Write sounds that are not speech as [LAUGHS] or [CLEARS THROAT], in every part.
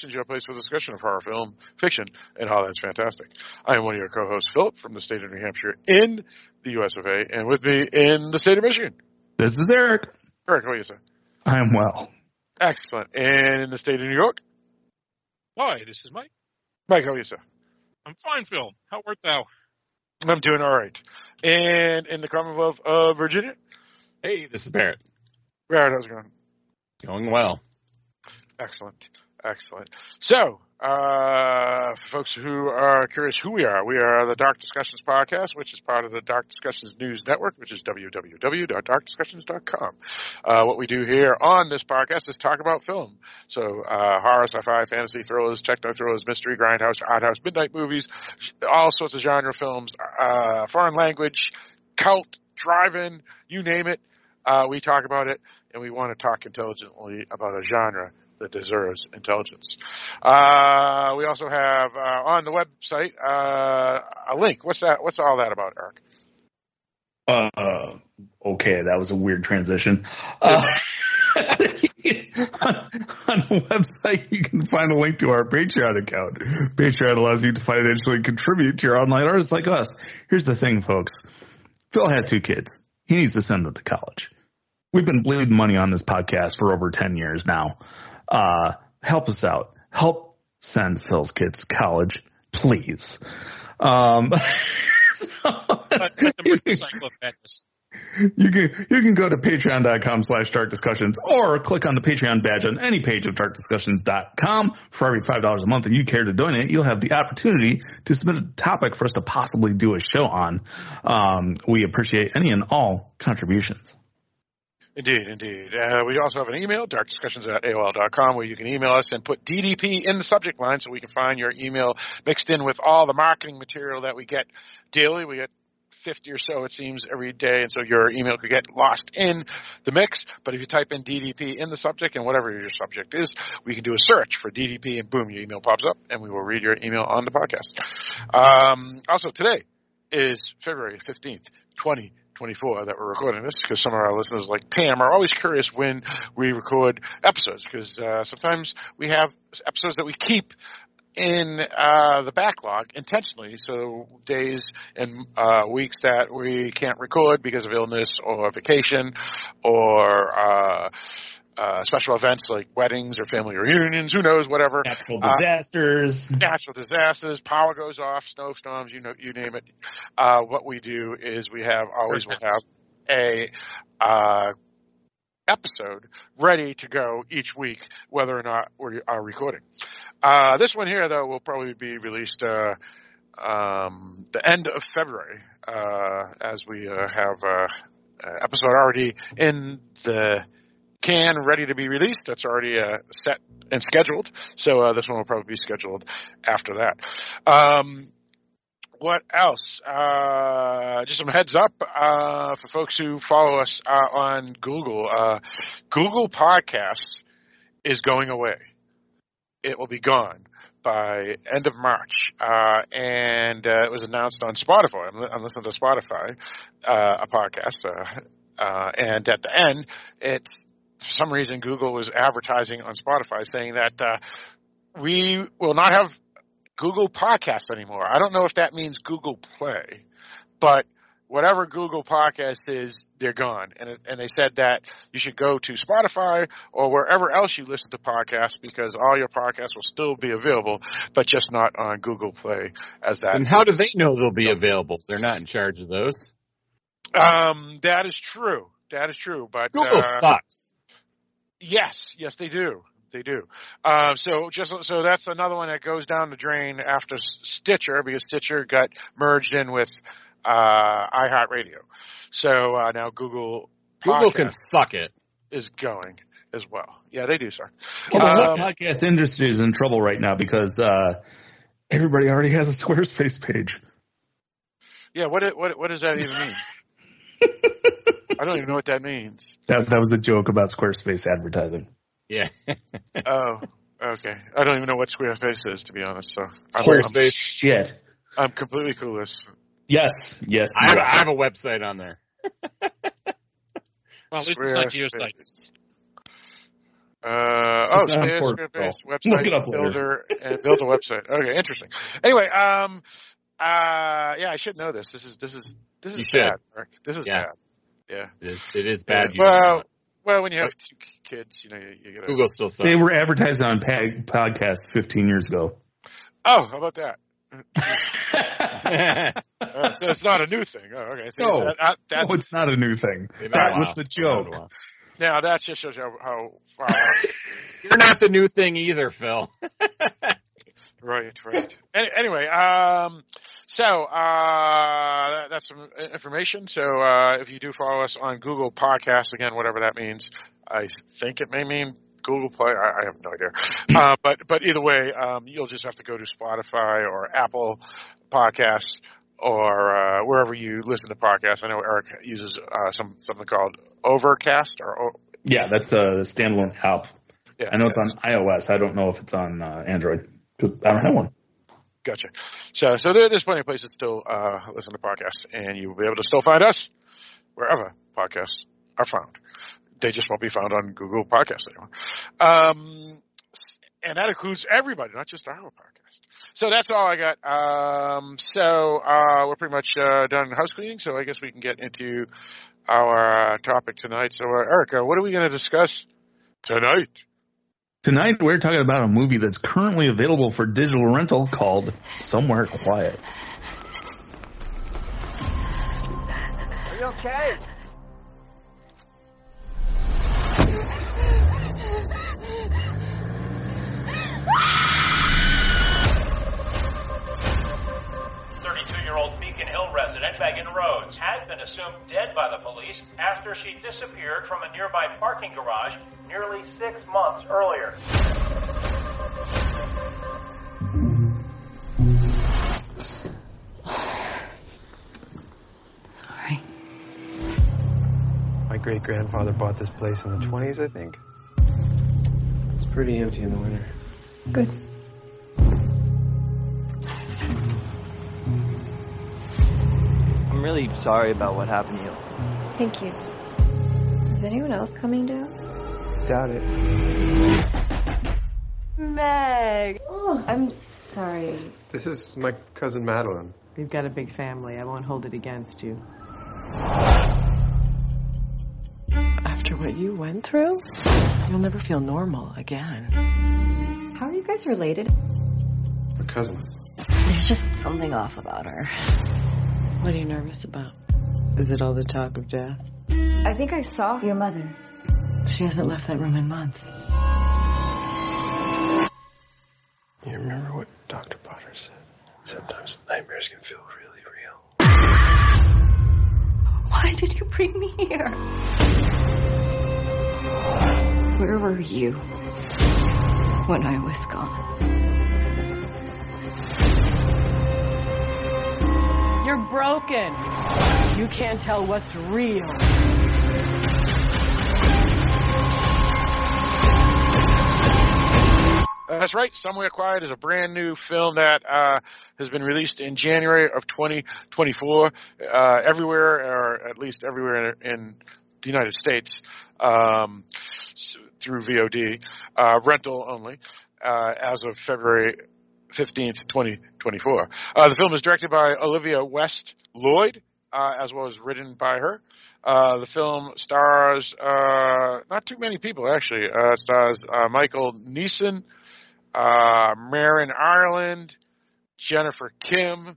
Dark Discussions, your place for discussion of horror film, fiction, and how that's fantastic. I am one of your co-hosts, Philip, from the state of New Hampshire in the US of A, and with me in the state of Michigan. This is Eric. Eric, how are you, sir? I am well. Excellent. And in the state of New York, Hi, this is Mike. Mike, how are you, sir? I'm fine, Phil. How art thou? I'm doing all right. And in the Commonwealth of Virginia, Hey, this is Barrett. Barrett, how's it going? Going well. Excellent. Excellent. So, uh, for folks who are curious who we are, we are the Dark Discussions Podcast, which is part of the Dark Discussions News Network, which is www.darkdiscussions.com. Uh, what we do here on this podcast is talk about film. So, uh, horror, sci-fi, fantasy, thrillers, techno thrillers, mystery, grindhouse, art house, midnight movies, all sorts of genre films, uh, foreign language, cult, drive-in, you name it. Uh, we talk about it, and we want to talk intelligently about a genre that deserves intelligence. Uh, we also have uh, on the website uh, a link. What's that? What's all that about, Eric? Uh, okay, that was a weird transition. Uh, on, [LAUGHS] on the website, you can find a link to our Patreon account. Patreon allows you to financially contribute to your online artists like us. Here's the thing, folks. Phil has two kids. He needs to send them to college. We've been bleeding money on this podcast for over 10 years now. Uh, help us out. Help send Phil's kids to college, please. Um, [LAUGHS] so- Cut, cut the motorcycle of madness. you can you can go to patreon.com slash dark discussions or click on the patreon badge on any page of darkdiscussions.com for every five dollars a month that you care to donate you'll have the opportunity to submit a topic for us to possibly do a show on um, we appreciate any and all contributions Indeed, indeed. Uh, we also have an email, darkdiscussions at AOL.com, where you can email us and put DDP in the subject line so we can find your email mixed in with all the marketing material that we get daily. We get 50 or so, it seems, every day, and so your email could get lost in the mix. But if you type in DDP in the subject and whatever your subject is, we can do a search for DDP, and boom, your email pops up, and we will read your email on the podcast. Um, also, today is February 15th, 20. 24 that we're recording this because some of our listeners like Pam are always curious when we record episodes because uh, sometimes we have episodes that we keep in uh, the backlog intentionally. So days and uh, weeks that we can't record because of illness or vacation or uh, uh, special events like weddings or family reunions. Who knows? Whatever. natural Uh, disasters Natural disasters, power goes off, snowstorms. You know, you name it. Uh, what we do is we have always will have a uh, episode ready to go each week, whether or not we are recording. Uh, this one here, though, will probably be released uh, um, the end of February, uh, as we uh, have uh, uh, episode already in the can, ready to be released. That's already uh, set and scheduled. So uh, this one will probably be scheduled after that. Um, what else? Uh, just some heads up uh, for folks who follow us uh, on Google. Uh, Google Podcasts is going away. It will be gone by end of March, uh, and uh, it was announced on Spotify. I'm, I'm listening to Spotify, a podcast, and at the end, it's for some reason Google was advertising on Spotify saying that uh, we will not have Google Podcasts anymore. I don't know if that means Google Play, but whatever Google Podcast is, they're gone. And and they said that you should go to Spotify or wherever else you listen to podcasts because all your podcasts will still be available, but just not on Google Play as that. And how do they know they'll be available? They're not in charge of those. Um, that is true. That is true. But Google uh, sucks. Yes, yes, they do. They do. Uh, so just so that's another one that goes down the drain after Stitcher because Stitcher got merged in with uh, iHeartRadio. So uh, now Google Google can suck it. is going as well. Yeah, they do, sir. Well, the Um, podcast industry is in trouble right now because uh, everybody already has a Squarespace page. Yeah, what what what does that even mean? I don't even know what that means. That that was a joke about Squarespace advertising. Yeah. [LAUGHS] Oh, okay. I don't even know what Squarespace is to be honest. So I'm, Holy Squarespace. shit. I'm, I'm completely clueless. Yes, yes. I have, I have a website on there. Well, it's not your site. Uh, oh, It's on Square- Portal. Squarespace website it up builder and build a website. Okay, interesting. Anyway, um, uh, yeah, I should know this. This is this is this is bad. Mark. This is Yeah. bad. Yeah. It is, it is bad. You Well, well, when you have two kids, you know, you, you it. gotta. Google still sucks. They were advertised on pa- podcast 15 years ago. Oh, how about that? [LAUGHS] Uh, so it's not a new thing. Oh, okay. So No. that, that, that, no, it's not a new thing. That was the They've been a joke. while. now that just shows how, how far. [LAUGHS] You're not the new thing either, Phil. [LAUGHS] right, right. Any, anyway, um, so uh, that, that's some information. So uh, if you do follow us on Google Podcasts, again, whatever that means, I think it may mean Google Play. I, I have no idea. [COUGHS] Uh, but but either way, um, you'll just have to go to Spotify or Apple Podcasts or uh, wherever you listen to podcasts. I know Eric uses uh, some something called Overcast or o- Yeah, that's a standalone app. yeah. I know it's on iOS. I don't know if it's on uh, Android because I don't have one. Gotcha. So, so there, there's plenty of places to still uh, listen to podcasts, and you'll be able to still find us wherever podcasts are found. They just won't be found on Google Podcasts anymore. Um, and that includes everybody, not just our podcast. So that's all I got. Um, so uh, we're pretty much uh, done house cleaning. So I guess we can get into our uh, topic tonight. So, uh, Erica, what are we going to discuss tonight? Tonight we're talking about a movie that's currently available for digital rental called Somewhere Quiet. Are you okay? Resident Megan Rhodes had been assumed dead by the police after she disappeared from a nearby parking garage nearly six months earlier. Sorry. My great grandfather bought this place in the 20s, I think. It's pretty empty in the winter. Good. I'm really sorry about what happened to you. Thank you. Is anyone else coming down? Doubt it. Meg. Oh, I'm sorry. This is my cousin Madeline. We've got a big family. I won't hold it against you. After what you went through, you'll never feel normal again. How are you guys related? We're cousins. There's just something off about her. What are you nervous about? Is it all the talk of death? I think I saw your mother. She hasn't left that room in months. You remember what Dr. Potter said? Sometimes nightmares can feel really real. Why did you bring me here? Where were you when I was gone? You're broken. You can't tell what's real. That's right. Somewhere Quiet is a brand new film that uh, has been released in January of 2024 uh, everywhere, or at least everywhere in the United States, um, through VOD, uh, rental only, uh, as of February 15th, 2024. Uh, the film is directed by Olivia West Lloyd, uh, as well as written by her. Uh, the film stars uh, not too many people actually. Uh, stars uh, Michael Neeson, Marin Ireland, Jennifer Kim,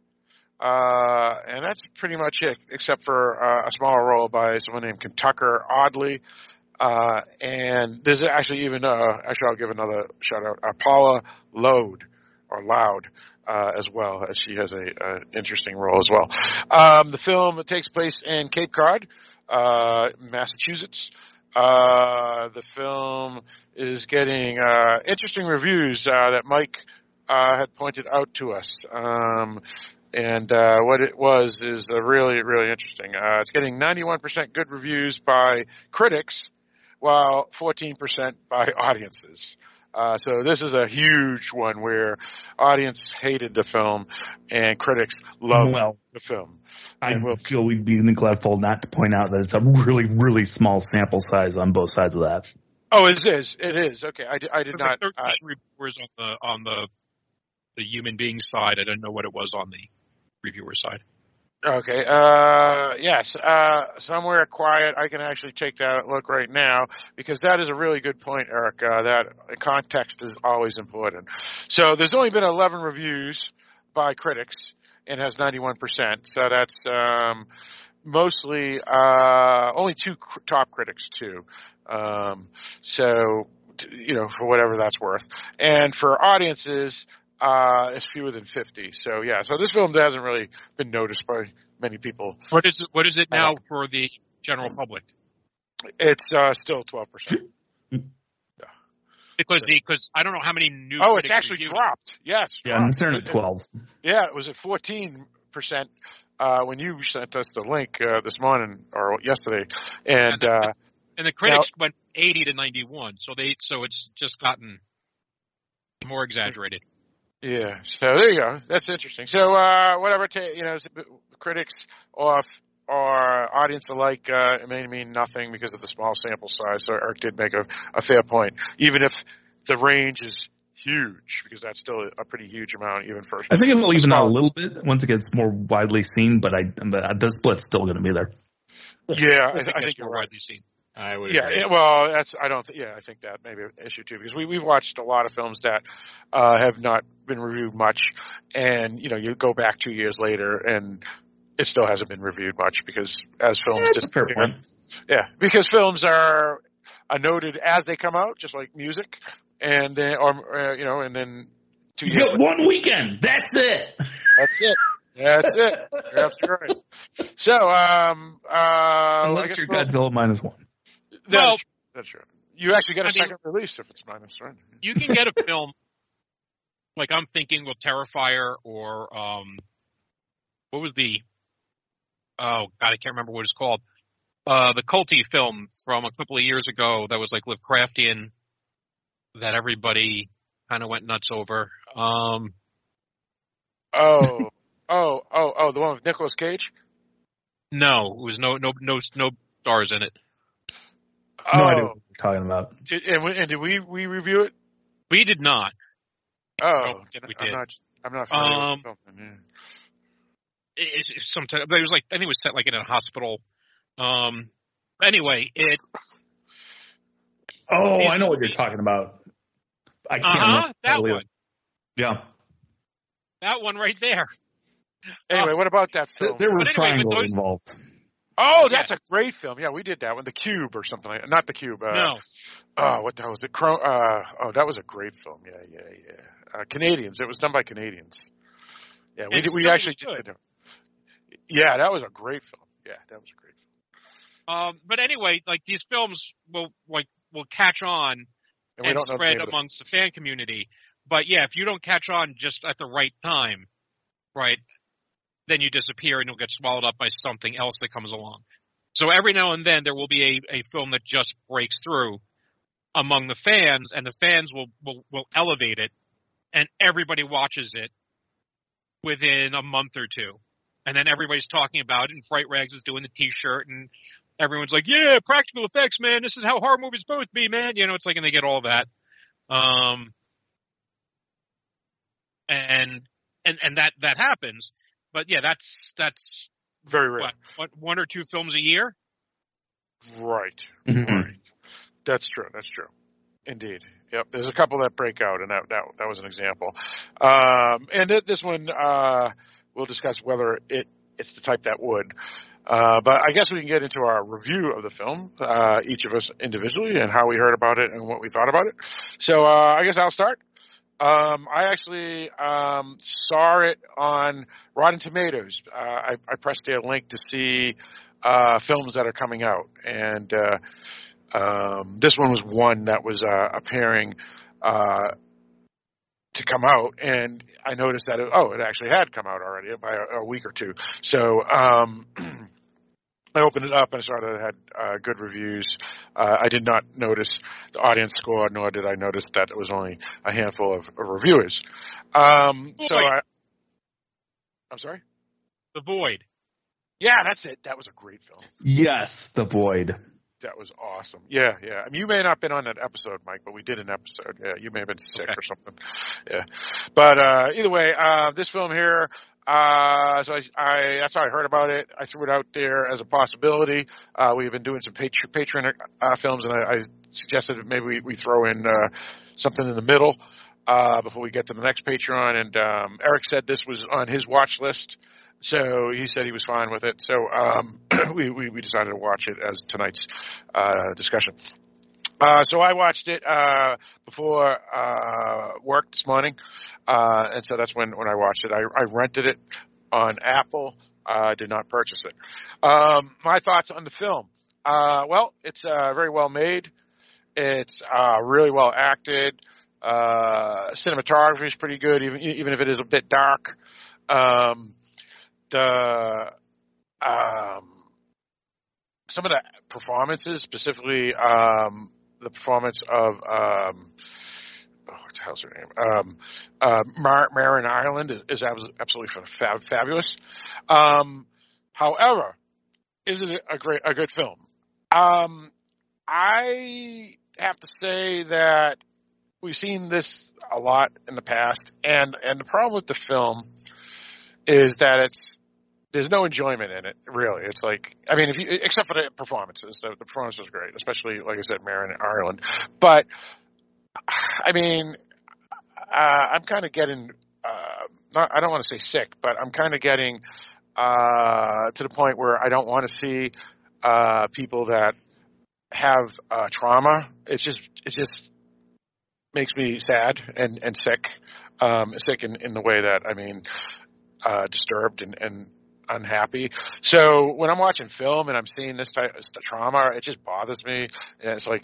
and that's pretty much it, except for a smaller role by someone named Kentucker Audley. And there's actually even, actually I'll give another shout out, Paula Load, or Loud, uh, as well, as she has a, a interesting role as well. Um, the film takes place in Cape Cod, uh, Massachusetts. Uh, the film is getting uh, interesting reviews uh, that Mike uh, had pointed out to us. Um, And what it was is really, really interesting. It's getting 91% good reviews by critics, while 14% by audiences. Uh, so this is a huge one where audience hated the film and critics loved Well, the film. I And we'll- feel we'd be neglectful not to point out that it's a really, really small sample size on both sides of that. Oh, it is. It is. Okay, I, I did There were not. 13 Uh, reviewers on the on the the human being side. I didn't know what it was on the reviewer side. Okay. Uh, yes. Uh, somewhere quiet. I can actually take that look right now because that is a really good point, Eric. Uh, that context is always important. So there's only been 11 reviews by critics and has 91%. So that's um, mostly uh, only two cr- top critics too. Um, so you know for whatever that's worth, and for audiences. Uh, it's fewer than 50. So yeah, so this film hasn't really been noticed by many people. What is it, what is it now don't- for the general public? It's uh, still 12%. Because the because I don't know how many new. Oh, it's actually reviewed. dropped. Yes. Yeah, I'm staring at 12. Yeah, it was at 14% uh, when you sent us the link uh, this morning or yesterday. And uh, and the critics went eighty to ninety one. So they so it's just gotten more exaggerated. Yeah, so there you go. That's interesting. So uh, whatever, ta- you know, critics off or audience alike, uh, it may mean nothing because of the small sample size. So Eric did make a, a fair point, even if the range is huge, because that's still a pretty huge amount, even for. I think it'll even small- out a little bit once it gets more widely seen, but I but the split's still going to be there. Yeah, I, I I think think you're right. widely seen. I would. Yeah, agree. well, that's I don't. Th- yeah, I think that may be an issue too because we we've watched a lot of films that uh, have not been reviewed much, and you know you go back two years later and it still hasn't been reviewed much because as films Yeah, that's a fair point. Yeah, because films are are noted as they come out, just like music, and then or uh, you know, and then two You years. later, one weekend. That's it. that's it. That's it. You're absolutely right. So, um, uh, I Unless guess you're we'll- Godzilla minus one. That's Well- true. That's true. You actually get a I mean- second release if it's minus, right? You can get a [LAUGHS] film like I'm thinking with Terrifier or um what was the oh god I can't remember what it's called. Uh the culty film from a couple of years ago that was like Lovecraftian that everybody kind of went nuts over. Um Oh, [LAUGHS] oh, oh, oh, the one with Nicolas Cage. no, it was no no no no stars in it. Oh, No idea what you're talking about. did, and, we, and did we we review it? We did not. Oh, No, we I'm did. not. I'm not familiar Um, with the film. Yeah. It, it's it's sometimes it was like I think it was set like in a hospital. Um anyway, it Oh, I know what you're talking about. I can't uh-huh, remember. that totally. one. Yeah. That one right there. Anyway, what about that film? there were anyway, triangles those- involved. Oh, that's a great film. Yeah, we did that one. The Cube or something. like Not the Cube. Uh, no. Oh, what the hell was it? Cro- uh, oh, that was a great film. Yeah, yeah, yeah. Uh, Canadians. It was done by Canadians. Yeah, we did, we actually good. did. Yeah, that was a great film. Yeah, that was a great film. Um, but anyway, like these films will like will catch on And and don't know the spread the- amongst the fan community. But yeah, if you don't catch on just at the right time, right, then you disappear and you'll get swallowed up by something else that comes along. So every now and then there will be a, a film that just breaks through among the fans, and the fans will, will will elevate it, and everybody watches it within a month or two, and then everybody's talking about it. And Fright Rags is doing the T-shirt, and everyone's like, "Yeah, practical effects, man. This is how horror movies supposed to be, man." You know, it's like, and they get all that. Um, and and and that that happens, but yeah, that's that's Very rare. what, what one or two films a year. Right. Mhm. Right. That's true. That's true. Indeed. Yep. There's a couple that break out, and that that, that was an example. Um, and th- this one, uh, we'll discuss whether it it's the type that would. Uh, but I guess we can get into our review of the film, uh, each of us individually, and how we heard about it and what we thought about it. So uh, I guess I'll start. Um, I actually um, saw it on Rotten Tomatoes. Uh, I, I pressed their link to see uh, films that are coming out, and uh, um, this one was one that was uh, appearing uh, to come out, and I noticed that it, oh, it actually had come out already by a, a week or two. So um, [CLEARS THROAT] I opened it up and I saw that it had uh, good reviews. Uh, I did not notice the audience score, nor did I notice that it was only a handful of, of reviewers. Um, so I, I'm sorry. The Void. Yeah, that's it. That was a great film. Yes, The Void. That was awesome. Yeah, yeah. I mean, you may not have been on that episode, Mike, but we did an episode. Yeah, you may have been sick Okay. or something. Yeah, but uh, either way, uh, this film here. Uh, so I, I, that's how I heard about it. I threw it out there as a possibility. Uh, we've been doing some Patreon, Patreon uh, films, and I, I suggested maybe we, we throw in uh, something in the middle uh, before we get to the next Patreon. And um, Eric said this was on his watch list. So he said he was fine with it. So um, [CLEARS THROAT] we, we we decided to watch it as tonight's uh, discussion. Uh, so I watched it uh, before uh, work this morning, uh, and so that's when when I watched it. I, I rented it on Apple. I did not purchase it. Um, my thoughts on the film. Uh, well, it's very well made. It's uh, really well acted. Uh, cinematography is pretty good, even even if it is a bit dark. Um, the um, some of the performances, specifically um, the performance of um, oh, what the hell's her name? Um, uh, Mar- Marin Ireland is, absolutely fab- fabulous. Um, however, is it a great a good film? Um, I have to say that we've seen this a lot in the past, and and the problem with the film is that it's there's no enjoyment in it really. It's like I mean, if you except for the performances, the, the performance was great, especially like I said, Marin and Ireland. But I mean, uh, I'm kind of getting uh, not, I don't want to say sick, but I'm kind of getting uh, to the point where I don't want to see uh, people that have uh, trauma. It's just it just makes me sad and and sick, um, sick in in the way that I mean, uh, disturbed and and unhappy. So when I'm watching film and I'm seeing this type of trauma, it just bothers me. And it's like,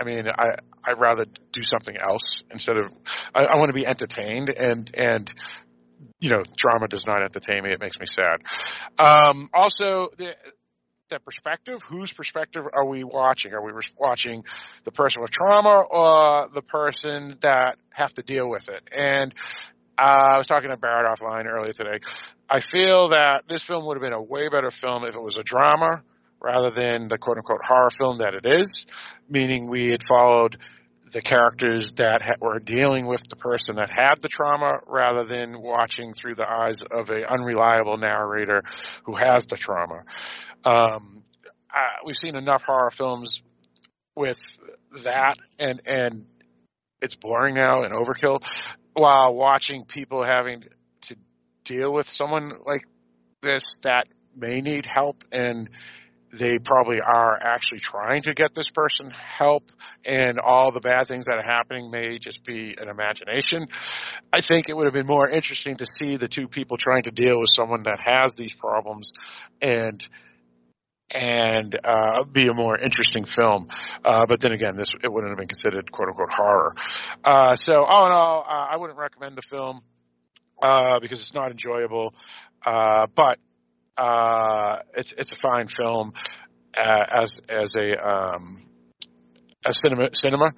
I mean, I I'd rather do something else instead of I, I want to be entertained and and you know, drama does not entertain me. It makes me sad. Um, also, the that perspective, whose perspective are we watching? Are we watching the person with trauma or the person that have to deal with it? And I was talking to Barrett offline earlier today. I feel that this film would have been a way better film if it was a drama rather than the quote unquote horror film that it is, meaning we had followed the characters that ha- were dealing with the person that had the trauma rather than watching through the eyes of a unreliable narrator who has the trauma. Um, uh, we've seen enough horror films with that and and it's boring now and overkill while watching people having to deal with someone like this that may need help and they probably are actually trying to get this person help and all the bad things that are happening may just be an imagination. I think it would have been more interesting to see the two people trying to deal with someone that has these problems and and uh, be a more interesting film. Uh, but then again, this it wouldn't have been considered quote unquote horror. Uh, so all in all, uh, I wouldn't recommend the film uh, because it's not enjoyable. Uh, but it's it's a fine film as as a um, as cinema cinema.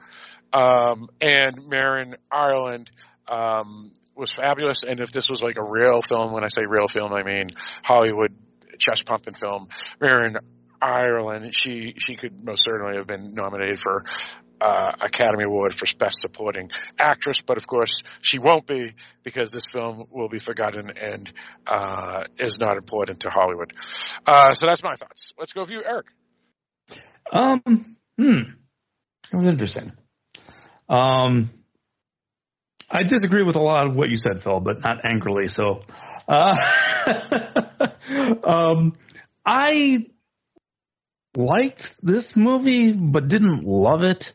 Um, and Marin Ireland um, was fabulous. And if this was like a real film, when I say real film, I mean Hollywood chest pumping film. Marin Ireland, she she could most certainly have been nominated for uh, Academy Award for Best Supporting Actress, but of course she won't be because this film will be forgotten and uh, is not important to Hollywood. Uh, so that's my thoughts. Let's go view Eric. Um, hmm, that was interesting. Um, I disagree with a lot of what you said, Phil, but not angrily. So, uh, [LAUGHS] um, I liked this movie, but didn't love it.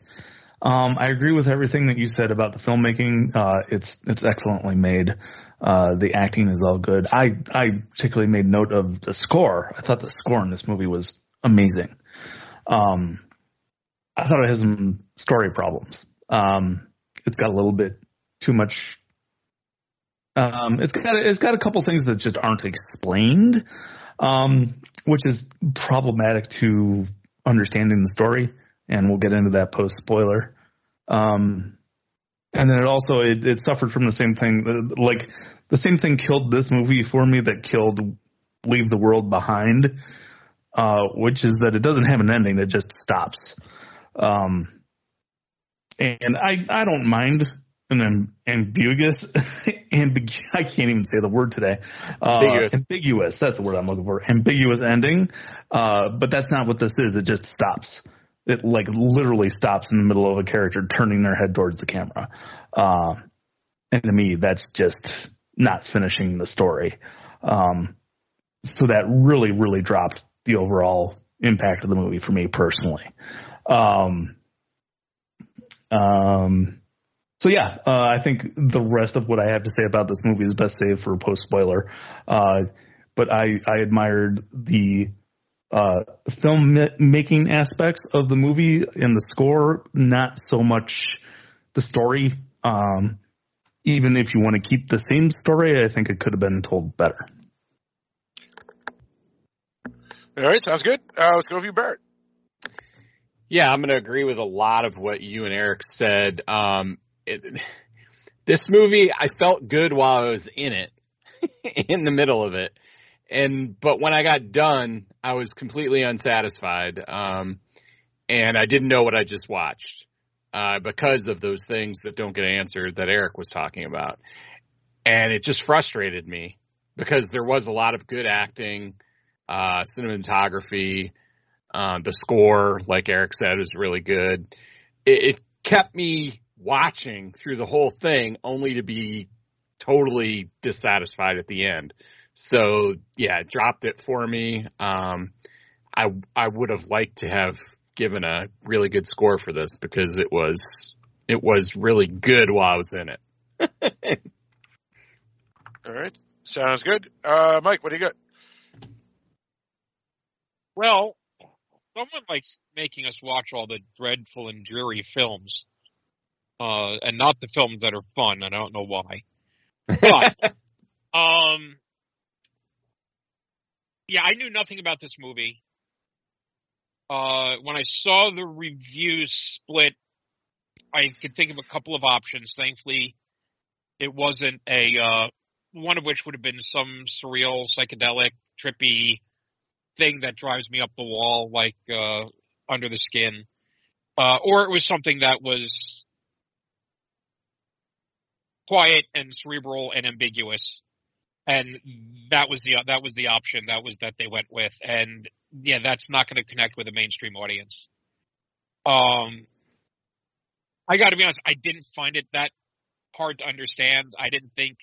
Um, I agree with everything that you said about the filmmaking. Uh, it's it's excellently made. Uh, the acting is all good. I I particularly made note of the score. I thought the score in this movie was amazing. Um, I thought it had some story problems. Um, it's got a little bit too much Um, it's got it's got a couple things that just aren't explained, um, which is problematic to understanding the story, and we'll get into that post spoiler. Um, and then it also it, it suffered from the same thing, like the same thing killed this movie for me that killed Leave the World Behind, uh, which is that it doesn't have an ending; it just stops. Um, and I I don't mind an ambiguous, [LAUGHS] ambig- I can't even say the word today. Uh, Ambiguous. ambiguous. That's the word I'm looking for. Ambiguous ending. Uh, but that's not what this is. It just stops. It like literally stops in the middle of a character turning their head towards the camera. Uh, and to me, that's just not finishing the story. Um, so that really, really dropped the overall impact of the movie for me personally. Um, um, so yeah, uh, I think the rest of what I have to say about this movie is best saved for a post spoiler. Uh, but I, I admired the uh, film making aspects of the movie and the score, not so much the story. Um, even if you want to keep the same story, I think it could have been told better. All right, sounds good. Uh, let's go with you, Barrett. Yeah, I'm going to agree with a lot of what you and Eric said. Um, it, this movie, I felt good while I was in it, [LAUGHS] in the middle of it, and but when I got done, I was completely unsatisfied, um, and I didn't know what I just watched uh, because of those things that don't get answered that Eric was talking about, and it just frustrated me because there was a lot of good acting, uh, cinematography. Uh, the score, like Eric said, was really good. It, it kept me watching through the whole thing, only to be totally dissatisfied at the end. So yeah, it dropped it for me. Um, I I would have liked to have given a really good score for this because it was it was really good while I was in it. [LAUGHS] All right, sounds good. Uh, Mike, what do you got? Well, someone likes making us watch all the dreadful and dreary films, uh, and not the films that are fun. I don't know why. [LAUGHS] But, um, yeah, I knew nothing about this movie. Uh, when I saw the reviews split, I could think of a couple of options. Thankfully, it wasn't a, uh, one of which would have been some surreal, psychedelic, trippy thing that drives me up the wall, like, uh, under the skin. Uh, or it was something that was quiet and cerebral and ambiguous. And that was the, that was the option. That was that they went with. And yeah, that's not going to connect with a mainstream audience. Um, I got to be honest, I didn't find it that hard to understand. I didn't think,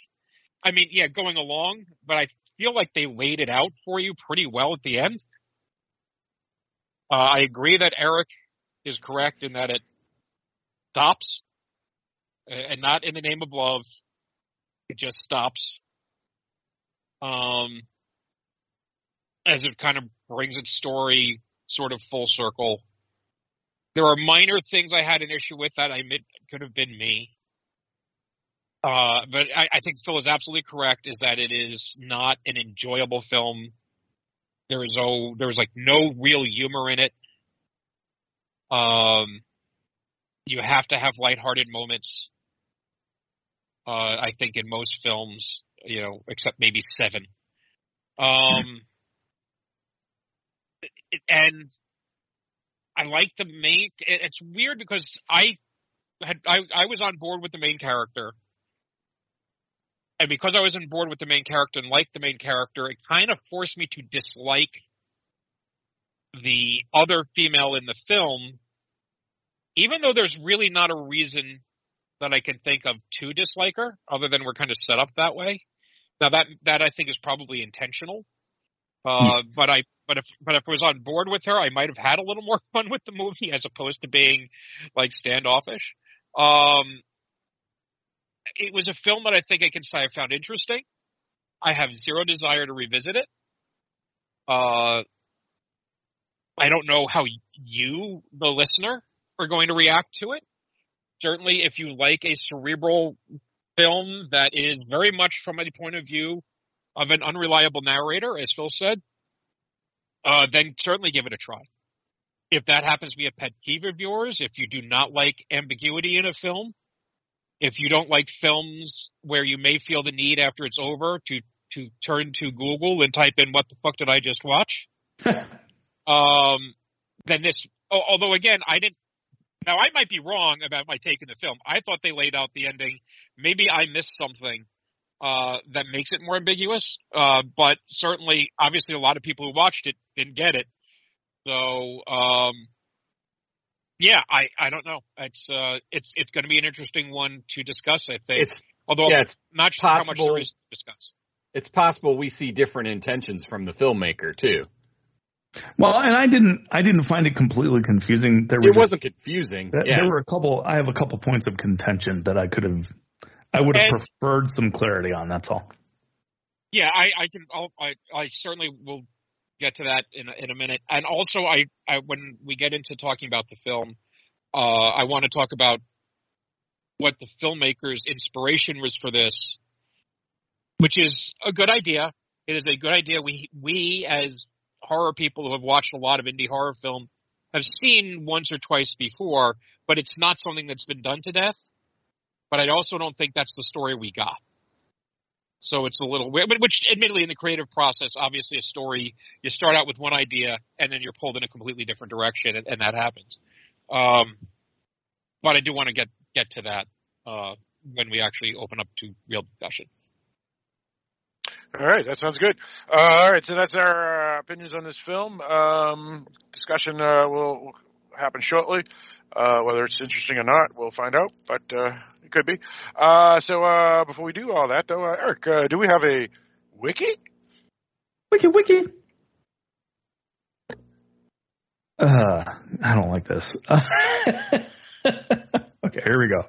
I mean, yeah, going along, but I feel like they laid it out for you pretty well at the end. Uh, I agree that Eric is correct in that it stops and not in the name of love. It just stops. Um, as it kind of brings its story sort of full circle. There are minor things I had an issue with that I admit could have been me. Uh, but I, I think Phil is absolutely correct is that it is not an enjoyable film. There is no, there is like no real humor in it. Um, you have to have lighthearted moments. Uh, I think in most films, you know, except maybe seven. Um, and I like the main. It's weird because I had I, I was on board with the main character, and because I was on board with the main character and liked the main character, it kind of forced me to dislike the other female in the film, even though there's really not a reason that I can think of to dislike her, other than we're kind of set up that way. Now that that I think is probably intentional. Uh, but I, but if, but if I was on board with her, I might have had a little [LAUGHS] more fun with the movie as opposed to being like standoffish. Um, it was a film that I think I can say I found interesting. I have zero desire to revisit it. Uh, I don't know how you, the listener, are going to react to it. Certainly, if you like a cerebral film that is very much from a point of view of an unreliable narrator, as Phil said, uh, then certainly give it a try. If that happens to be a pet peeve of yours, if you do not like ambiguity in a film, if you don't like films where you may feel the need after it's over to to turn to Google and type in what the fuck did I just watch, [LAUGHS] um, then this. Although again, I didn't. Now I might be wrong about my take in the film. I thought they laid out the ending. Maybe I missed something uh, that makes it more ambiguous. Uh, but certainly, obviously, a lot of people who watched it didn't get it. So, um, yeah, I, I don't know. It's uh, it's it's going to be an interesting one to discuss. I think. It's although yeah, it's not sure how much possible- there is to discuss. it's possible we see different intentions from the filmmaker too. Well, and I didn't I didn't find it completely confusing. There were It just- wasn't confusing. There, yeah. there were a couple. I have a couple points of contention that I could have. I would have And- preferred some clarity on. That's all. Yeah, I, I can. I'll, I I certainly will get to that in a, in a minute. And also, I, I when we get into talking about the film, uh, I want to talk about what the filmmaker's inspiration was for this, which is a good idea. It is a good idea. We we as horror people who have watched a lot of indie horror film have seen once or twice before, but it's not something that's been done to death. But I also don't think that's the story we got. So it's a little weird, which admittedly in the creative process, obviously a story, you start out with one idea and then you're pulled in a completely different direction and, and that happens. Um, but I do want to get, get to that, uh, when we actually open up to real discussion. All right, that sounds good. Uh, all right, so that's our opinions on this film. Um, discussion uh, will, happen shortly. Uh, whether it's interesting or not, we'll find out, but uh, it could be. Uh, so uh, before we do all that, though, Eric, do we have a wiki? Wiki wiki. Uh, I don't like this. [LAUGHS] okay, here we go.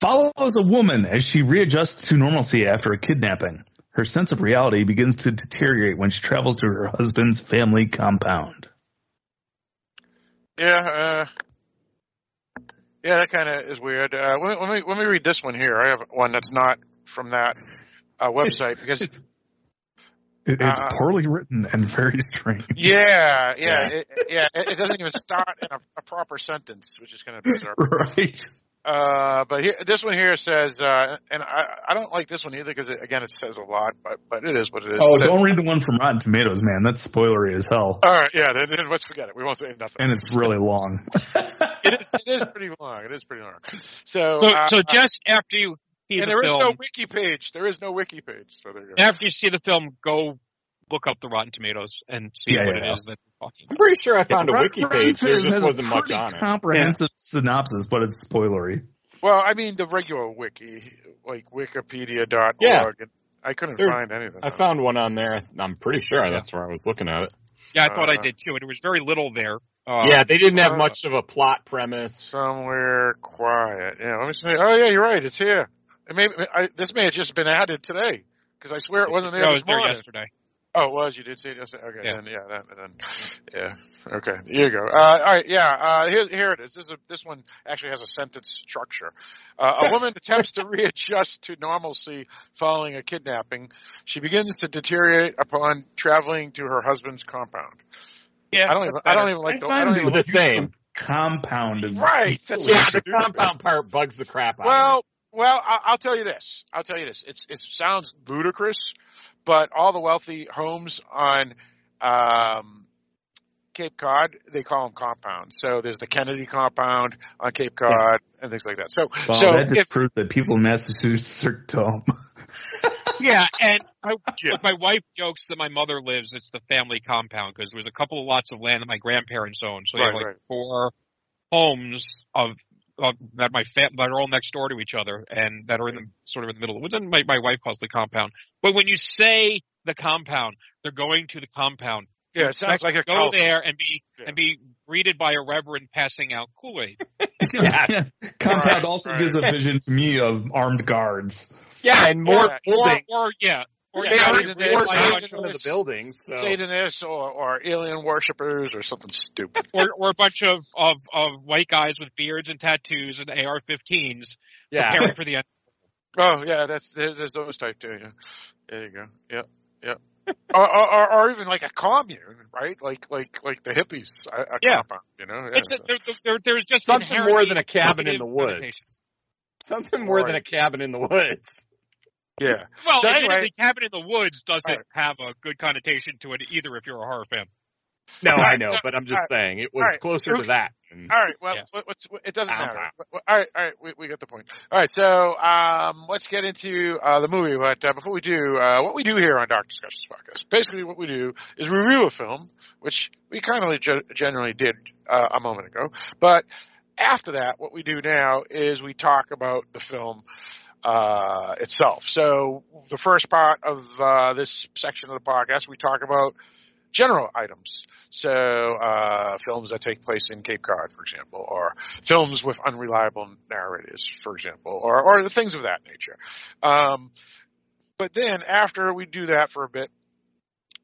Follows a woman as she readjusts to normalcy after a kidnapping. Her sense of reality begins to deteriorate when she travels to her husband's family compound. Yeah, uh, yeah, that kind of is weird. Uh, let, me, let me let me read this one here. I have one that's not from that uh, website because It's, it's Uh, poorly written and very strange. yeah, yeah, Yeah. It, yeah, it, it doesn't even start in a, a proper sentence, which is kind of bizarre. [LAUGHS] Right. Uh, but here, this one here says, uh, and I, I don't like this one either because it, again, it says a lot, but but it is what it is. Oh, It says- don't read the one from Rotten Tomatoes, man. That's spoilery as hell. All right, yeah, then, then let's forget it. We won't say nothing. And it's really long. [LAUGHS] it is, it is pretty long. It is pretty long. So, So, uh, so just after you see and the there is film, no wiki page. There is no wiki page. So there you go. after you see the film, go look up the Rotten Tomatoes and see Yeah, what yeah. it is that they're talking I'm pretty sure I found a wiki Rotten page. There Tomatoes just has a wasn't much pretty on it. Comprehensive synopsis, but it's spoilery. Well, I mean the regular wiki, like Wikipedia.org. Yeah. And I couldn't There- find anything. I found one on there. I'm pretty sure that's where I was looking at it. Yeah, I thought I Uh, did too, and there was very little there. Uh, yeah, they didn't have uh, much of a plot premise. somewhere quiet. Yeah, let me see. Oh yeah, you're right. It's here. It may, I, this may have just been added today because I swear it wasn't there no, it this was there morning. yesterday. Oh, it was. You did see it yesterday. Okay, Yeah. then yeah, then, then yeah. Okay, here you go. Uh, all right, yeah. Uh, here, here it is. This is a, this one actually has a sentence structure. Uh, a [LAUGHS] woman attempts to readjust to normalcy following a kidnapping. She begins to deteriorate upon traveling to her husband's compound. Yeah, I don't even. I don't even like the. I don't even, the same. Compounded. right. That's Yeah, the compound part bugs the crap out of Well, well, I- I'll tell you this. I'll tell you this. It's it sounds ludicrous, but all the wealthy homes on um, Cape Cod, they call them compounds. So there's the Kennedy compound on Cape Cod and things like that. So, Well, so that just if, proves that people in Massachusetts are dumb. [LAUGHS] Yeah, and I, Yeah. my wife jokes that my mother lives. It's the family compound because there was a couple of lots of land that my grandparents owned. So you have like right. four homes of, of that my fam- that are all next door to each other and that are in the sort of in the middle. Which then my my wife calls the compound. But when you say the compound, they're going to the compound. yeah, it sounds like a go cult. there and be Yeah. and be greeted by a reverend passing out Kool Aid. [LAUGHS] Yeah. Compound Right, also right. gives a vision to me of armed guards. Yeah, and more Yeah. or, buildings. or yeah, or Yeah, they Satan already is- forced Satan out one of the buildings. So. Satanists or, or alien worshippers or something stupid. [LAUGHS] or, or a bunch of, of, of white guys with beards and tattoos and AR-15s yeah. preparing for the end. [LAUGHS] Oh yeah, that's there's, there's those type too. Yeah, there you go. Yeah, yeah. [LAUGHS] or, or, or even like a commune, right? Like like like the hippies. A, a Yeah. compound, you know. It's a, there, there, there's just Something more than a cabin in the woods. connotations. Something more than a cabin in the woods. Yeah. Well, So admittedly, anyway- Cabin in the Woods doesn't Right. have a good connotation to it either if you're a horror fan. No, All I know, so- but I'm just all saying it was all right, closer so- to that. And- All right. Well, Yes. what's it doesn't Downtown. matter. All right. All right. We, we get the point. All right. So um, let's get into uh, the movie. But uh, before we do, uh, what we do here on Dark Discussions podcast, basically what we do is review a film, which we kind of ge- generally did uh, a moment ago. But after that, what we do now is we talk about the film uh, itself. So the first part of uh, this section of the podcast, we talk about general items. So uh, films that take place in Cape Cod, for example, or films with unreliable narrators, for example, or or things of that nature. Um, but then after we do that for a bit,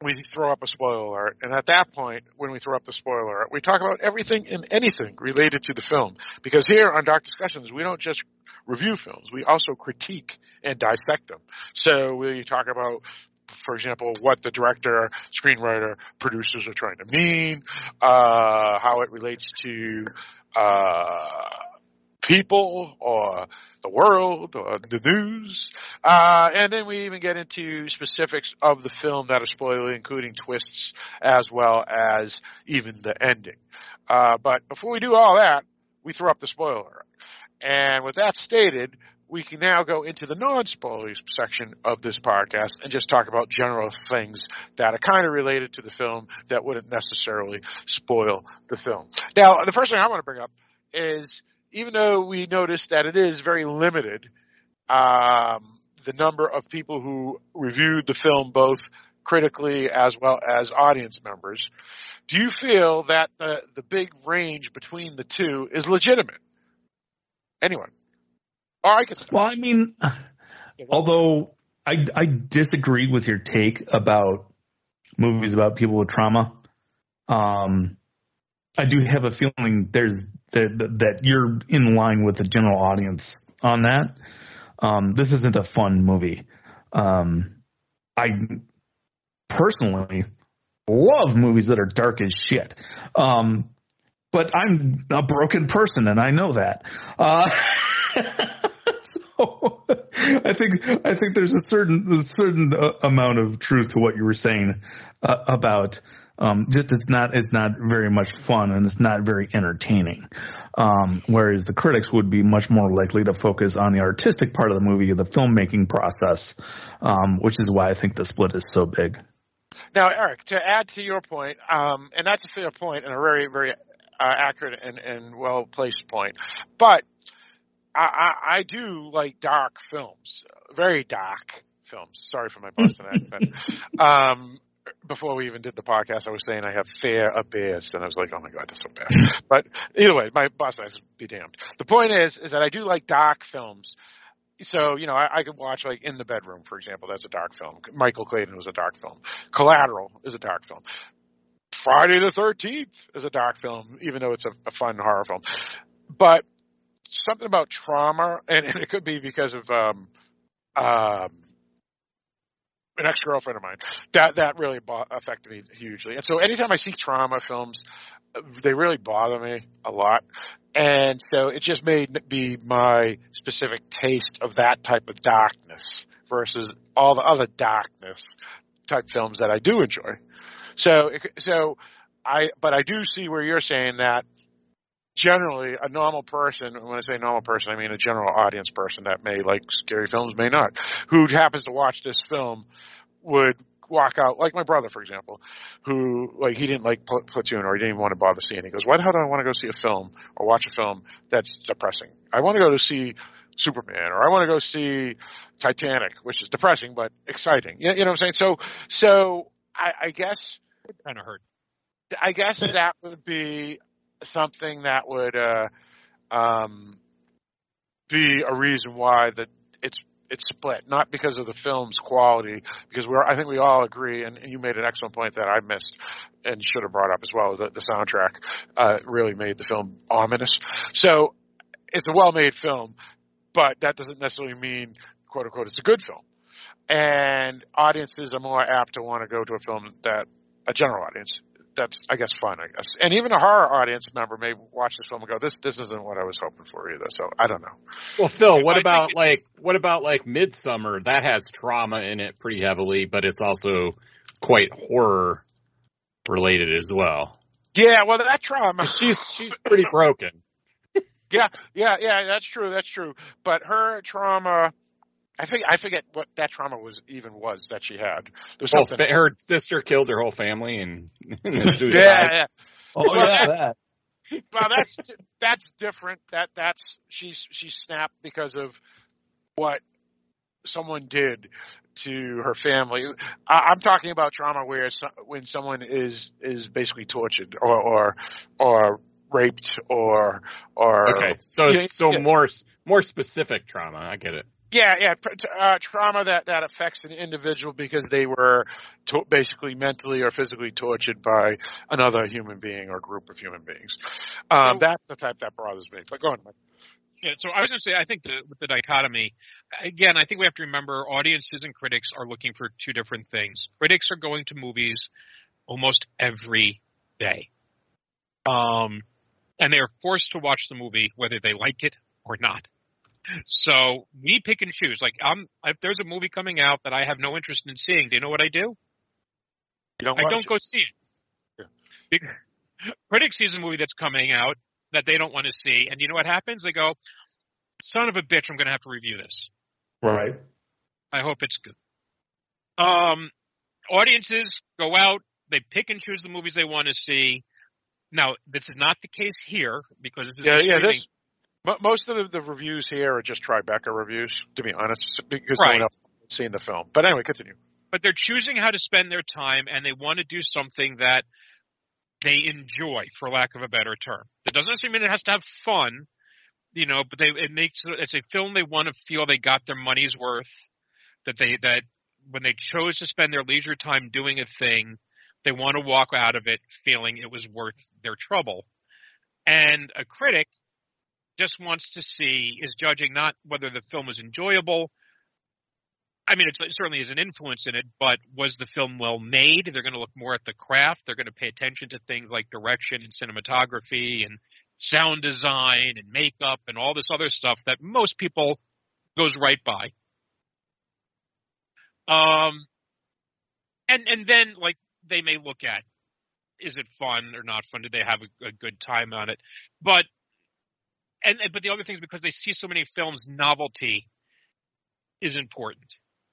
we throw up a spoiler alert, and at that point, when we throw up the spoiler alert, we talk about everything and anything related to the film. Because here on Dark Discussions, we don't just review films; we also critique and dissect them. So we talk about for example, what the director, screenwriter, producers are trying to mean, uh, how it relates to uh, people or the world or the news, uh, and then we even get into specifics of the film that are spoiler, including twists as well as even the ending. Uh, but before we do all that, we throw up the spoiler. And with that stated, we can now go into the non-spoilers section of this podcast and just talk about general things that are kind of related to the film that wouldn't necessarily spoil the film. Now, the first thing I want to bring up is even though we noticed that it is very limited, um, the number of people who reviewed the film both critically as well as audience members, do you feel that the, the big range between the two is legitimate? Anyone? Or I guess Well, I mean, although I, I disagree with your take about movies about people with trauma, um, I do have a feeling there's that, that you're in line with the general audience on that. Um, this isn't a fun movie. Um, I personally love movies that are dark as shit. Um, but I'm a broken person and I know that. Uh, [LAUGHS] so I think I think there's a certain a certain uh, amount of truth to what you were saying uh, about um, just it's not it's not very much fun and it's not very entertaining. Um, whereas the critics would be much more likely to focus on the artistic part of the movie, the filmmaking process, um, which is why I think the split is so big. Now, Eric, to add to your point, um, and that's a fair point and a very, very uh, accurate and, and well placed point, but I, I, I do like dark films, very dark films. Sorry for my Boston accent. [LAUGHS] Um, before we even did the podcast, I was saying I have fair bears, and I was like, "Oh my god, that's so bad." [LAUGHS] but either way, my boss says be damned. The point is, is that I do like dark films. So you know, I, I could watch like In the Bedroom, for example. That's a dark film. Michael Clayton was a dark film. Collateral is a dark film. Friday the Thirteenth is a dark film, even though it's a, a fun horror film. But something about trauma, and, and it could be because of um, um, an ex girlfriend of mine. That that really bo- affected me hugely. And so anytime I see trauma films, they really bother me a lot. And so it just made be my specific taste of that type of darkness versus all the other darkness type films that I do enjoy. So so I but I do see where you're saying that generally a normal person when i say normal person i mean a general audience person that may like scary films may not who happens to watch this film would walk out like my brother for example who like he didn't like Pl- platoon or he didn't even want to bother seeing it. he goes why the hell do i want to go see a film or watch a film that's depressing i want to go to see superman or i want to go see titanic which is depressing but exciting you know, you know what i'm saying so so i, I guess kind of hurt. I guess that would be something that would uh, um, be a reason why that it's it's split, not because of the film's quality, because we're I think we all agree, and you made an excellent point that I missed and should have brought up as well. The, the soundtrack uh, really made the film ominous. So it's a well-made film, but that doesn't necessarily mean quote unquote it's a good film. And audiences are more apt to want to go to a film that a general audience that's I guess fun, I guess. And even a horror audience member may watch this film and go, "This this isn't what I was hoping for either." So I don't know. Well, Phil, what I about like what about like Midsommar? That has trauma in it pretty heavily, but it's also quite horror related as well. Yeah, well, that trauma. She's she's pretty broken. [LAUGHS] Yeah, yeah, yeah. That's true. That's true. But her trauma. I think I forget what that trauma was even was that she had. There was Well, something. fa- her sister killed her whole family and, [LAUGHS] and [LAUGHS] suicide. yeah, yeah. Oh yeah, that. well, that's that's different. That that's she's she snapped because of what someone did to her family. I, I'm talking about trauma where so, when someone is is basically tortured or or or raped or or Okay, so Yeah, so yeah. more more specific trauma. I get it. Yeah yeah uh, trauma that that affects an individual because they were to- basically mentally or physically tortured by another human being or group of human beings. Um, So- that's the type that bothers me. But go on. Mike. Yeah, so I was going to say, I think the, with the dichotomy, again, I think we have to remember audiences and critics are looking for two different things. Critics are going to movies almost every day. Um, and they are forced to watch the movie whether they like it or not. So we pick and choose. Like, I'm, if there's a movie coming out that I have no interest in seeing, do you know what I do? You don't I don't it. go see it. Big- Critic sees a movie that's coming out that they don't want to see, and you know what happens? They go, "Son of a bitch, I'm going to have to review this." Right. I hope it's good. Um, audiences go out, they pick and choose the movies they want to see. Now, this is not the case here because this is Yeah, a yeah. This mo- most of the, the reviews here are just Tribeca reviews, to be honest, because Right. no one else has seen the film. But anyway, continue. but they're choosing how to spend their time and they want to do something that they enjoy, for lack of a better term. It doesn't necessarily mean it has to have fun, you know, but they it makes it's a film they want to feel they got their money's worth. That they that when they chose to spend their leisure time doing a thing, they want to walk out of it feeling it was worth their trouble. And a critic just wants to see is judging not whether the film was enjoyable, I mean, it certainly is an influence in it, but was the film well made? They're going to look more at the craft. They're going to pay attention to things like direction and cinematography and sound design and makeup and all this other stuff that most people goes right by. Um, and and then like they may look at is it fun or not fun? Did they have a, a good time on it? But and and- but the other thing is because they see so many films, novelty is important,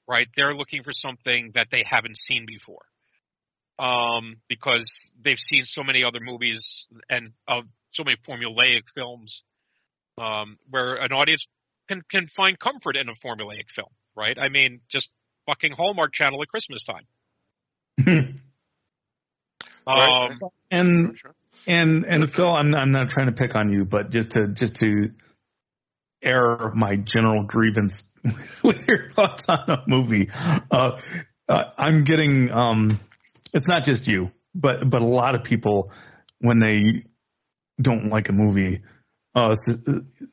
right? They're looking for something that they haven't seen before, um, because they've seen so many other movies and uh, so many formulaic films, um, where an audience can can find comfort in a formulaic film, right? I mean, just fucking Hallmark Channel at Christmas time. [LAUGHS] Right. Um, and Sure. And and Phil, I'm I'm not trying to pick on you, but just to just to air my general grievance [LAUGHS] with your thoughts on a movie, uh, uh, I'm getting um, it's not just you, but but a lot of people when they don't like a movie, uh,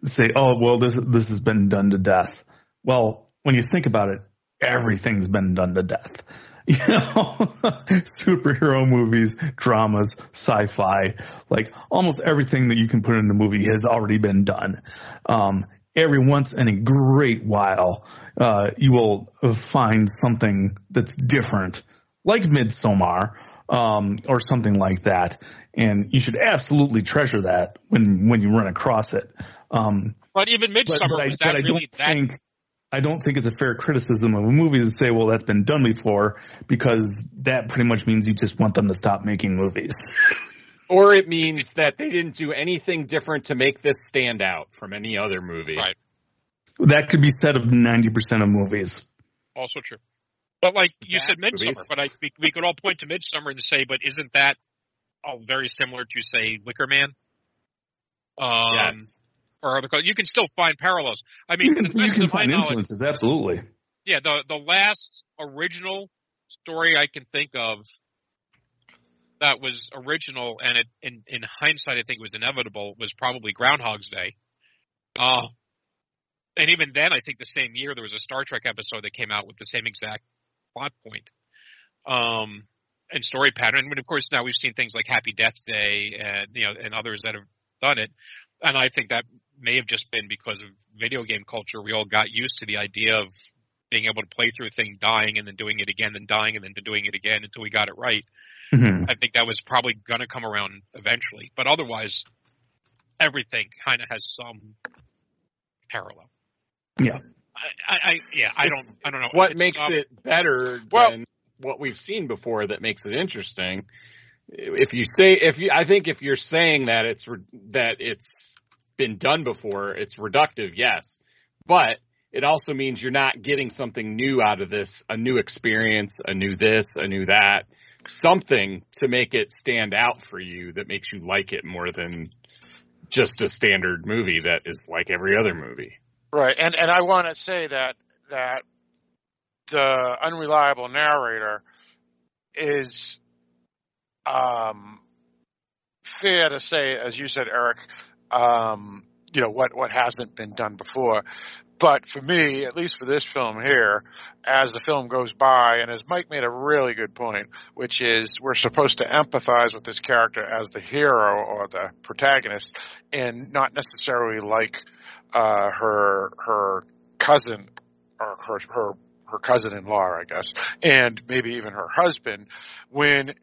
say, oh well, this this has been done to death. Well, when you think about it, everything's been done to death. [LAUGHS] You know, superhero movies, dramas, sci-fi, like almost everything that you can put in a movie has already been done. Um, every once in a great while, uh, you will find something that's different, like Midsommar, um, or something like that. And you should absolutely treasure that when, when you run across it. Um, but even Midsommar but I, was but that I really don't that think I don't think it's a fair criticism of a movie to say, well, that's been done before, because that pretty much means you just want them to stop making movies. Or it [LAUGHS] means that they didn't do anything different to make this stand out from any other movie. Right. that could be said of ninety percent of movies. Also true. But like you said, Midsommar. movies. But I we, we could all point to Midsommar and say, but isn't that all very similar to say Wicker Man? Um, Yes. Or other, you can still find parallels. I mean, You can, you can find influences, absolutely. yeah, the the last original story I can think of that was original and it in in hindsight I think it was inevitable was probably Groundhog's Day. Uh and even then I think the same year there was a Star Trek episode that came out with the same exact plot point. Um and story pattern. But of course now we've seen things like Happy Death Day and you know and others that have done it. And I think that may have just been because of video game culture. We all got used to the idea of being able to play through a thing, dying and then doing it again, and dying and then doing it again until we got it right. Mhm. I think that was probably going to come around eventually, but otherwise, everything kind of has some parallel. Yeah. I, I, I yeah, I don't, I don't know What It's, makes um, it better Well- than what we've seen before that makes it interesting? If you say, if you, I think if you're saying that it's, that it's been done before, it's reductive, yes. But it also means you're not getting something new out of this, a new experience, a new this, a new that, something to make it stand out for you that makes you like it more than just a standard movie that is like every other movie. Right, and and I want to say that that the unreliable narrator is um, fair to say, as you said, Eric. Um, you know what what hasn't been done before, but for me, at least for this film here, as the film goes by, and as Mike made a really good point, which is we're supposed to empathize with this character as the hero or the protagonist, and not necessarily like uh, her her cousin or her her her cousin-in-law, I guess, and maybe even her husband, when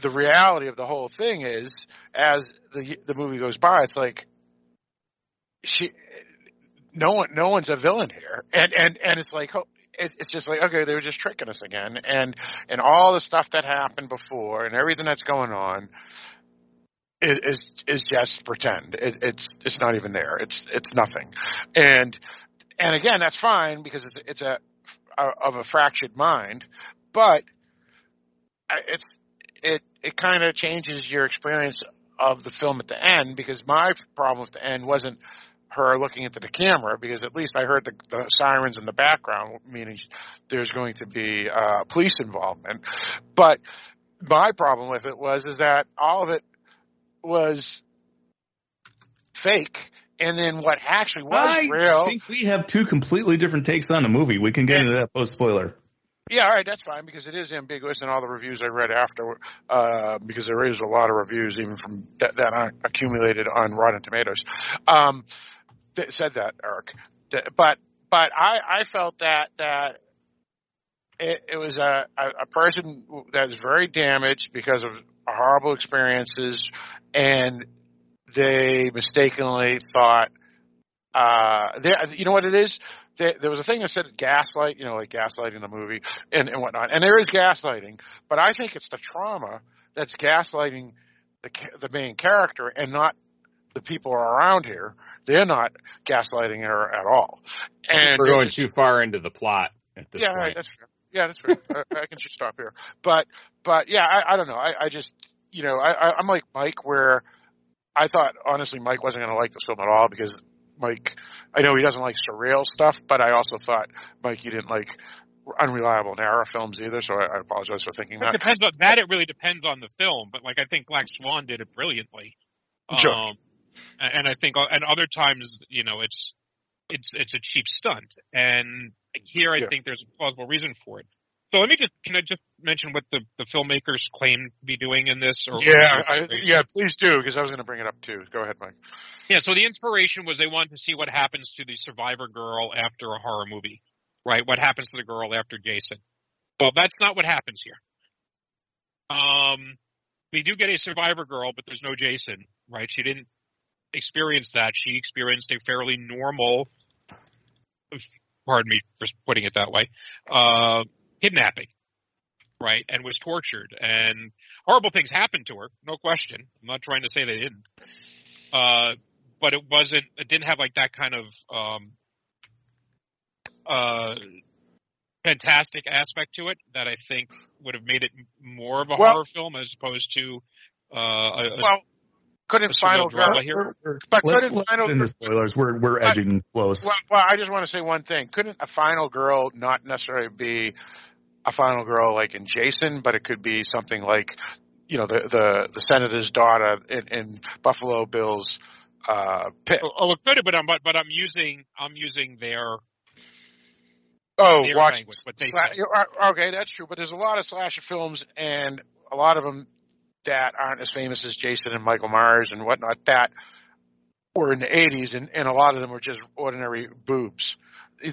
the reality of the whole thing is, as the the movie goes by, it's like she, no one, no one's a villain here, and and and it's like. oh, It's just like okay, they were just tricking us again, and and all the stuff that happened before, and everything that's going on, is is, is just pretend. It, it's it's not even there. It's it's nothing, and and again, that's fine because it's it's a, a of a fractured mind, but it's it it kind of changes your experience of the film at the end because my problem with the end wasn't her looking into the camera because at least I heard the, the sirens in the background, meaning there's going to be uh, police involvement. But my problem with it was is that all of it was fake, and then what actually was I real. I think we have two completely different takes on the movie. We can get into that post spoiler. Yeah, all right, that's fine because it is ambiguous in all the reviews I read after, uh, because there is a lot of reviews even from that, that accumulated on Rotten Tomatoes. Um, that said that, Eric, but but I I felt that that it, it was a, a person that is very damaged because of horrible experiences, and they mistakenly thought uh, you know what it is? There, there was a thing that said gaslight, you know, like gaslighting the movie and, and whatnot. And there is gaslighting, but I think it's the trauma that's gaslighting the the main character and not the people around here. They're not gaslighting her at all. And We're going too far into the plot at this yeah, point. that's fair. Yeah, that's fair. I, I can just stop here. But but yeah, I, I don't know. I, I just you know I, I I'm like Mike where I thought honestly Mike wasn't going to like this film at all because Mike I know he doesn't like surreal stuff, but I also thought Mike you didn't like unreliable narrow films either. So I, I apologize for thinking It that. depends on that. It really depends on the film, but like I think Black Swan did it brilliantly. Sure. Um, and and I think, and other times, you know, it's it's it's a cheap stunt, and here I Yeah. think there's a plausible reason for it. So let me just can I just mention what the the filmmakers claim to be doing in this? Or Yeah, I, yeah, please do because I was going to bring it up too. Go ahead, Mike. Yeah, so the inspiration was they wanted to see what happens to the survivor girl after a horror movie, right? What happens to the girl after Jason? Well, that's not what happens here. Um, we do get a survivor girl, but there's no Jason, right? She didn't experience that. She experienced a fairly normal, pardon me for putting it that way, uh, kidnapping, right? And was tortured and horrible things happened to her, no question. I'm not trying to say they didn't. Uh, but it wasn't, it didn't have like that kind of, um, uh, fantastic aspect to it that I think would have made it more of a Well- horror film as opposed to, uh, a, a- Well, couldn't final girl, here. We're- we're- but let's, couldn't let's final get into spoilers. We're we're But- edging close. Well, well, I just want to say one thing. Couldn't a final girl not necessarily be a final girl like in Jason, but it could be something like, you know, the the, the senator's daughter in, in Buffalo Bill's uh, pit. Oh, it could have, but I'm but, but I'm using I'm using their Oh, their watch. language, what they sla- uh, okay, that's true. But there's a lot of slasher films, and a lot of them that aren't as famous as Jason and Michael Myers and whatnot that were in the 80s, and, and a lot of them were just ordinary boobs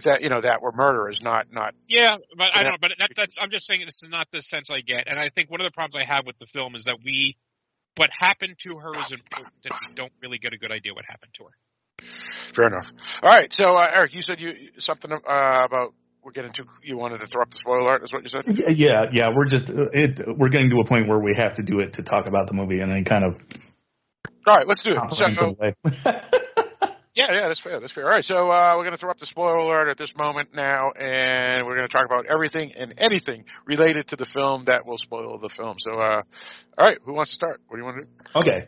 that you know that were murderers, not not Yeah, but I don't know. But that, that's I'm just saying this is not the sense I get, and I think one of the problems I have with the film is that we what happened to her is important, and we don't really get a good idea what happened to her. Fair enough. All right. So, uh, Eric, you said you something uh, about we're getting too. You wanted to throw up the spoiler alert. Is what you said? Yeah, yeah, yeah. We're just uh, it. We're getting to a point where we have to do it to talk about the movie, and then kind of All right. Let's do it. So, comprehensive way. [LAUGHS] yeah, yeah, that's fair. That's fair. All right. So, uh, we're going to throw up the spoiler alert at this moment now, and we're going to talk about everything and anything related to the film that will spoil the film. So, uh, all right. Who wants to start? What do you want to do? Okay.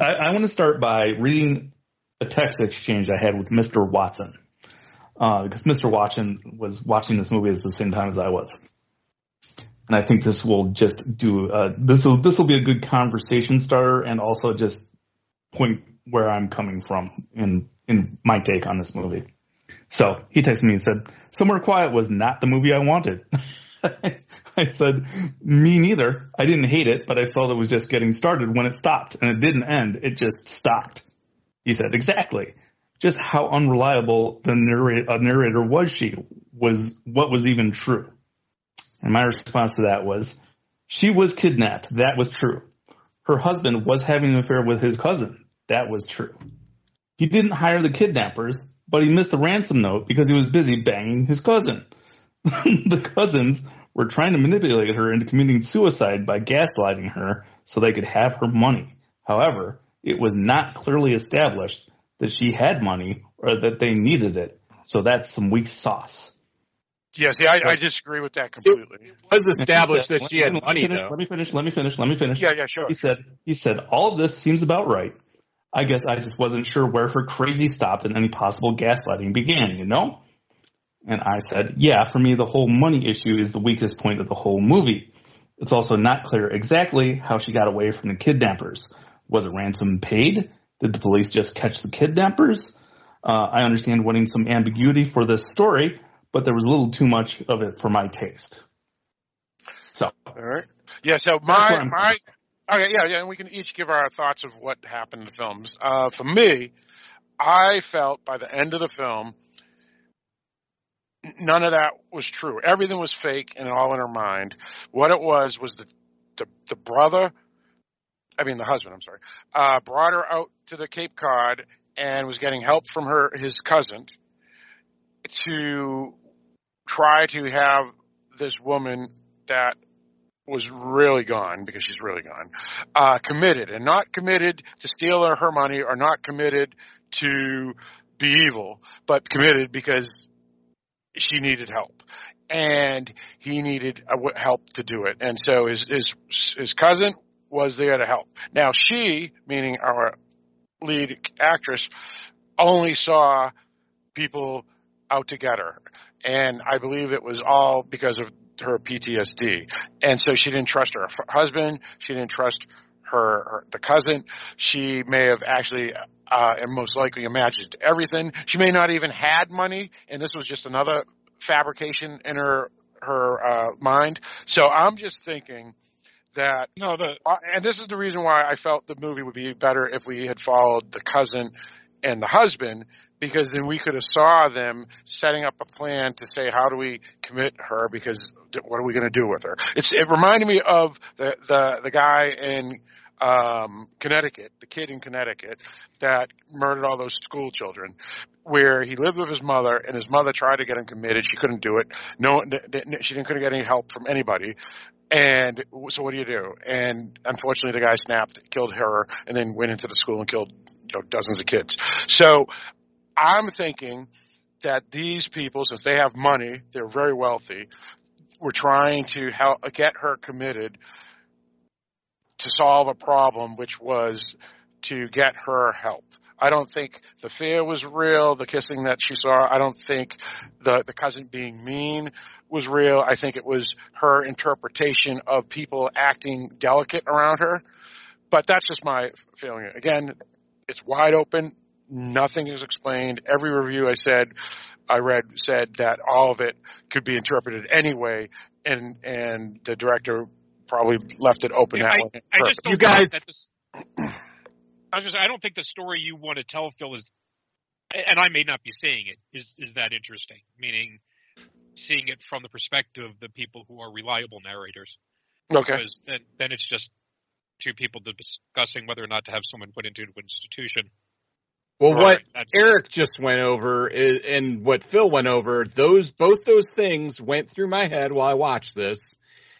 I, I want to start by reading a text exchange I had with Mr. Watson. Uh, because Mr. Watson was watching this movie at the same time as I was. And I think this will just do, uh, this will, this will be a good conversation starter and also just point where I'm coming from in, in my take on this movie. So he texted me and said, Somewhere Quiet was not the movie I wanted. [LAUGHS] I said, me neither. I didn't hate it, but I felt it was just getting started when it stopped and it didn't end. It just stopped. He said, exactly. Just how unreliable the narrator, narrator was she was what was even true. And my response to that was, she was kidnapped. That was true. Her husband was having an affair with his cousin. That was true. He didn't hire the kidnappers, but he missed the ransom note because he was busy banging his cousin. [LAUGHS] the cousins were trying to manipulate her into committing suicide by gaslighting her so they could have her money. However, it was not clearly established that she had money or that they needed it. So that's some weak sauce. Yeah. See, I, I disagree with that completely. It was established And that she had money finish, though. Let me finish. Let me finish. Let me finish. Yeah. Yeah. Sure. He said, he said, all of this seems about right. I guess I just wasn't sure where her crazy stopped and any possible gaslighting began, you know? And I said, yeah, for me, the whole money issue is the weakest point of the whole movie. It's also not clear exactly how she got away from the kidnappers. Was a ransom paid? Did the police just catch the kidnappers? Uh, I understand wanting some ambiguity for this story, but there was a little too much of it for my taste. So, All right. Yeah. So my my. Okay. Yeah. Yeah. And we can each give our thoughts of what happened in the films. Uh, for me, I felt by the end of the film, none of that was true. Everything was fake and all in her mind. What it was was the the, the brother, I mean the husband. I'm sorry, uh, brought her out to the Cape Cod and was getting help from her his cousin to try to have this woman that was really gone because she's really gone uh, committed and not committed to steal her, money or not committed to be evil, but committed because she needed help and he needed uh, help to do it. And so his, his, his cousin was there to help. Now she, meaning our lead actress, only saw people out to get her. And I believe it was all because of her PTSD. And so she didn't trust her husband. She didn't trust her, her the cousin. She may have actually, uh, and most likely imagined everything. She may not even had money, and this was just another fabrication in her her uh, mind. So I'm just thinking that No, the uh, and this is the reason why I felt the movie would be better if we had followed the cousin and the husband because then we could have saw them setting up a plan to say how do we commit her? Because what are we going to do with her? It's it reminded me of the the the guy in um Connecticut the kid in Connecticut that murdered all those school children where he lived with his mother and his mother tried to get him committed. She couldn't do it. No she didn't couldn't get any help from anybody. And so what do you do? And unfortunately, the guy snapped, killed her, and then went into the school and killed you know, dozens of kids. So I'm thinking that these people, since they have money, they're very wealthy, were trying to help get her committed to solve a problem, which was to get her help. I don't think the fear was real, the kissing that she saw. I don't think the, the cousin being mean was real. I think it was her interpretation of people acting delicate around her. But that's just my feeling. Again, it's wide open. Nothing is explained. Every review I said, I read said that all of it could be interpreted anyway, and and the director probably left it open Yeah, that I, way. I just don't You guys- that this, I was gonna say, I don't think the story you want to tell, Phil, is, and I may not be seeing it, is is that interesting. Meaning, seeing it from the perspective of the people who are reliable narrators. Okay. Because then then it's just two people discussing whether or not to have someone put into an institution. Well, Right, what that's- Eric just went over is, and what Phil went over, those both those things went through my head while I watched this,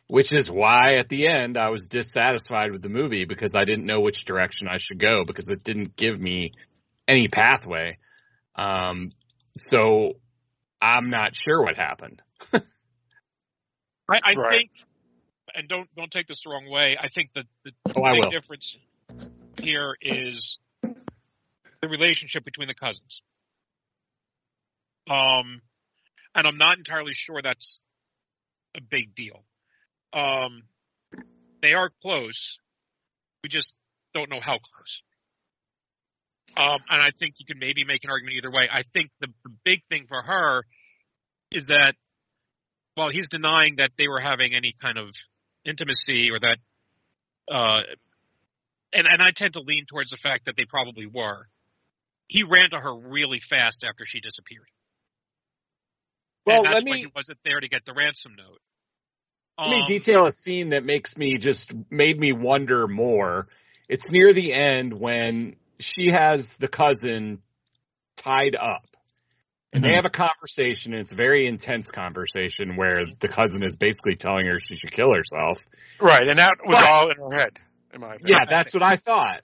which is why at the end I was dissatisfied with the movie because I didn't know which direction I should go because it didn't give me any pathway. Um, so I'm not sure what happened. [LAUGHS] I, I Right. think, and don't don't take this the wrong way. I think that the Oh, big difference here is the relationship between the cousins. Um, and I'm not entirely sure that's a big deal. Um, they are close. We just don't know how close. Um, and I think you can maybe make an argument either way. I think the, the big thing for her is that while he's denying that they were having any kind of intimacy or that, uh, and, and I tend to lean towards the fact that they probably were, he ran to her really fast after she disappeared. Well, and that's let why me he wasn't there to get the ransom note. Let me Um, detail a scene that makes me just made me wonder more. It's near the end when she has the cousin tied up. And they Mhm. have a conversation, and it's a very intense conversation where the cousin is basically telling her she should kill herself. Right, and that was But- all in her head, in my opinion. Yeah, that's what I thought.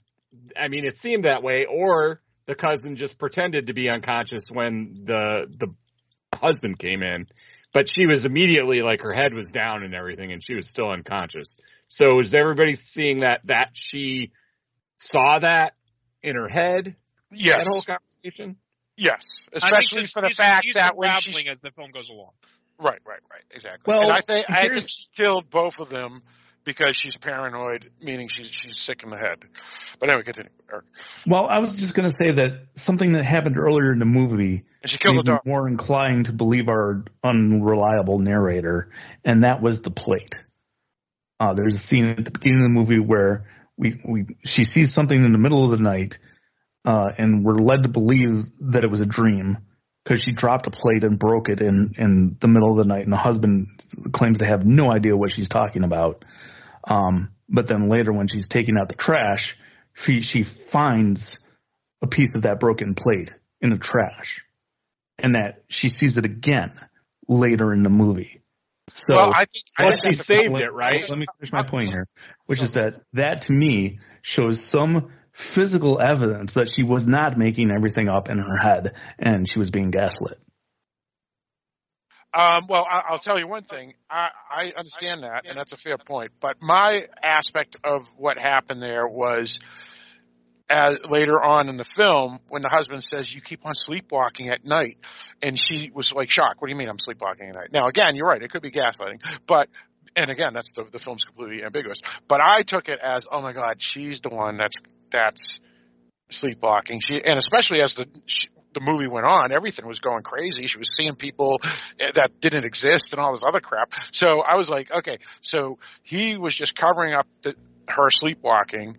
I mean, it seemed that way, or the cousin just pretended to be unconscious when the the husband came in, but she was immediately like her head was down and everything, and she was still unconscious. So is everybody seeing that that she saw that in her head? Yes. That whole conversation. Yes, I think especially for the fact she's that when unraveling she as the film goes along. right, right, right, exactly. Well, and I say I think she killed both of them because she's paranoid, meaning she's she's sick in the head. But anyway, continue. Eric. Well, I was just going to say that something that happened earlier in the movie And she killed made me more inclined to believe our unreliable narrator, and that was the plate. Uh, there's a scene at the beginning of the movie where we, we she sees something in the middle of the night, uh, and we're led to believe that it was a dream because she dropped a plate and broke it in in the middle of the night, and the husband claims to have no idea what she's talking about. Um, but then later, when she's taking out the trash, she she finds a piece of that broken plate in the trash, and that she sees it again later in the movie. So well, I think I think she saved let, it, right? Let me finish my point here, which is that that to me shows some physical evidence that she was not making everything up in her head and she was being gaslit. Um, well, I, I'll tell you one thing. I, I understand that, and that's a fair point. But my aspect of what happened there was, as later on in the film, when the husband says, "You keep on sleepwalking at night," and she was like shocked. What do you mean I'm sleepwalking at night? Now, again, you're right. It could be gaslighting, but and again, that's the the film's completely ambiguous. But I took it as, oh my God, she's the one that's that's sleepwalking. She and especially as the she, the movie went on, everything was going crazy. She was seeing people that didn't exist and all this other crap. So I was like, okay, so he was just covering up the, her sleepwalking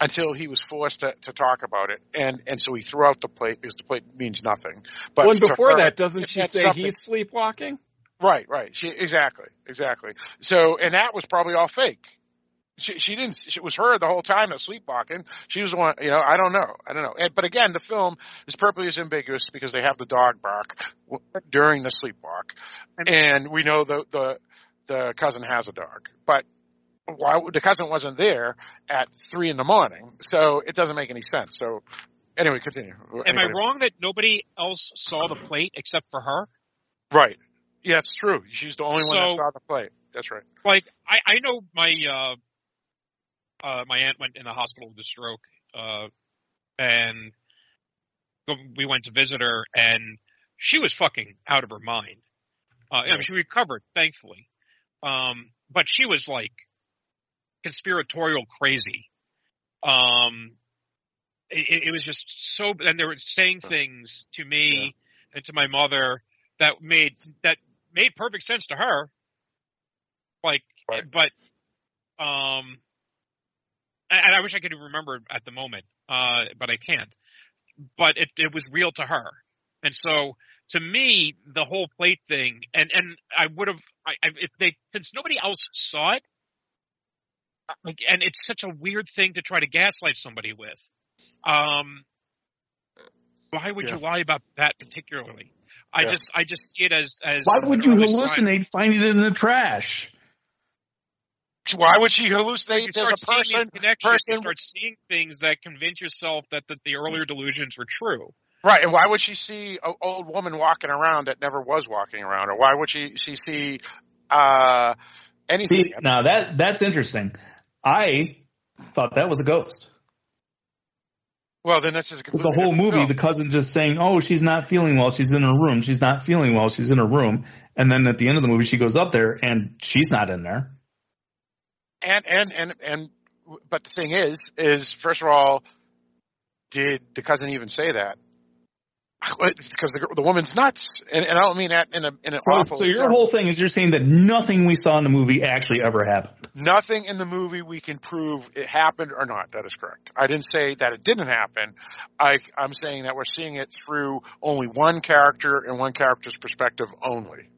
until he was forced to, to talk about it, and and so he threw out the plate because the plate means nothing. But well, before her, that, doesn't she say he's sleepwalking? Right, right. She exactly, exactly. So, and that was probably all fake. She she didn't. It was her the whole time that sleepwalking. She was the one. You know, I don't know. I don't know. And, but again, the film is purposely as ambiguous because they have the dog bark w- during the sleepwalk, and we know the the the cousin has a dog, but. Why the cousin wasn't there at three in the morning, so it doesn't make any sense. So, anyway, continue. Am I wrong that nobody else saw the plate except for her? Right. Yeah, it's true. She's the only one that saw the plate. That's right. Like I, I know my uh, uh, my aunt went in the hospital with a stroke, uh, and we went to visit her, and she was fucking out of her mind. Uh, I mean, she recovered, thankfully, um, but she was like conspiratorial crazy. Um, it, it was just so, and they were saying things to me and to my mother that made that made perfect sense to her. Like, Right. but um, and I wish I could remember at the moment, uh, but I can't. But it it was real to her, and so to me, the whole plate thing, and and I would have, if they since nobody else saw it, like, and it's such a weird thing to try to gaslight somebody with. Um, why would you lie about that particularly? I Yeah. just I just see it as as Why would you hallucinate finding it in the trash? Why would she hallucinate start as a seeing these person? you person- start seeing things that convince yourself that the, the earlier delusions were true. Right, and why would she see an old woman walking around that never was walking around, or why would she she see uh, anything? See, now that that's interesting. I thought that was a ghost. well, then this just a Because the whole movie, the cousin just saying, "Oh, she's not feeling well. She's in her room. She's not feeling well. She's in her room." And then at the end of the movie, she goes up there and she's not in there. And and and and but the thing is, is first of all, did the cousin even say that? Because the, the woman's nuts, and, and I don't mean that in a in an So, awful. so your whole thing is you're saying that nothing we saw in the movie actually ever happened. Nothing in the movie we can prove it happened or not. That is correct. I didn't say that it didn't happen. I, I'm saying that we're seeing it through only one character and one character's perspective only.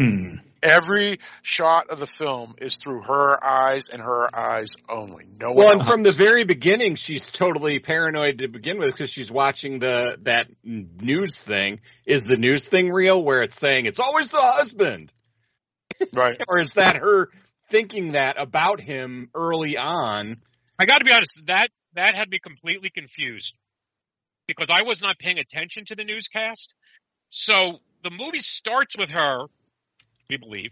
Hmm. Every shot of the film is through her eyes and her eyes only. No one Well, and from the very beginning, she's totally paranoid to begin with because she's watching the that news thing. Is the news thing real? Where it's saying it's always the husband, right. [LAUGHS] or is that her thinking that about him early on? I got to be honest, that that had me completely confused because I was not paying attention to the newscast. So the movie starts with her, we believe,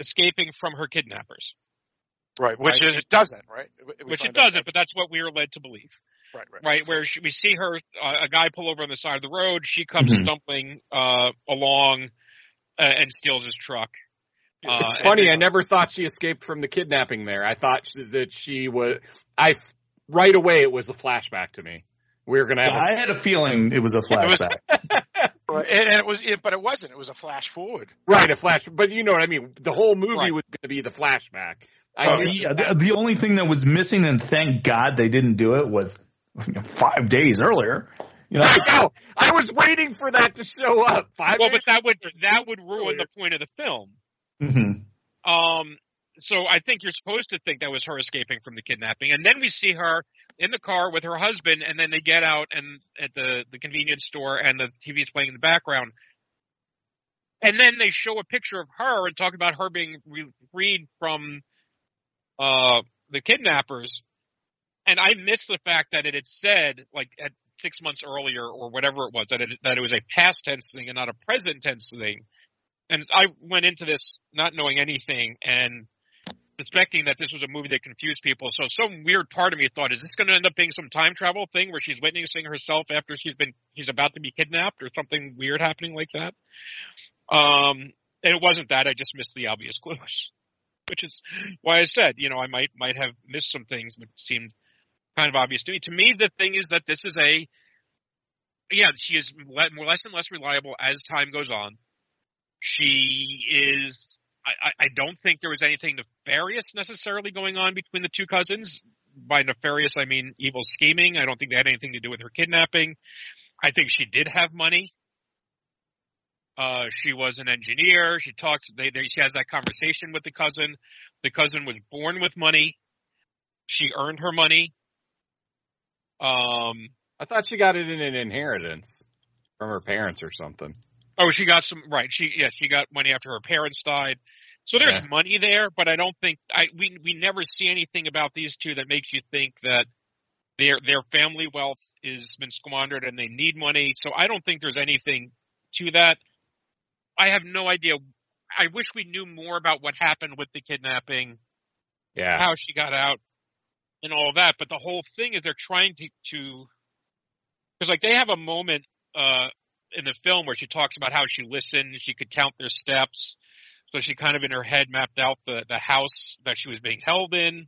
escaping from her kidnappers, Right. Which Right. is, it doesn't, right? We- we which it doesn't, but that's what we are led to believe. Right, right. right? Where she, we see her, uh, a guy pull over on the side of the road. She comes Mhm. stumbling uh, along uh, and steals his truck. Uh, It's and funny. then- I never thought she escaped from the kidnapping. There, I thought she, that she was. I right away it was a flashback to me. We were gonna have. a I had a feeling it was a was- flashback. [LAUGHS] Right. And, and it was, it, but it wasn't. It was a flash forward. Right, a flash, but you know what I mean. The whole movie Right. was going to be the flashback. I Oh, yeah, the, the only thing that was missing, and thank God they didn't do it, was you know, five days earlier. You know, I know. I was waiting for that to show up. Five well, but days that would that would ruin the point of the film. Mhm. Um, so I think you're supposed to think that was her escaping from the kidnapping, and then we see her in the car with her husband, and then they get out and at the the convenience store, and the TV is playing in the background, and then they show a picture of her and talk about her being re- freed from uh the kidnappers, and I missed the fact that it had said like at six months earlier or whatever it was that it that it was a past tense thing and not a present tense thing. And I went into this not knowing anything and suspecting that this was a movie that confused people. So some weird part of me thought, is this going to end up being some time travel thing where she's witnessing herself after she's been she's about to be kidnapped or something weird happening like that? Um, and it wasn't that. I just missed the obvious [LAUGHS] clues, which is why I said, you know, I might might have missed some things that seemed kind of obvious to me. To me, the thing is that this is a yeah, she is less and less reliable as time goes on. She is. I, I- don't think there was anything nefarious necessarily going on between the two cousins. By nefarious, I mean evil scheming. I don't think they had anything to do with her kidnapping. I think she did have money. Uh, she was an engineer. She talks. They, they, she has that conversation with the cousin. The cousin was born with money. She earned her money. Um, I thought she got it in an inheritance from her parents or something. Oh, she got some right. She yeah, she got money after her parents died. So there's Yeah. money there, but I don't think I we we never see anything about these two that makes you think that their their family wealth is been squandered and they need money. So I don't think there's anything to that. I have no idea. I wish we knew more about what happened with the kidnapping, Yeah. how she got out. and all that. But the whole thing is they're trying to to because like they have a moment uh in the film where she talks about how she listened, she could count their steps, so she kind of in her head mapped out the the house that she was being held in.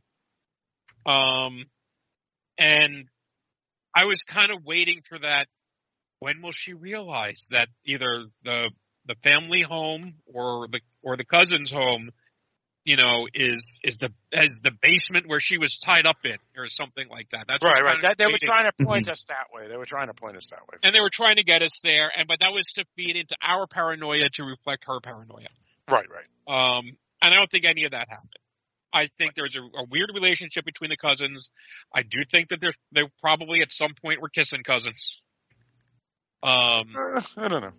Um, and I was kind of waiting for that. When will she realize that either the the family home or the or the cousin's home, you know, is is the as the basement where she was tied up in, or something like that. That's Right, right. That, they were trying to point us that way. They were trying to point us that way. and they were trying to get us there, and but that was to feed into our paranoia to reflect her paranoia. Right, right. Um, and I don't think any of that happened. I think there's a, a weird relationship between the cousins. I do think that they're they probably at some point were kissing cousins. Um, Uh, I don't know.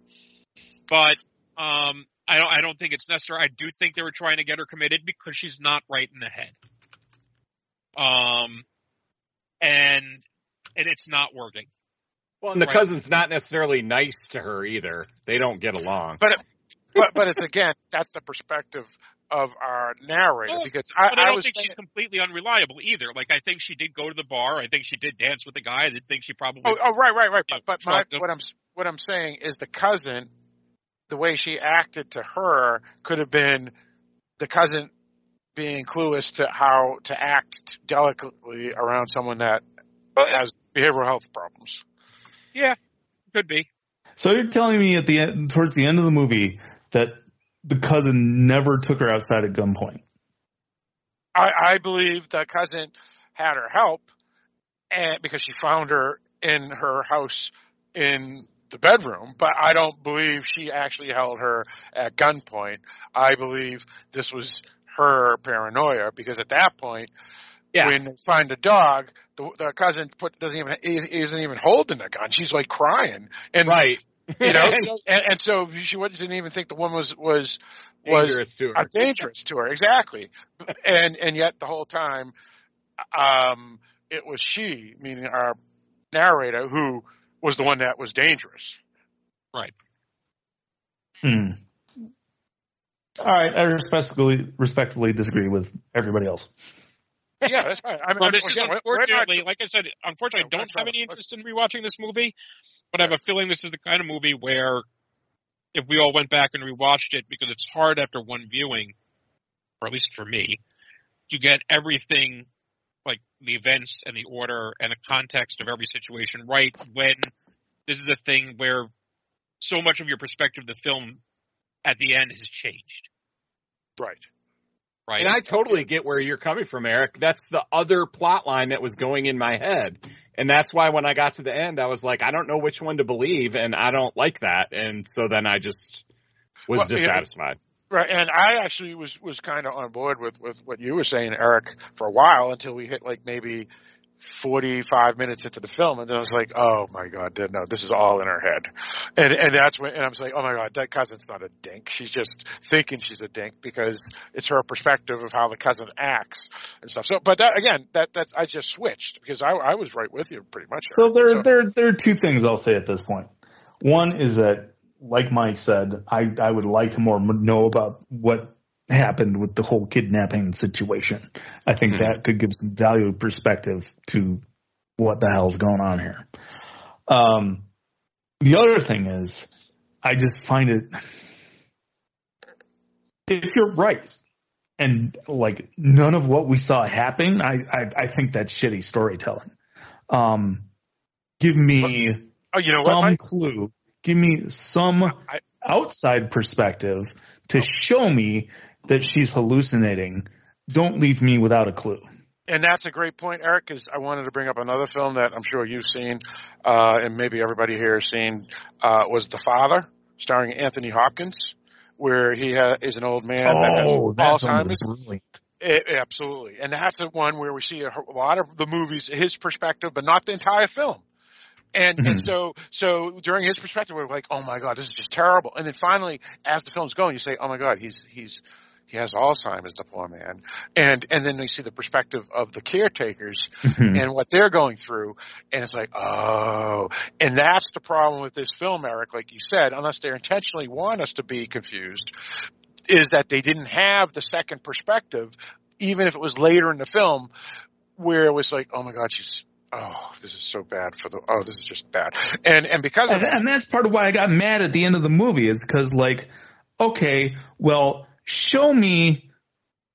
but um, I don't I don't think it's necessary. I do think they were trying to get her committed because she's not right in the head. Um, and and it's not working. Well, and the Right. cousin's not necessarily nice to her either. They don't get along. But but but it's again that's the perspective of our narrator because I, I I don't was think saying, she's completely unreliable either. Like I think she did go to the bar. I think she did dance with the guy. I think she probably. oh, oh right right right but but my, what I'm what I'm saying is the cousin the way she acted to her could have been the cousin being clueless to how to act delicately around someone that has behavioral health problems. yeah, could be. So you're telling me at the end, towards the end of the movie, that the cousin never took her outside at gunpoint. I, I believe the cousin had her help, and because she found her in her house in the bedroom, but I don't believe she actually held her at gunpoint. I believe this was her paranoia because at that point, Yeah. when they find the dog, the, the cousin put doesn't even isn't even holding the gun. She's like crying, and right. you know, [LAUGHS] and, and so she didn't even think the woman was was was Dangerous to her. uh, dangerous to her exactly and and yet the whole time um it was she meaning our narrator who was the one that was dangerous Right. Hmm. All right, I respectfully respectfully disagree with everybody else. yeah that's right I mean, Well, this is again, we're- we're not- unfortunately, like I said, unfortunately, I don't have any interest in rewatching this movie. But I have a feeling this is the kind of movie where, if we all went back and rewatched it, because it's hard after one viewing, or at least for me, to get everything, like the events and the order and the context of every situation right. When this is a thing where so much of your perspective of the film at the end has changed, right right? And I totally get where you're coming from, Eric. That's the other plot line that was going in my head. And that's why when I got to the end, I was like, I don't know which one to believe, and I don't like that. And so then I just was Well, yeah. dissatisfied. Right and i actually was was kind of on board with with what you were saying eric for a while until we hit like maybe 45 minutes into the film and then i was like oh my god no this is all in her head. And and that's when and i was like oh my god that cousin's not a dink. She's just thinking she's a dink because it's her perspective of how the cousin acts and stuff. So but that again that that i just switched because i i was right with you pretty much So there, there, there are two things I'll say at this point. One is that, like Mike said, I, I would like to more know about what happened with the whole kidnapping situation. I think that could give some valuable perspective to what the hell's going on here. Um, the other thing is, I just find it, if you're right, and like none of what we saw happening, I, I, I think that's shitty storytelling. Um, give me oh you know some what clue, give me some I- outside perspective to show me that she's hallucinating. Don't leave me without a clue. And that's a great point, Eric, because I wanted to bring up another film that I'm sure you've seen, uh, and maybe everybody here has seen, uh, was The Father, starring Anthony Hopkins, where he ha- is an old man that has oh, that's Alzheimer's. brilliant. It, absolutely. And that's the one where we see a, a lot of the movies, his perspective, but not the entire film. And and Mhm. so so during his perspective, we're like, oh my god, this is just terrible. And then finally, as the film's going, you say, oh my god, he's he's he has Alzheimer's, the poor man. And and then we see the perspective of the caretakers Mhm. and what they're going through, and it's like, oh, and that's the problem with this film, Eric. Like you said, unless they intentionally want us to be confused, is that they didn't have the second perspective, even if it was later in the film, where it was like, oh my god, she's oh, this is so bad for the oh, this is just bad, and and because of and, that, and that's part of why I got mad at the end of the movie is because like, okay, well, show me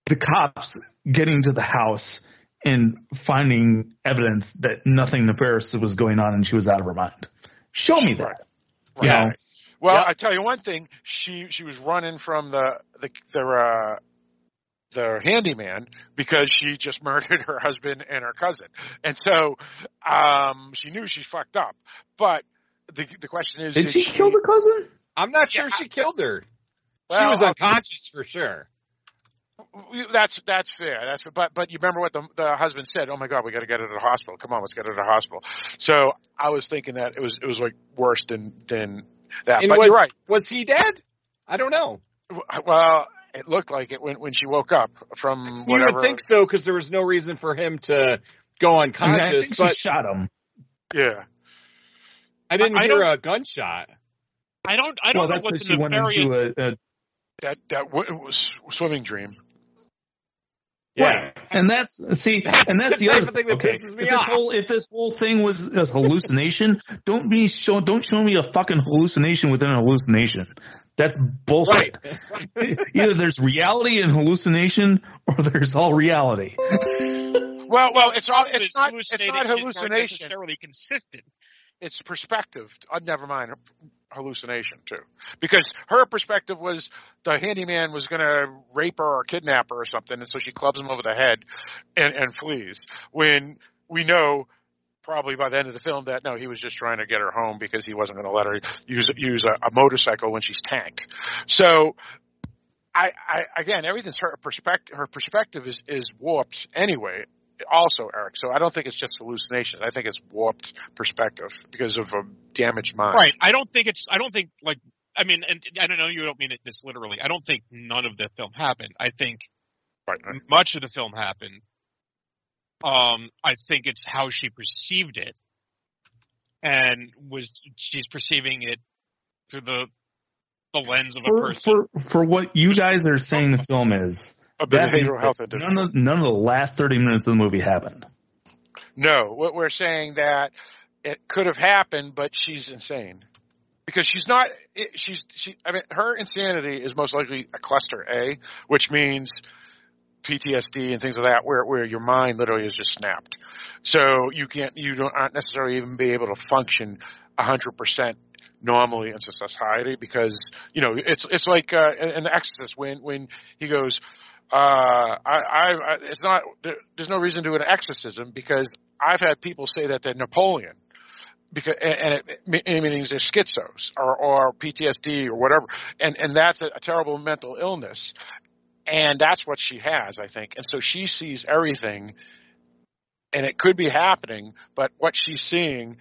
the cops getting to the house and finding evidence that nothing nefarious was going on and she was out of her mind. Show me that. You know? Yes. Well, Yep. I tell you one thing: she she was running from the the the uh, the handyman because she just [LAUGHS] murdered her husband and her cousin, and so um, she knew she fucked up. But the the question is, Did she kill the cousin? I'm not sure she killed her. she was unconscious for sure. That's that's fair. That's but but you remember what the the husband said? Oh my God, we got to get her to the hospital. Come on, let's get her to the hospital. So I was thinking that it was it was like worse than than that. And but was, you're right. Was he dead? I don't know. Well, it looked like it when when she woke up from whatever. You whatever. would think so because there was no reason for him to go I, mean, I unconscious. think she but shot him. Yeah. I didn't I hear don't- a gunshot. I don't. I don't Well, know that's what where the she went nefarious. into a, a That that w- was swimming dream. Yeah. And that's see, and that's the the other of thing that okay. pisses me if this off. whole if this whole thing was a hallucination, don't be show don't show me a fucking hallucination within a hallucination. That's bullshit. Right. Either there's reality and hallucination, or there's all reality. Well, well, it's all it's His not it's not hallucinations aren't hallucination. necessarily consistent. It's perspective. Uh, never mind hallucination too, because her perspective was the handyman was going to rape her or kidnap her or something, and so she clubs him over the head and and flees. When we know. Probably by the end of the film, that no, he was just trying to get her home because he wasn't going to let her use use a, a motorcycle when she's tanked. So I, I again, everything's her perspective. Her perspective is is warped anyway. Also, Eric. So I don't think it's just hallucination. I think it's warped perspective because of a damaged mind. Right. I don't think it's. I don't think like. I mean, and I don't know. You don't mean it this literally. I don't think none of the film happened. I think Right. right. much of the film happened. Um, I think it's how she perceived it, and was she's perceiving it through the the lens of a For person. for for what you guys are saying the film is, A that means behavioral health that none of none of the last thirty minutes of the movie happened. No, what we're saying that it could have happened, but she's insane because she's not. it- She's she. I mean, her insanity is most likely a cluster A, which means PTSD and things of that, where where your mind literally is just snapped. So you can't, you don't aren't necessarily even be able to function hundred percent normally in society because you know it's it's like uh, in The Exorcist when when he goes. Uh, I, I, I, it's not. There, there's no reason to do an exorcism because I've had people say that they're Napoleon, because and it, it means they're schizos or, or PTSD or whatever, and and that's a, a terrible mental illness, and that's what she has, I think, and so she sees everything, and it could be happening, but what she's seeing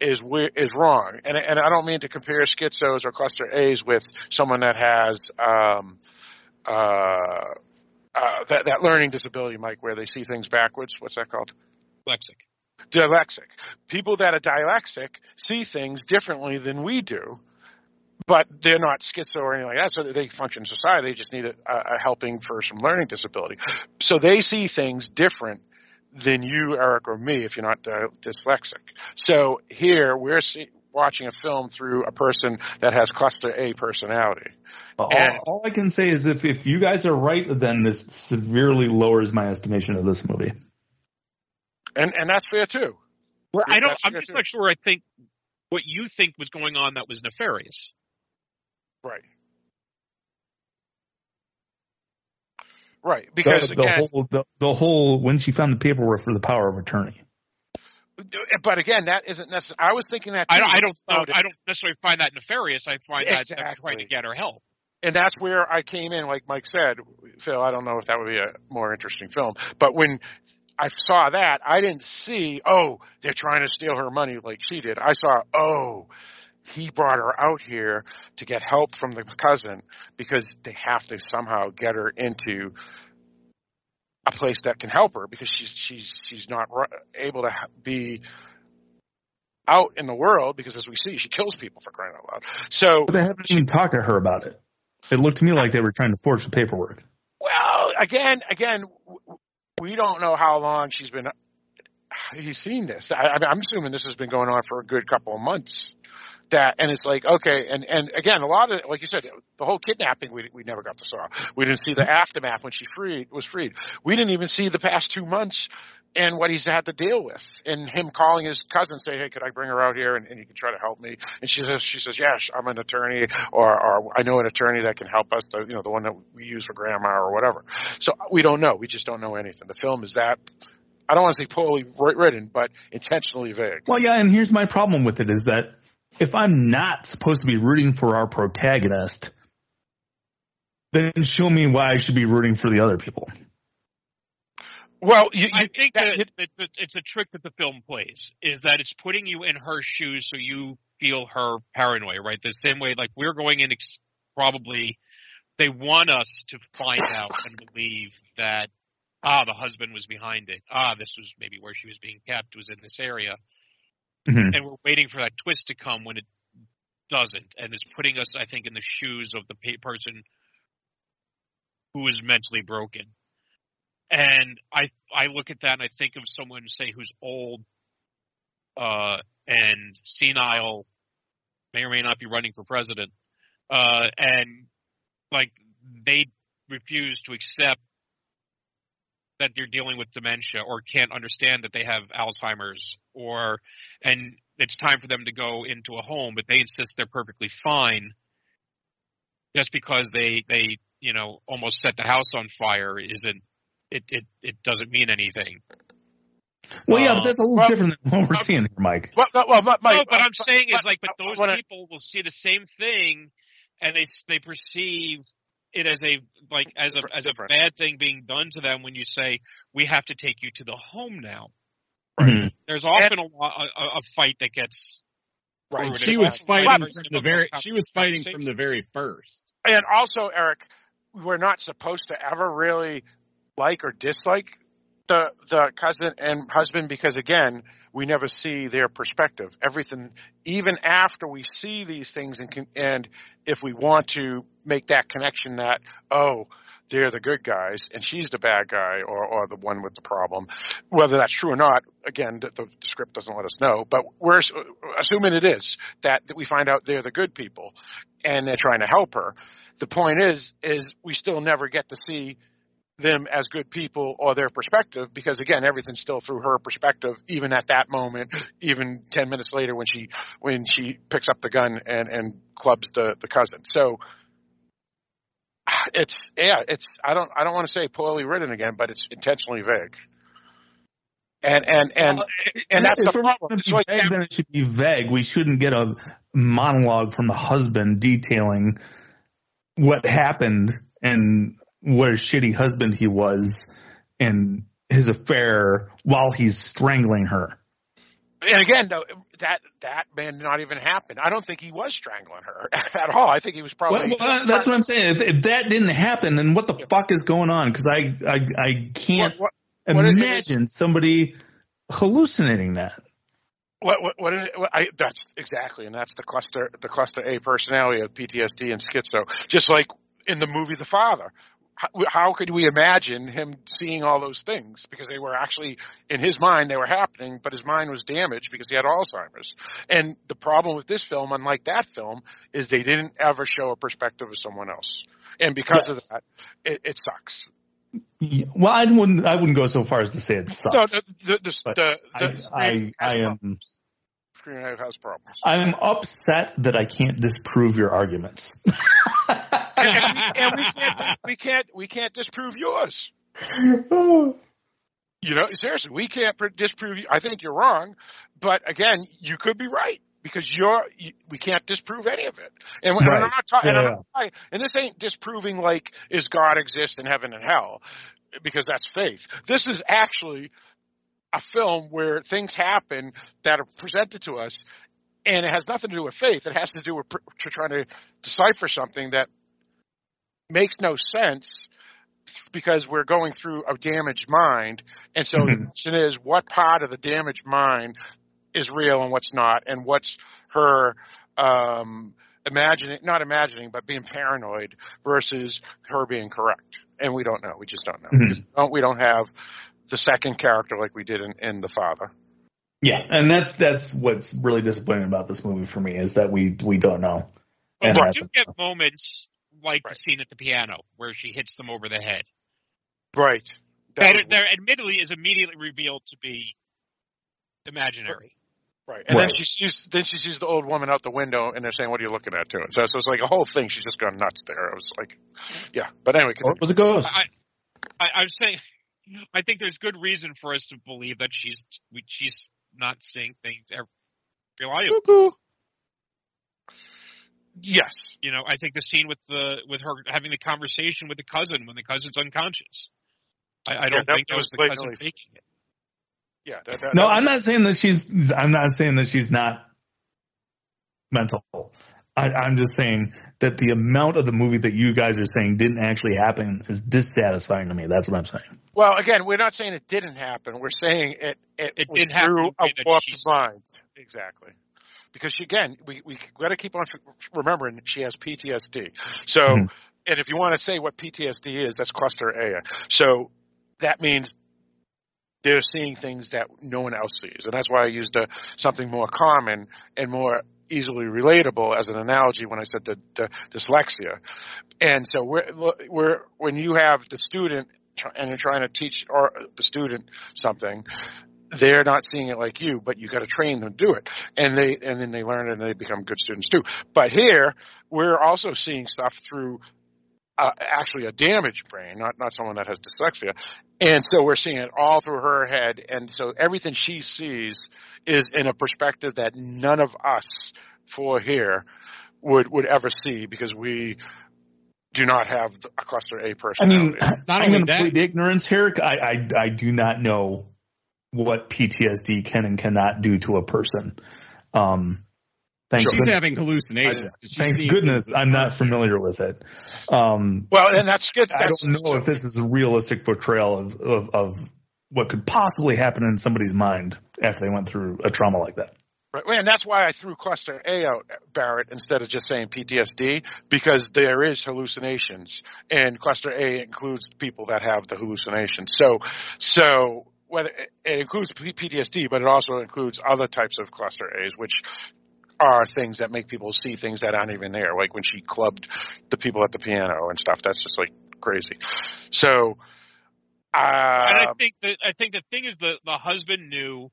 is is wrong, and and I don't mean to compare schizos or cluster A's with someone that has um, uh, uh, that that learning disability, Mike, where they see things backwards. What's that called? Lexic. Dyslexic. People that are dyslexic see things differently than we do, but they're not schizo or anything like that. So they function in society. They just need a, a helping for some learning disability. So they see things different than you, Eric, or me if you're not uh, dyslexic. So here we're see, watching a film through a person that has cluster A personality. All, And- all I can say is if if you guys are right, then this severely lowers my estimation of this movie. And and that's fair too. Well, I don't. I'm just too. not sure. I think what you think was going on that was nefarious. Right. Right, because the, the again, whole the, the whole when she found the paperwork for the power of attorney. Uh, but again, that isn't necessary. I was thinking that. I don't. I don't. So know- I don't necessarily find that nefarious. I find that they're trying to get her help. and that's where I came in. Like Mike said, Phil, I don't know if that would be a more interesting film, but when I saw that, I didn't see, oh, they're trying to steal her money like she did. I saw, oh, he brought her out here to get help from the cousin because they have to somehow get her into a place that can help her because she's she's she's not able to be out in the world because as we see she kills people for crying out loud. So But they haven't even talked to her about it. It looked to me like they were trying to forge the paperwork. Well, again, again, we don't know how long she's been. Uh, he's seen this. I, I I'm assuming this has been going on for a good couple of months. That and it's like okay, and and again, a lot of like you said, the whole kidnapping we we never got to saw. We didn't see the aftermath when she freed was freed. We didn't even see the past two months and what he's had to deal with, and him calling his cousin say, "Hey, could I bring her out here and, and you can try to help me?" And she says, "She says, yes, I'm an attorney, or, or I know an attorney that can help us. The, you know, the one that we use for grandma or whatever." So we don't know. We just don't know anything. The film is that. I don't want to say poorly written, but intentionally vague. Well, yeah, and here's my problem with it is that if I'm not supposed to be rooting for our protagonist, then show me why I should be rooting for the other people. Well, you, you, I think that, that, that, that it's a trick that the film plays is that it's putting you in her shoes so you feel her paranoia, right? The same way, like we're going in ex- probably they want us to find out and believe that ah the husband was behind it, ah this was maybe where she was being kept was in this area, Mhm. and we're waiting for that twist to come when it doesn't, and it's putting us, I think, in the shoes of the person who is mentally broken. And I I look at that and I think of someone say who's old, uh, and senile, may or may not be running for president, uh, and like they refuse to accept that they're dealing with dementia or can't understand that they have Alzheimer's or and it's time for them to go into a home, but they insist they're perfectly fine just because they they you know almost set the house on fire isn't it it, it doesn't mean anything. Well, yeah, Uh, but that's a little well, different than what we're seeing here, Mike. well, well, well, Mike, no, but uh, I'm saying is like, but but those what I- people will see the same thing, and they they perceive it as a like as a Different- as a bad thing being done to them when you say we have to take you to the home now. Mhm. There's often a, lo- a a a fight that gets Right. She was Well, fighting from the very. She was fighting from the very first. And also, Eric, we're not supposed to ever really like or dislike the the cousin and husband because again, we never see their perspective. Everything, even after we see these things, and can, and if we want to make that connection that oh. They're the good guys, and she's the bad guy, or, or the one with the problem. Whether that's true or not, again, the, the script doesn't let us know. But we're assuming it is that, that we find out they're the good people, and they're trying to help her the point is is we still never get to see them as good people or their perspective because again everything's still through her perspective even at that moment even 10 minutes later when she when she picks up the gun and and clubs the the cousin so it's yeah it's i don't i don't want to say poorly written again but it's intentionally vague and and and and that's if the problem It's to like- vague, then it should be vague. We shouldn't get a monologue from the husband detailing what happened and what a shitty husband he was and his affair while he's strangling her. And again, though, that that may not even happen. I don't think he was strangling her [LAUGHS] at all. I think he was Well, probably. well, that's what I'm saying. If, if that didn't happen, then what the fuck is going on? Because I, I, I can't What, what, what it is- imagine somebody hallucinating that. what, what, what, it- what I, that's exactly, and that's the cluster, the cluster A personality of PTSD and schizo. Just like in the movie The Father, how, could we imagine him seeing all those things because they were actually in his mind they were happening, but his mind was damaged because he had Alzheimer's. And the problem with this film, unlike that film, is they didn't ever show a perspective of someone else, and because Yes. of that, it, it sucks. Well, I wouldn't, I wouldn't go so far as to say it sucks. No, the the the, I, I, I am. Screen has problems. I'm upset that I can't disprove your arguments. [LAUGHS] and, and we can't we can't we can't disprove yours. [LAUGHS] You know, seriously, we can't pr- disprove. You. I think you're wrong, but again, you could be right because you're. You, we can't disprove any of it. And, when- and I'm not talking. Yeah, and, and this ain't disproving like is God exist in heaven and hell, because that's faith. This is actually a film where things happen that are presented to us, and it has nothing to do with faith. It has to do with pr- to trying to decipher something that makes no sense because we're going through a damaged mind. And so the Mhm. question is, what part of the damaged mind is real and what's not, and what's her um, imagining, not imagining, but being paranoid versus her being correct. And we don't know. We just don't know. Mhm. We, just don't, we don't have the second character like we did in, in the father. Yeah, and that's that's what's really disappointing about this movie for me is that we we don't know. And But that's you get moments like the scene at the piano where she hits them over the head. Right. That That, was- there admittedly is immediately revealed to be imaginary. Right. And then Right. she sees then she sees the old woman out the window and they're saying, What are you looking at too? So, so it's like a whole thing, she's just gone nuts there. I was like Yeah. But anyway, or it was a ghost. I, I, I'm saying, I think there's good reason for us to believe that she's we, she's not seeing things every reliable. Yes. You know, I think the scene with the with her having the conversation with the cousin when the cousin's unconscious. I, I don't that think that was was the cousin blatantly- faking it. Yeah. That, that, No, that- I'm not saying that she's. I'm not saying that she's not mental. I, I'm just saying that the amount of the movie that you guys are saying didn't actually happen is dissatisfying to me. That's what I'm saying. Well, again, we're not saying it didn't happen. We're saying it it, It was did happen through in the way a warped mind. Exactly. Because she, again, we we got to keep on remembering she has PTSD. So, Mhm. and if you want to say what PTSD is, that's cluster A. So that means they're seeing things that no one else sees, and that's why I used a, something more common and more easily relatable as an analogy when I said the, the dyslexia. And so we're, we're when you have the student and you're trying to teach the student something, they're not seeing it like you, but you got to train them to do it, and they and then they learn it and they become good students too. But here we're also seeing stuff through uh, actually a damaged brain, not not someone that has dyslexia, and so we're seeing it all through her head, and so everything she sees is in a perspective that none of us for here would would ever see because we do not have a cluster A person. I mean, [CLEARS THROAT] Not I'm only going to that- plead ignorance here. I, I I do not know what PTSD can and cannot do to a person. Um, thank She's goodness, having hallucinations. she's thank seeing goodness things I'm not familiar with it. Um, well, and that's good. I don't know if this is a realistic portrayal of, of, of what could possibly happen in somebody's mind after they went through a trauma like that. Right, and that's why I threw cluster A out, Barrett, instead of just saying PTSD, because there is hallucinations, and cluster A includes people that have the hallucinations. So, so whether it includes PTSD, but it also includes other types of cluster A's, which are things that make people see things that aren't even there, like when she clubbed the people at the piano and stuff. That's just like crazy. So, uh, and I think that I think the thing is the the husband knew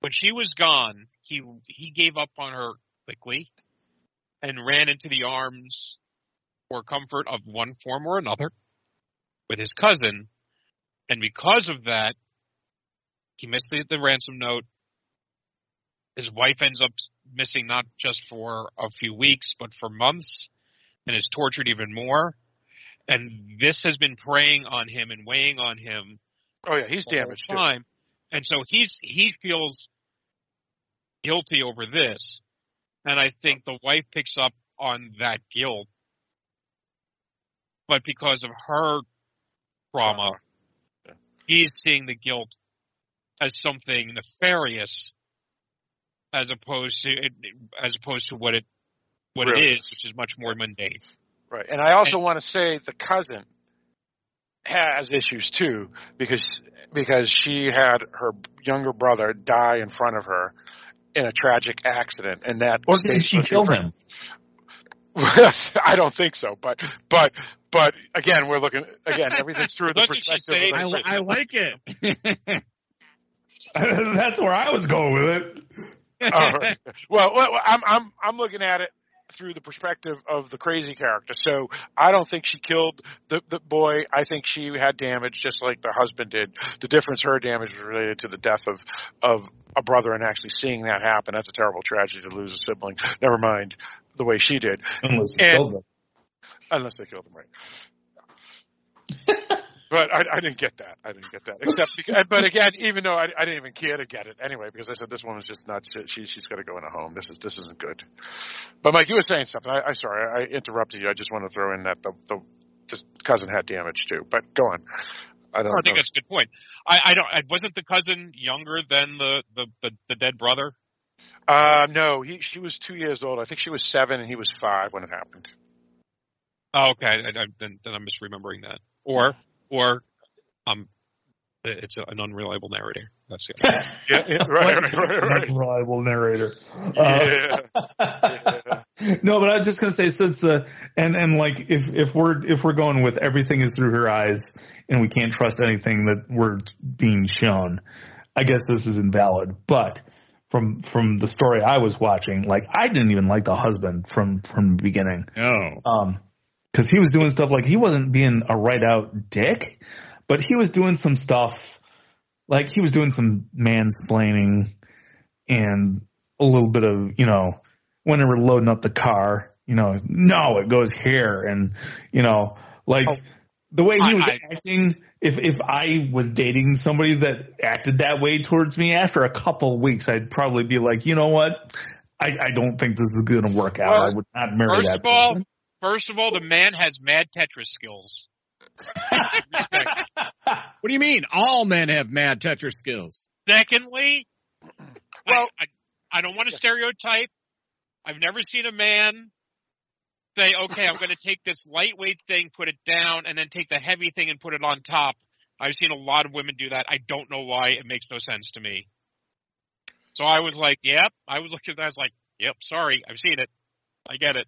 when she was gone, he he gave up on her quickly and ran into the arms or comfort of one form or another with his cousin, and because of that, he missed the, the ransom note. His wife ends up missing not just for a few weeks, but for months, and is tortured even more. And this has been preying on him and weighing on him oh yeah, he's damaged too. time. And so he's he feels guilty over this, and I think the wife picks up on that guilt, but because of her trauma. He's seeing the guilt as something nefarious, as opposed to as opposed to what it what Really. it is, which is much more mundane. Right. And I also want to say the cousin has issues too because because she had her younger brother die in front of her in a tragic accident and that Or did she kill him? [LAUGHS] I don't think so, but but but again, we're looking again. Everything's through the [LAUGHS] Doesn't she perspective. say- of the I, li- I like it. [LAUGHS] [LAUGHS] That's where I was going with it. Oh, right. well, well, I'm I'm I'm looking at it through the perspective of the crazy character. So I don't think she killed the the boy. I think she had damage just like the husband did. The difference, her damage was related to the death of of a brother and actually seeing that happen. That's a terrible tragedy to lose a sibling. Never mind the way she did, Unless you And- killed them. Unless they killed him right. But I, I didn't get that. I didn't get that. Except, because, but again, even though I, I didn't even care to get it anyway, because I said this woman's just nuts. She she's got to go in a home. This is this isn't good. But Mike, you were saying something. I, I sorry, I interrupted you. I just want to throw in that the the this cousin had damage too. But go on. I don't I think know. that's a good point. I, I don't. I, wasn't the cousin younger than the, the, the, the dead brother? Uh, no, he she was two years old. I think she was seven and he was five when it happened. Oh, okay. I, I, then, then I'm misremembering that. Or or um, it's a, an unreliable narrator. That's it. [LAUGHS] Yeah, yeah, right, right, right, It's an right. unreliable narrator. Uh, [LAUGHS] Yeah. no, but I was just gonna say since the and and like if if we're if we're going with everything is through her eyes and we can't trust anything that we're being shown, I guess this is invalid. But from from the story I was watching, like I didn't even like the husband from from the beginning. Oh. Um, because he was doing stuff like he wasn't being a right out dick, but he was doing some stuff like he was doing some mansplaining and a little bit of you know when they were loading up the car, you know, no, it goes here, and you know, like Oh. the way he was I- acting. If if I was dating somebody that acted that way towards me, after a couple of weeks, I'd probably be like, you know what. I, I don't think this is going to work out. Well, I would not marry First that of all, person. First of all, the man has mad Tetris skills. What do you mean? All men have mad Tetris skills. Secondly, Well- I, I, I don't want to stereotype. I've never seen a man say, okay, I'm going to take this lightweight thing, put it down, and then take the heavy thing and put it on top. I've seen a lot of women do that. I don't know why. It makes no sense to me. So I was like, yep. I was looking at that. I was like, yep, sorry. I've seen it. I get it.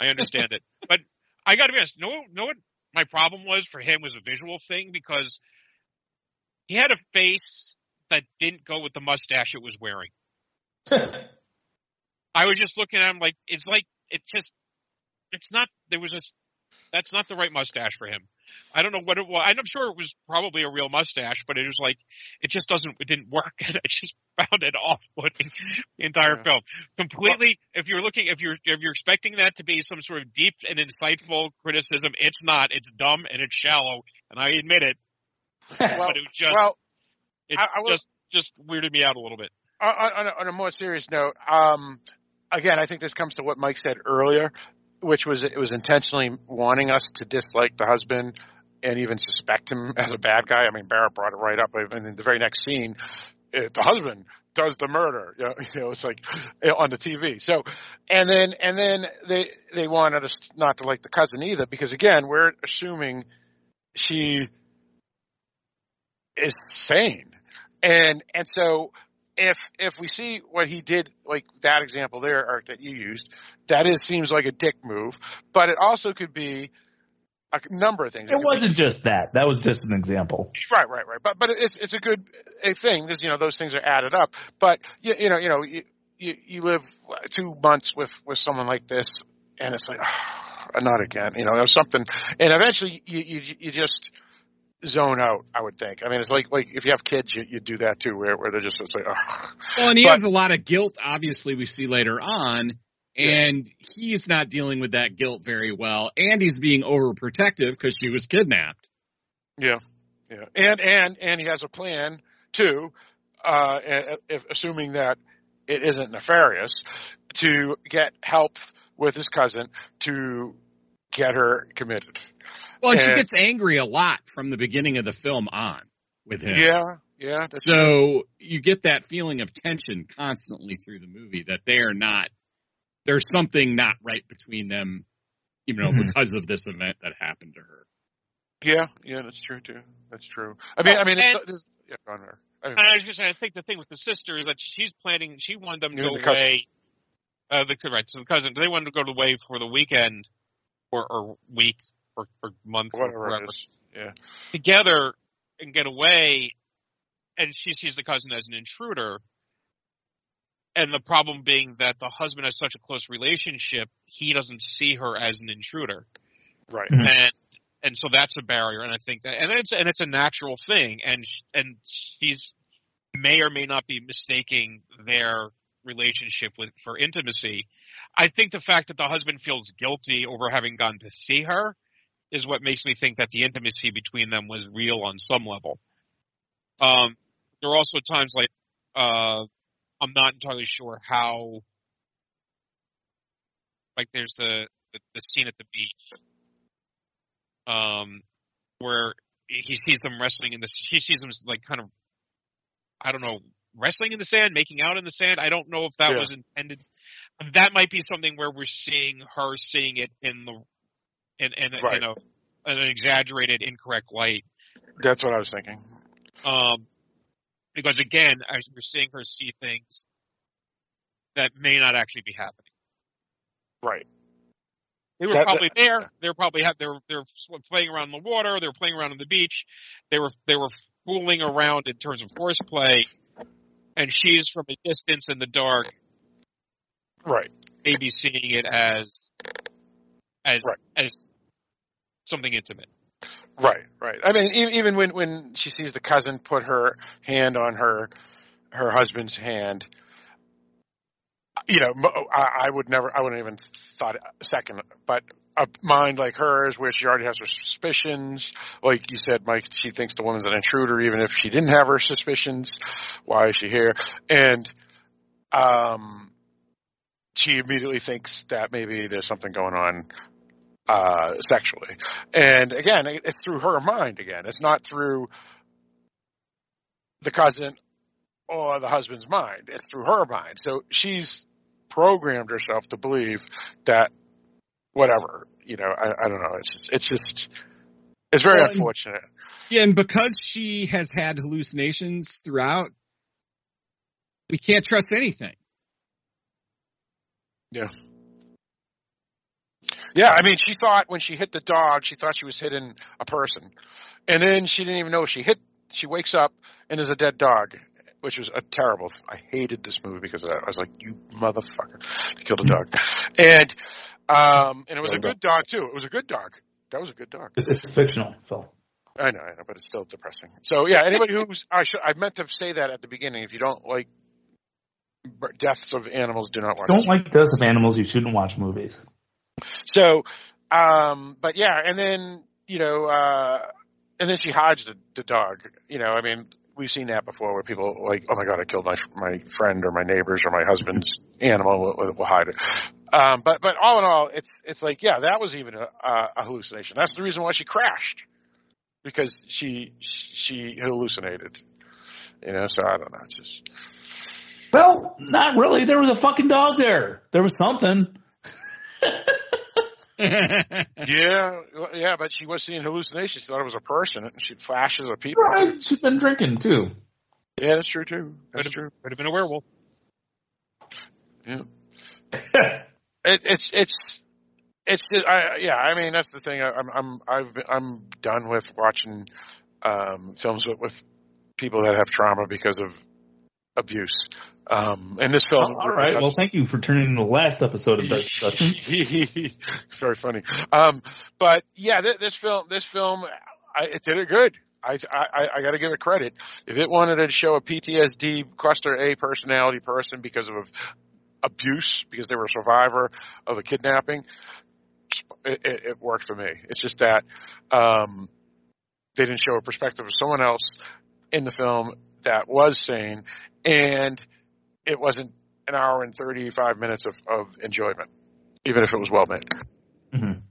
I understand it. [LAUGHS] But I got to be honest. No, no, what my problem was for him was a visual thing because he had a face that didn't go with the mustache it was wearing. [LAUGHS] I was just looking at him like it's like it's just it's not there was just that's not the right mustache for him. I don't know what it was. I'm sure it was probably a real mustache, but it was like it just doesn't it didn't work and [LAUGHS] I just found it off [LAUGHS] putting the entire Yeah. film. Completely if you're looking if you're if you're expecting that to be some sort of deep and insightful criticism, it's not. It's dumb and it's shallow, and I admit it, well, but it was just well, it I- I will- just just weirded me out a little bit. on, on, a, on a more serious note, um, again, I think this comes to what Mike said earlier, which was it was intentionally wanting us to dislike the husband and even suspect him [LAUGHS] as a bad guy. I mean, Barrett brought it right up, and in the very next scene, uh the husband does the murder. You know, [LAUGHS] you know, it's like uh, on the TV. So, and then and then they they wanted us not to like the cousin either, because again, we're assuming she is sane, and and so if if we see what he did, like that example there, Art, that you used, that is seems like a dick move, but it also could be a number of things. It be- wasn't just that. That was just an example. right, right, right. But but it's it's a good a thing because you know those things are added up. But you, you know you know you, you you live two months with with someone like this, and it's like [SIGHS] not again. You know there's something, and eventually you you you just zone out. I would think. I mean, it's like like if you have kids, you you do that too, where where they're just it's like. Ugh. Well, and he But- has a lot of guilt, obviously, we see later on, and he's not dealing with that guilt very well, and he's being overprotective because she was kidnapped. Yeah, yeah, and and and he has a plan too, uh, if, assuming that it isn't nefarious, to get help with his cousin to get her committed. Well, and she gets angry a lot from the beginning of the film on with him. Yeah, yeah. That's So you get that feeling of tension constantly through the movie that they are not, there's something not right between them, you know, Mhm. because of this event that happened to her. yeah, yeah. That's true too. That's true. I mean, I mean, And- it's, it's, yeah, go on there. I mean, I was just saying, I think the thing with the sister is that she's planning. She wanted them to You mean go the cousin. away. Uh, the right, so the cousin. They wanted to go away for the weekend, or, or week, or, or month, or whatever whatever, it is. Yeah, together and get away. And she sees the cousin as an intruder. And the problem being that the husband has such a close relationship, he doesn't see her as an intruder. right. Mhm. and and so that's a barrier and i think that and it's and it's a natural thing and and she's may or may not be mistaking their relationship with for intimacy i think the fact that the husband feels guilty over having gone to see her is what makes me think that the intimacy between them was real on some level um there are also times like uh i'm not entirely sure how like there's the the, the scene at the beach um, where he sees them wrestling in the, he sees them like kind of, I don't know, wrestling in the sand, making out in the sand. I don't know if that Yeah. was intended. That might be something where we're seeing her seeing it in the, in, in, Right. in a, an exaggerated, incorrect light. That's what I was thinking. Um, because again, as we're seeing her see things that may not actually be happening. Right. They were That- probably there. They were probably they were they were playing around in the water. They were playing around on the beach. They were they were fooling around in terms of horseplay. And she's from a distance in the dark, Right. maybe seeing it as as Right. as something intimate. Right, right. I mean, even when when she sees the cousin put her hand on her her husband's hand, you know, I, I would never, I wouldn't even thought a second. But a mind like hers, where she already has her suspicions, like you said, Mike, she thinks the woman's an intruder, even if she didn't have her suspicions. Why is she here? And um, she immediately thinks that maybe there's something going on uh, sexually. And again, it's through her mind again. It's not through the cousin or the husband's mind. It's through her mind. So she's programmed herself to believe that whatever, you know, I, I don't know. It's just, it's just, it's very Well, and- unfortunate. Yeah, and because she has had hallucinations throughout, we can't trust anything. Yeah. Yeah, I mean, she thought when she hit the dog, she thought she was hitting a person, and then she didn't even know she hit. She wakes up and there's a dead dog, which was a terrible. I hated this movie because of that. I was like, "You motherfucker, you killed a dog," [LAUGHS] and um, and it was a good dog too. It was a good dog. That was a good dog. It's, it's fictional, Phil. I know, I know, but it's still depressing. So yeah, anybody who's I should I meant to say that at the beginning. If you don't like deaths of animals, do not watch. Don't like deaths of animals. You shouldn't watch movies. So, um, but yeah, and then you know, uh, and then she hides the, the dog. You know, I mean, we've seen that before, where people like, oh my god, I killed my my friend or my neighbors or my husband's animal. We'll- we'll hide it. Um, but but all in all, it's it's like yeah, that was even a, a hallucination. That's the reason why she crashed because she she hallucinated. You know, so I don't know. It's just Well, not really. There was a fucking dog there. There was something. [LAUGHS] yeah, yeah. But she was seeing hallucinations. She thought it was a person, and she flashes of people. Right. She's been drinking too. Yeah, that's true too. That's Could true. have, could have been a werewolf. Yeah. [LAUGHS] it, it's it's it's I, yeah. I mean, that's the thing. I, I'm I'm I've been, I'm done with watching um, films with, with people that have trauma because of abuse. Um, and this film, all right. Well, thank you for turning in the last episode of Dark Discussions. [LAUGHS] very funny. Um, but yeah, th- this film, this film, I, it did it good. I I, I got to give it credit. If it wanted to show a PTSD cluster A personality person because of abuse, because they were a survivor of a kidnapping, it, it, it worked for me. It's just that um, they didn't show a perspective of someone else in the film that was sane, and it wasn't an hour and 35 minutes of, of enjoyment, even if it was well made. Mhm.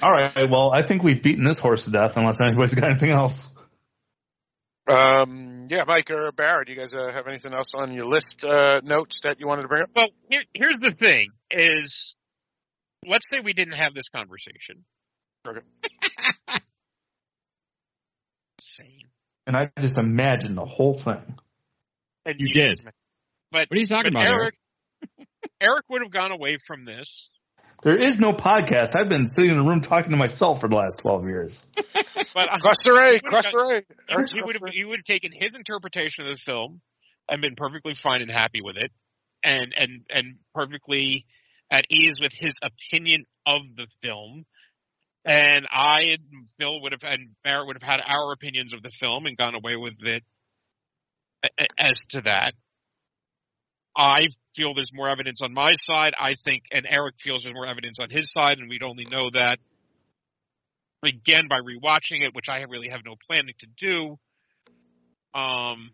All right. Well, I think we've beaten this horse to death, unless anybody's got anything else. Um, yeah, Mike or Barrett, do you guys uh, have anything else on your list uh, notes that you wanted to bring up? Well, here, here's the thing: is let's say we didn't have this conversation. Okay. [LAUGHS] Same. And I just imagined the whole thing. And You did. But What are you talking about, Eric? [LAUGHS] Eric would have gone away from this. There is no podcast. I've been sitting in a room talking to myself for the last 12 years. [LAUGHS] But I- Cluster A, he would've Cluster A. he, would have he would have taken his interpretation of the film and been perfectly fine and happy with it, and and and perfectly at ease with his opinion of the film. And I and Phil would have and Barrett would have had our opinions of the film and gone away with it as to that. I feel there's more evidence on my side. I think, and Eric feels there's more evidence on his side, and we'd only know that again by rewatching it, which I really have no planning to do. Um,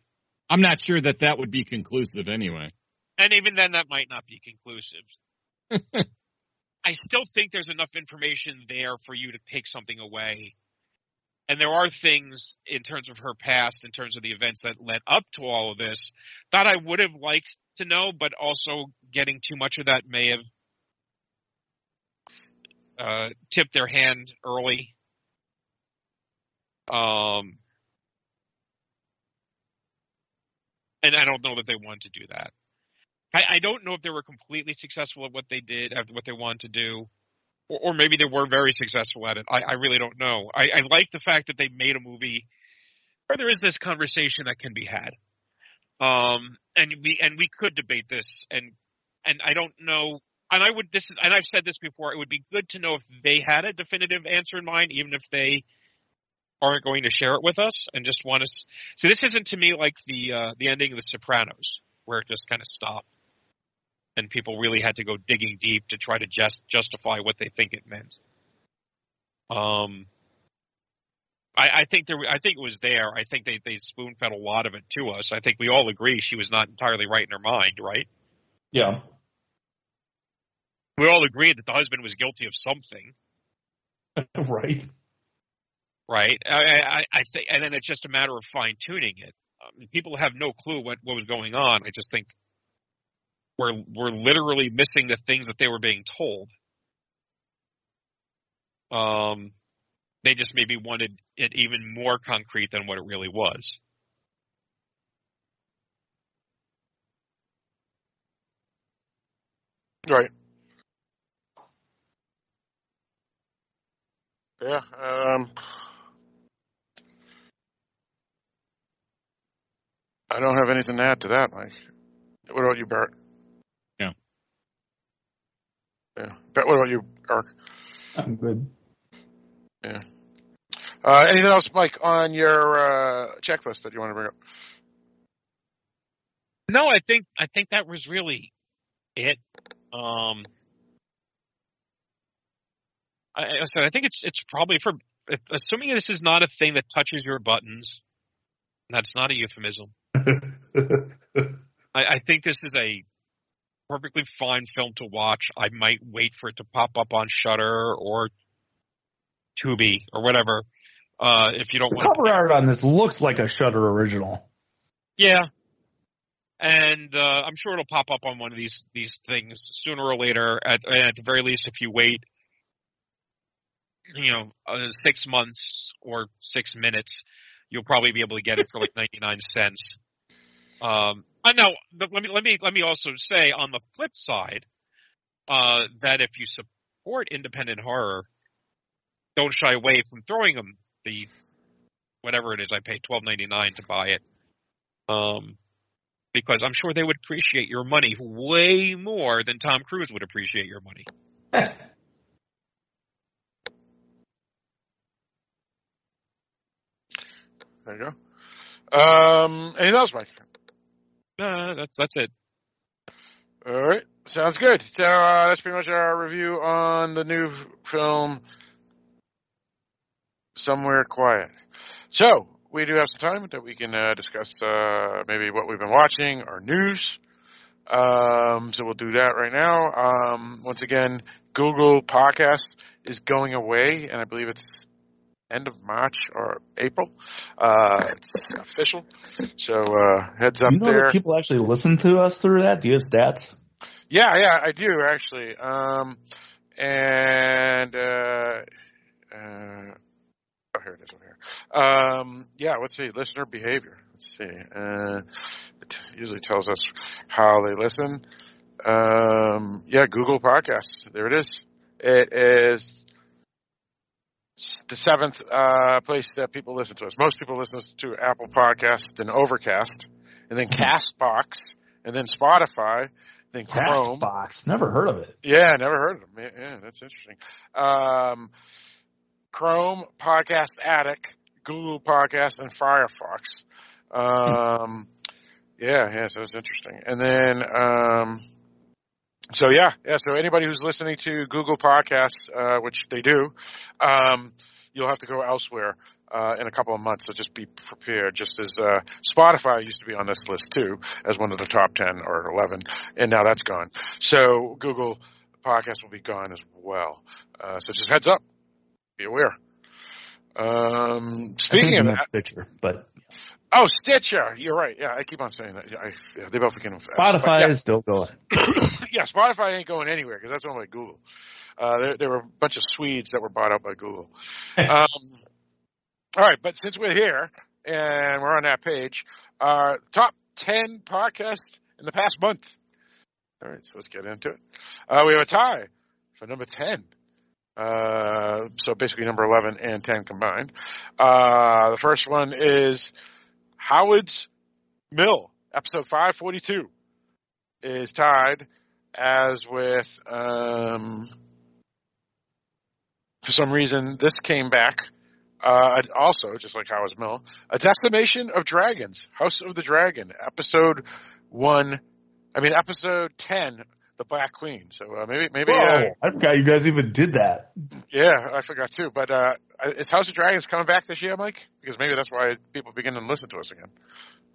I'm not sure that that would be conclusive anyway. and even then, that might not be conclusive. [LAUGHS] I still think there's enough information there for you to take something away. And there are things in terms of her past, in terms of the events that led up to all of this, that I would have liked to know, but also getting too much of that may have uh, tipped their hand early. Um, and I don't know that they want to do that. I, I don't know if they were completely successful at what they did, at what they wanted to do, or, or maybe they were very successful at it. I, I really don't know. I, I like the fact that they made a movie where there is this conversation that can be had. Um, and we and we could debate this, and and I don't know. And I would this is and I've said this before. It would be good to know if they had a definitive answer in mind, even if they aren't going to share it with us and just want us. So this isn't to me like the uh, the ending of The Sopranos, where it just kind of stopped, and people really had to go digging deep to try to just justify what they think it meant. Um, I, I think there. I think it was there. I think they they spoon fed a lot of it to us. I think we all agree she was not entirely right in her mind, right? Yeah. We all agreed that the husband was guilty of something, [LAUGHS] right. right? I, I, I think, and then it's just a matter of fine tuning it. I mean, people have no clue what what was going on. I just think we're we're literally missing the things that they were being told. Um, they just maybe wanted it even more concrete than what it really was. Right. Yeah. Um, I don't have anything to add to that, Mike. What about you, Barrett? Yeah. Yeah. Barrett, what about you, Eric? I'm good. Yeah. Uh, anything else, Mike, on your uh, checklist that you want to bring up? No, I think I think that was really it. Um, I, I said I think it's it's probably for assuming this is not a thing that touches your buttons. That's not a euphemism. [LAUGHS] I, I think this is a perfectly fine film to watch. I might wait for it to pop up on Shudder or Tubi or whatever. Uh, if you don't The want cover art on this looks like a Shudder original. Yeah. And uh, I'm sure it'll pop up on one of these these things sooner or later. At, and at the very least, if you wait, you know, uh, six months or six minutes, you'll probably be able to get it for like 99 cents. Um, I know. But let me let me let me also say on the flip side uh, that if you support independent horror, don't shy away from throwing them the whatever it is I paid twelve ninety nine to buy it. Um, because I'm sure they would appreciate your money way more than Tom Cruise would appreciate your money. [LAUGHS] There you go. Um, anything else, Mike? That's that's it. All right, sounds good. So uh, that's pretty much our review on the new film, Somewhere Quiet. So we do have some time that we can uh, discuss uh, maybe what we've been watching or news. Um, so we'll do that right now. Um, once again, Google Podcast is going away, and I believe it's end of March or April. Uh, it's official. So uh, heads up you know there. people actually listen to us through that? Do you have stats? Yeah, yeah, I do actually. Um, and uh, uh, oh, here it is over here. Um, yeah, let's see, listener behavior. Let's see. Uh, it usually tells us how they listen. Um, yeah, Google Podcasts. There it is. It is the seventh uh, place that people listen to us. Most people listen to Apple Podcasts, then Overcast, and then Castbox, and then Spotify, then Chrome. Castbox. Never heard of it. Yeah, never heard of them. Yeah, yeah that's interesting. Um, Chrome, Podcast Addict, Google Podcast, and Firefox. Um, [LAUGHS] yeah, yeah, so it's interesting. And then, um, so yeah, yeah. So anybody who's listening to Google Podcasts, uh, which they do, um, you'll have to go elsewhere uh, in a couple of months. So just be prepared. Just as uh, Spotify used to be on this list too, as one of the top ten or eleven, and now that's gone. So Google Podcasts will be gone as well. Uh, so just heads up, be aware. Um, speaking of that, that, Stitcher, but Oh, Stitcher. You're right. Yeah, I keep on saying that. I, yeah, they both S. Spotify But yeah. is still going. [COUGHS] yeah, Spotify ain't going anywhere because that's owned by Google. Uh, there, there were a bunch of Swedes that were bought out by Google. [LAUGHS] Um, all right, but since we're here and we're on that page, uh, top 10 podcasts in the past month. All right, so let's get into it. Uh, we have a tie for number 10. Uh, so basically number 11 and 10 combined. Uh, the first one is Howard's Mill, episode 542 is tied as with um, for some reason this came back uh, also just like Howard's Mill a decimation of dragons House of the Dragon episode one I mean episode ten the Black Queen so uh, maybe maybe Whoa, uh, I forgot you guys even did that. yeah I forgot too but uh, is House of Dragons coming back this year Mike because maybe that's why people begin to listen to us again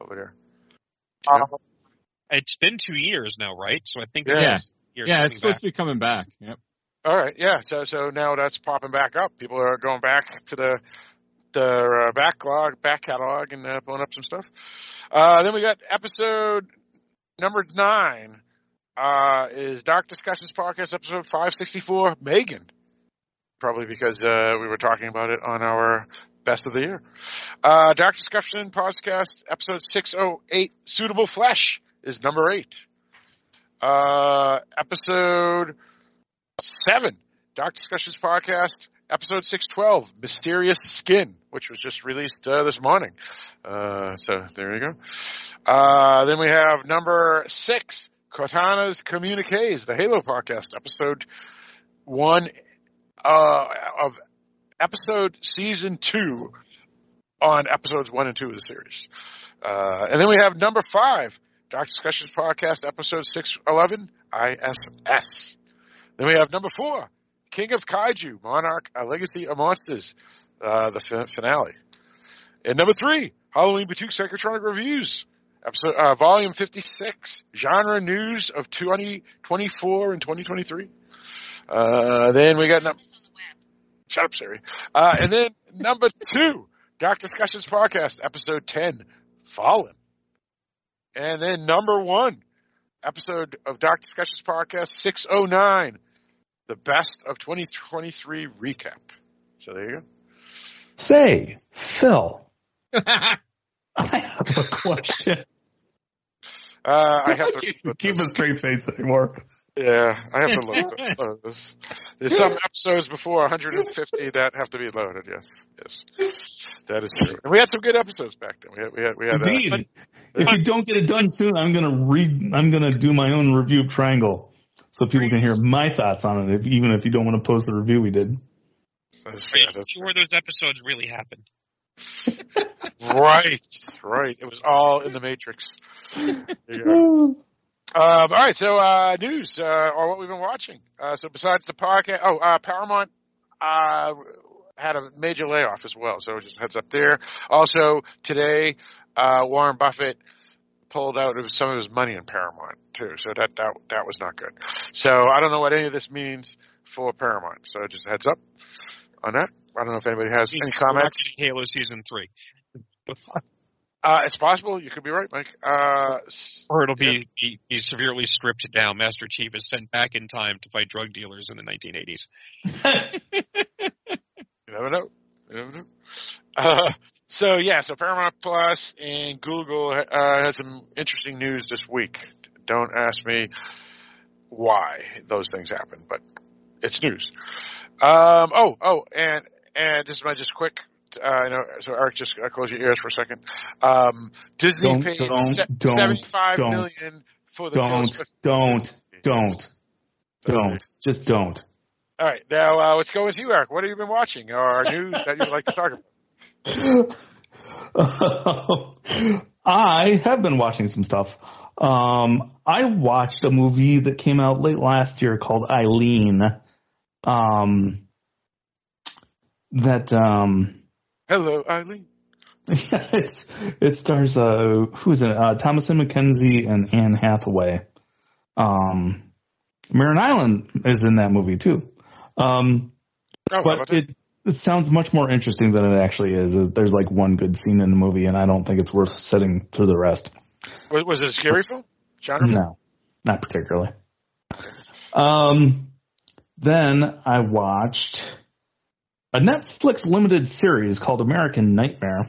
over there It's been two years now, right? So I think Yeah. Yeah. it's- Yeah, it's supposed back. to be coming back. Yep. All right, yeah. So so now that's popping back up. People are going back to the the uh, backlog, back catalog, and uh, pulling up some stuff. Uh, then we got episode number nine. Uh, is Dark Discussions podcast episode five sixty four? Megan, probably because uh, we were talking about it on our best of the year. Uh, Dark Discussion podcast episode six oh eight. Suitable flesh is number eight. Uh, episode seven, Dark Discussions Podcast, episode 612, Mysterious Skin, which was just released uh, this morning. Uh, so there you go. Uh, then we have number six, Cortana's Communiques, the Halo Podcast, episode one uh, of episode season two on episodes one and two of the series. Uh, and then we have number five, Dark Discussions Podcast, episode 611, ISS. Then we have number four, King of Kaiju, Monarch, A Legacy of Monsters, uh, the fin- finale. And number three, Halloween Boutique Psychotronic Reviews, episode, uh, volume 56, genre news of 2024 and 2023. Uh, then we got, num- shut up, Siri. Uh, and then [LAUGHS] number two, Dark Discussions Podcast, episode 10, Fallen. And then number one, episode of Dark Discussions Podcast 609, the best of 2023 recap. So there you go. Say, Phil, [LAUGHS] [LAUGHS] I have a question. Uh, I have to [LAUGHS] keep, keep a straight face anymore. Yeah, I have to load load [LAUGHS] this. There's some episodes before 150 that have to be loaded. Yes, yes, that is true. And we had some good episodes back then. We had, we had, we had. uh, Indeed. if you don't get it done soon, I'm gonna read. I'm gonna do my own review of Triangle, so people can hear my thoughts on it. If, even if you don't want to post the review we did. That's Are you sure those episodes really happened? Right, right. It was all in the Matrix. There you go. [LAUGHS] Um, all right, so uh, news uh, or what we've been watching. Uh, so besides the podcast, oh, uh, Paramount uh, had a major layoff as well. So just heads up there. Also today, uh, Warren Buffett pulled out of some of his money in Paramount too. So that that that was not good. So I don't know what any of this means for Paramount. So just heads up on that. I don't know if anybody has any comments. Halo season three, Uh, it's possible. You could be right, Mike. Uh, or it'll be, be be severely stripped down. Master Chief is sent back in time to fight drug dealers in the 1980s. [LAUGHS] You never know. You never know. Uh, so yeah, so Paramount Plus and Google uh, had some interesting news this week. Don't ask me why those things happen, but it's news. Um, oh, oh, and and this is my just quick. Uh, know, so Eric, just uh, close your ears for a second. Um, Disney Don't- paid don't- se- don't- seventy-five don't. million for the Don't, don't, don't, don't. Just don't. All right, now uh, let's go with you, Eric. What have you been watching or news that you'd like to talk about? [LAUGHS] I have been watching some stuff. Um, I watched a movie that came out late last year called Eileen. Um, that um, Hello, Eileen. [LAUGHS] it's it stars uh who's in it? Uh, Thomasin McKenzie and Anne Hathaway. Um, Marin Ireland is in that movie too. Um, Oh, but it it sounds much more interesting than it actually is. There's like one good scene in the movie, and I don't think it's worth sitting through the rest. Was, it a scary film? Genre film? No, not particularly. Um, then I watched a Netflix limited series called American Nightmare,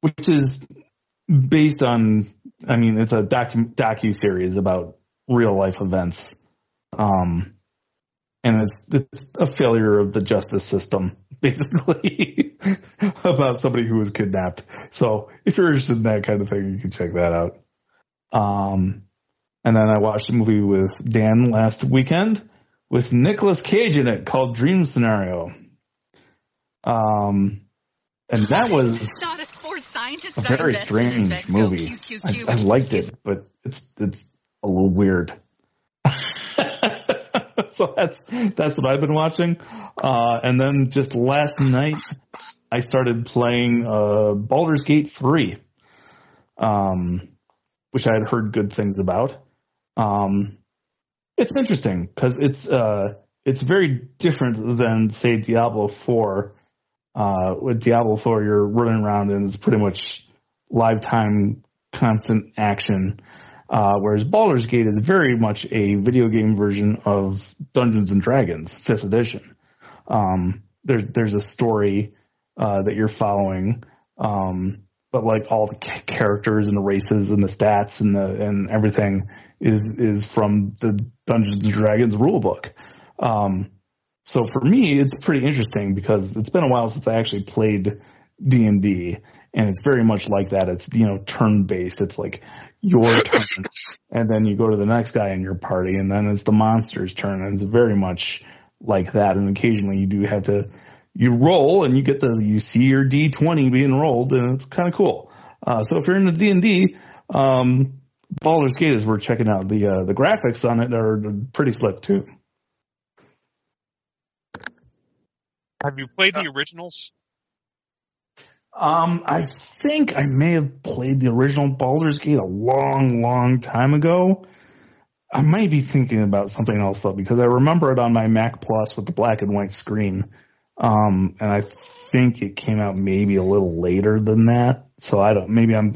which is based on, I mean, it's a docu docu series about real life events. Um, and it's it's a failure of the justice system, [LAUGHS] basically, about somebody who was kidnapped. So if you're interested in that kind of thing, you can check that out. Um, and then I watched a movie with Dan last weekend with Nicolas Cage in it called Dream Scenario. Um, and that was not a sports scientist. a very strange movie. QQQ, I, I liked it, but it's it's a little weird. [LAUGHS] so that's that's what I've been watching. Uh, and then just last night, I started playing uh, Baldur's Gate three, um, which I had heard good things about. Um, it's interesting because it's uh, it's very different than say Diablo four. Uh, with Diablo four, you're running around and it's pretty much live time constant action. Uh, whereas Baldur's Gate is very much a video game version of Dungeons and Dragons, fifth edition. Um, there's there's a story uh, that you're following, um, but like all the characters and the races and the stats and the and everything is is from the Dungeons and Dragons rulebook. Um, so for me, it's pretty interesting because it's been a while since I actually played D and D, and it's very much like that. It's you know turn based. It's like your [LAUGHS] turn, and then you go to the next guy in your party, and then it's the monster's turn, and it's very much like that. And occasionally you do have to you roll, and you get the you see your D twenty being rolled, and it's kind of cool. Uh, so if you're into D and D, um, Baldur's Gate is worth checking out. The uh, the graphics on it are pretty slick too. Have you played the originals? Um, I think I may have played the original Baldur's Gate a long, long time ago. I might be thinking about something else though, because I remember it on my Mac Plus with the black and white screen. Um, and I think it came out maybe a little later than that. So I don't, maybe I'm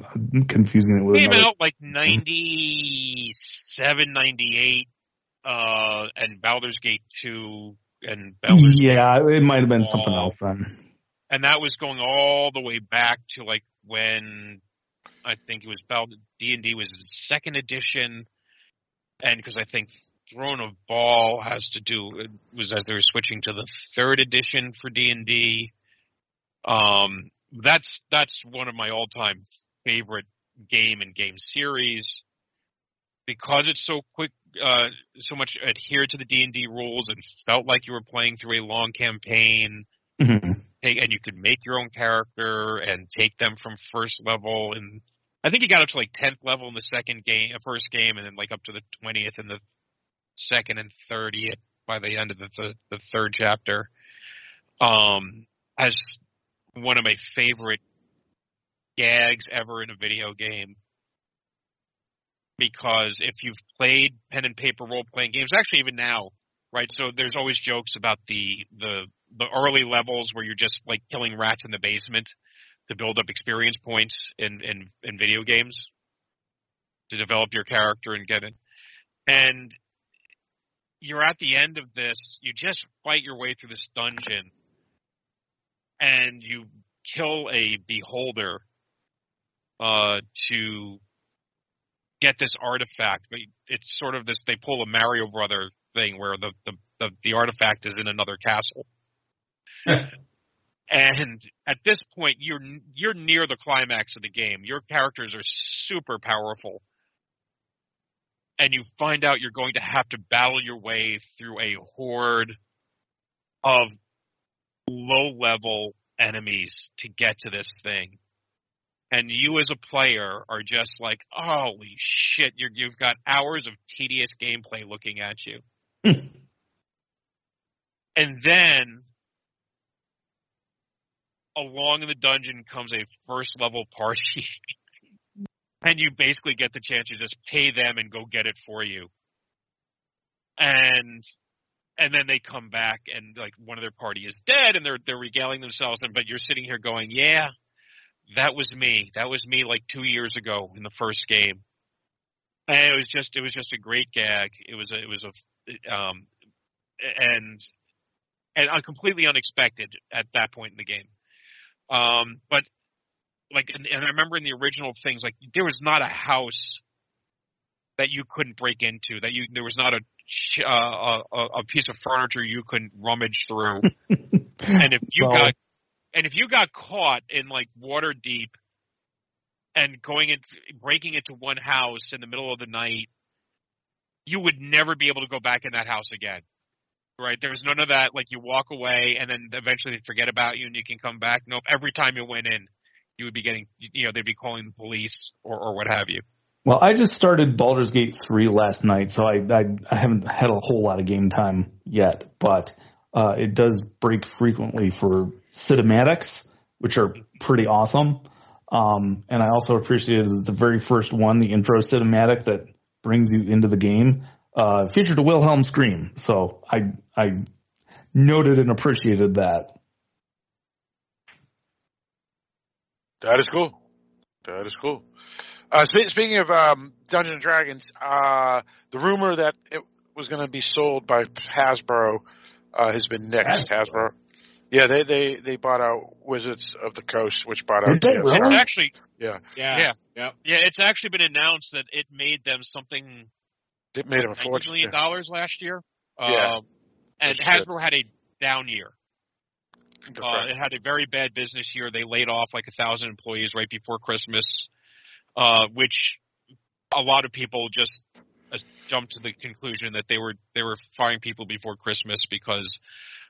confusing it with Came another. out like 97, 98, uh, and Baldur's Gate 2 and Baldur's Yeah, it might have been something Oh. else then. and that was going all the way back to like when I think it was D and D was second edition, and because I think Throne of Bhaal has to do it was as they were switching to the third edition for D and D. Um, that's that's one of my all time favorite game and game series because it's so quick, uh, so much adhered to the D and D rules and felt like you were playing through a long campaign Mhm. and you could make your own character and take them from first level and I think you got up to like tenth level in the second game, first game, and then like up to the twentieth in the second and thirtieth by the end of the, the the third chapter. Um, as one of my favorite gags ever in a video game. Because if you've played pen and paper role playing games, actually even now, right? So there's always jokes about the the the early levels where you're just like killing rats in the basement to build up experience points in in, in video games to develop your character and get it. And you're at the end of this, you just fight your way through this dungeon and you kill a beholder uh to get this artifact. But It's sort of this they pull a Mario brother thing where the the, the, the artifact is in another castle. [LAUGHS] And at this point, you're you're near the climax of the game. Your characters are super powerful, and you find out you're going to have to battle your way through a horde of low-level enemies to get to this thing. And you, as a player, are just like, "Holy shit! You're, you've got hours of tedious gameplay looking at you." Hmm. and then along in the dungeon comes a first level party [LAUGHS] and you basically get the chance to just pay them and go get it for you. And and then they come back and like one of their party is dead and they're they're regaling themselves and but you're sitting here going yeah that was me. That was me like two years ago in the first game. And it was just it was just a great gag. It was a, it was a um and and completely unexpected at that point in the game. Um but like and, and I remember in the original things like there was not a house that you couldn't break into that you there was not a uh, a, a piece of furniture you couldn't rummage through. [LAUGHS] And if you got and if you got caught in like Waterdeep and going in breaking into one house in the middle of the night you would never be able to go back in that house again. Right? There's none of that. Like you walk away and then eventually they forget about you and you can come back. Nope. Every time you went in you would be getting you know they'd be calling the police or, or what have you Well, I just started Baldur's Gate 3 last night, so I, I, I haven't had a whole lot of game time yet, but uh, it does break frequently for cinematics, which are pretty awesome. Um, and I also appreciated the very first one, the intro cinematic that brings you into the game, uh, featured a Wilhelm scream. So I, I noted and appreciated that. That is cool. That is cool. Uh, spe- speaking of um, Dungeons and Dragons, uh, the rumor that it was going to be sold by Hasbro uh, has been nixed. Hasbro? Hasbro. Yeah, they, they they bought out Wizards of the Coast, which bought out. Did they really? it's actually Yeah, Yeah. Yeah. Yep. yeah it's actually been announced that it made them something it made them a fortune. Million dollars last year Yeah. um, and That's good. hasbro had a down year That's Uh, it had a very bad business year. They laid off like a thousand employees right before Christmas, uh, which a lot of people just uh, jumped to the conclusion that they were they were firing people before Christmas because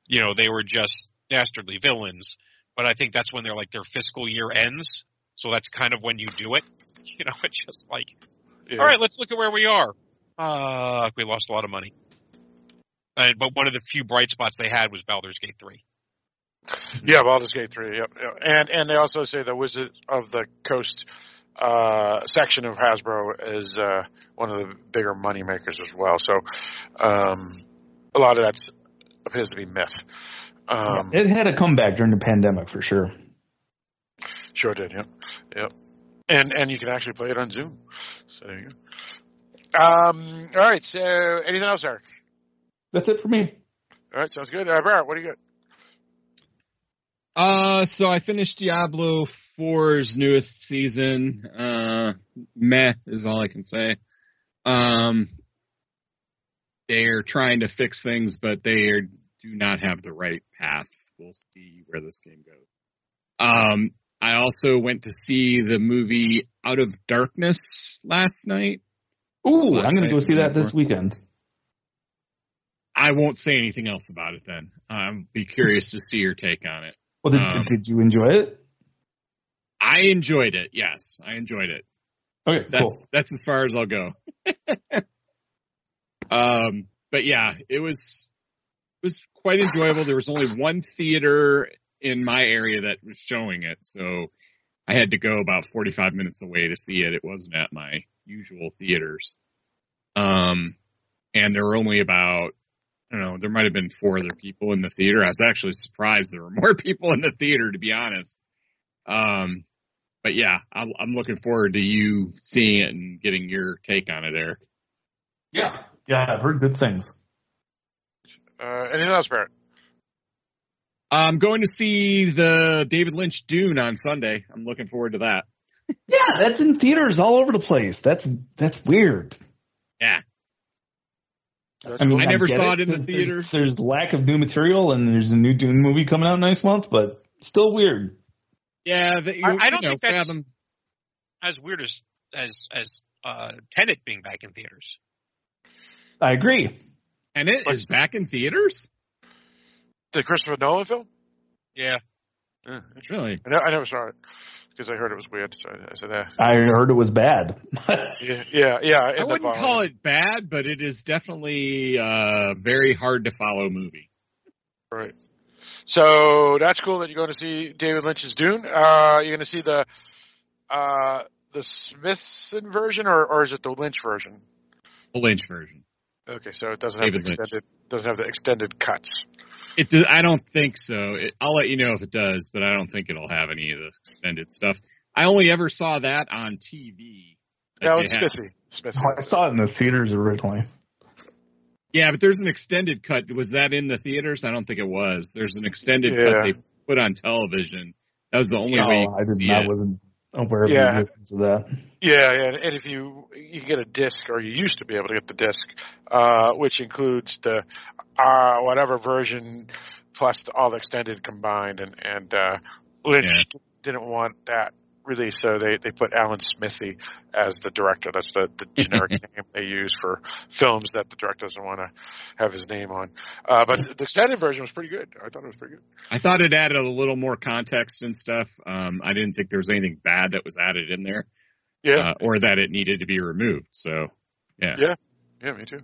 you know they were just dastardly villains. But I think that's when they're like their fiscal year ends, so that's kind of when you do it. [LAUGHS] You know, it's just like, Yeah. all right, let's look at where we are. Uh, we lost a lot of money. And, but one of the few bright spots they had was Baldur's Gate 3. Yeah, Baldur's Gate three. Yep, yep. And and they also say the Wizard of the Coast uh, section of Hasbro is uh, one of the bigger money makers as well. So um, a lot of that appears to be myth. Um, It had a comeback during the pandemic for sure. Sure did. Yep. Yep. And and you can actually play it on Zoom. So there you go. Um. All right. So anything else, Eric? That's it for me. All right. Sounds good. Uh, Barrett, what do you got? Uh, so I finished Diablo 4's newest season. Uh, meh is all I can say. Um, they're trying to fix things, but they are, do not have the right path. We'll see where this game goes. Um, I also went to see the movie Out of Darkness last night. Ooh, Last I'm going to go see that this weekend. I won't say anything else about it then. I'll be curious to see your take on it. Well, did, Um, did you enjoy it? I enjoyed it. Yes, I enjoyed it. Okay, That's that's as far as I'll go. [LAUGHS] um, but yeah, it was it was quite enjoyable. There was only one theater in my area that was showing it, so I had to go about 45 minutes away to see it. It wasn't at my usual theaters. Um, and there were only about I don't know, there might have been four other people in the theater. I was actually surprised there were [LAUGHS] more people in the theater, to be honest. Um, but yeah, I'm, I'm looking forward to you seeing it and getting your take on it, Eric. Yeah. Yeah, I've heard good things. Uh, anything else, Barrett? I'm going to see the David Lynch Dune on Sunday. I'm looking forward to that. [LAUGHS] Yeah, that's in theaters all over the place. That's that's weird. Yeah. That's I mean, I never get saw it in the There's- theater. There's, there's lack of new material, and there's a new Dune movie coming out next month, but still weird. Yeah, the, I, I don't you know, think that's fathom- as weird as as as uh, Tenet being back in theaters. I agree. And it is back in theaters? The Christopher Nolan film? Yeah, Yeah, Really? I, ne- I never saw it because I heard it was weird. So I, I said, eh. I heard it was bad. yeah, yeah, yeah. I wouldn't call it bad, but it is definitely a very hard to follow movie. Right. So that's cool that you're going to see David Lynch's Dune. Uh, you're going to see the uh, the Smithson version, or, or is it the Lynch version? The Lynch version. Okay, so it doesn't have the David Lynch. extended doesn't have the extended cuts. It does, I don't think so. It, I'll let you know if it does, but I don't think it'll have any of the extended stuff. I only ever saw that on TV. that No, they it's. Smithee. Smithee. Oh, I saw it in the theaters originally. Yeah, but there's an extended cut. Was that in the theaters? I don't think it was. There's an extended Yeah. cut they put on television. That was the only way you Oh, could I didn't. see I it. wasn't aware of Yeah. the existence of that. Yeah, yeah, and if you you get a disc, or you used to be able to get the disc, uh, which includes the uh, whatever version plus all the extended combined, and and uh, Lynch Yeah. didn't want that release, so they they put Alan Smithee as the director. That's the the generic [LAUGHS] name they use for films that the director doesn't want to have his name on. Uh, but the extended version was pretty good. I thought it was pretty good. I thought it added a little more context and stuff. Um, I didn't think there was anything bad that was added in there, Yeah, uh, or that it needed to be removed. So, yeah. Yeah. yeah, me too.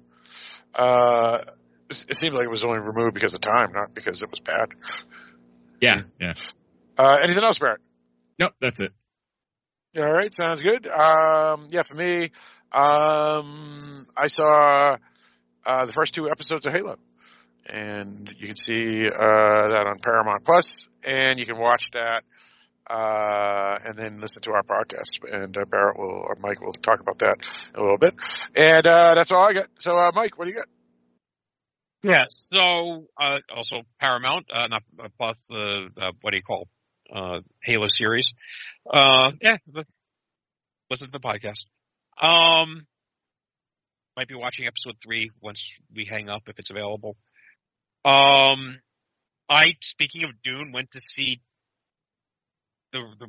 Uh, it it seemed like it was only removed because of time, not because it was bad. yeah, yeah. Uh, anything else, Barrett? Nope, that's it. All right, sounds good. Um, yeah, for me, um, I saw uh, the first two episodes of Halo, and you can see uh, that on Paramount Plus, and you can watch that uh, and then listen to our podcast. And uh, Barrett will or Mike will talk about that a little bit. And uh, that's all I got. So, uh, Mike, what do you got? Yeah. So uh, also Paramount, uh, not uh, plus the what do you call uh, Halo series? Uh, yeah, listen to the podcast. Um, might be watching episode three once we hang up if it's available. Um, I speaking of Dune, went to see the, the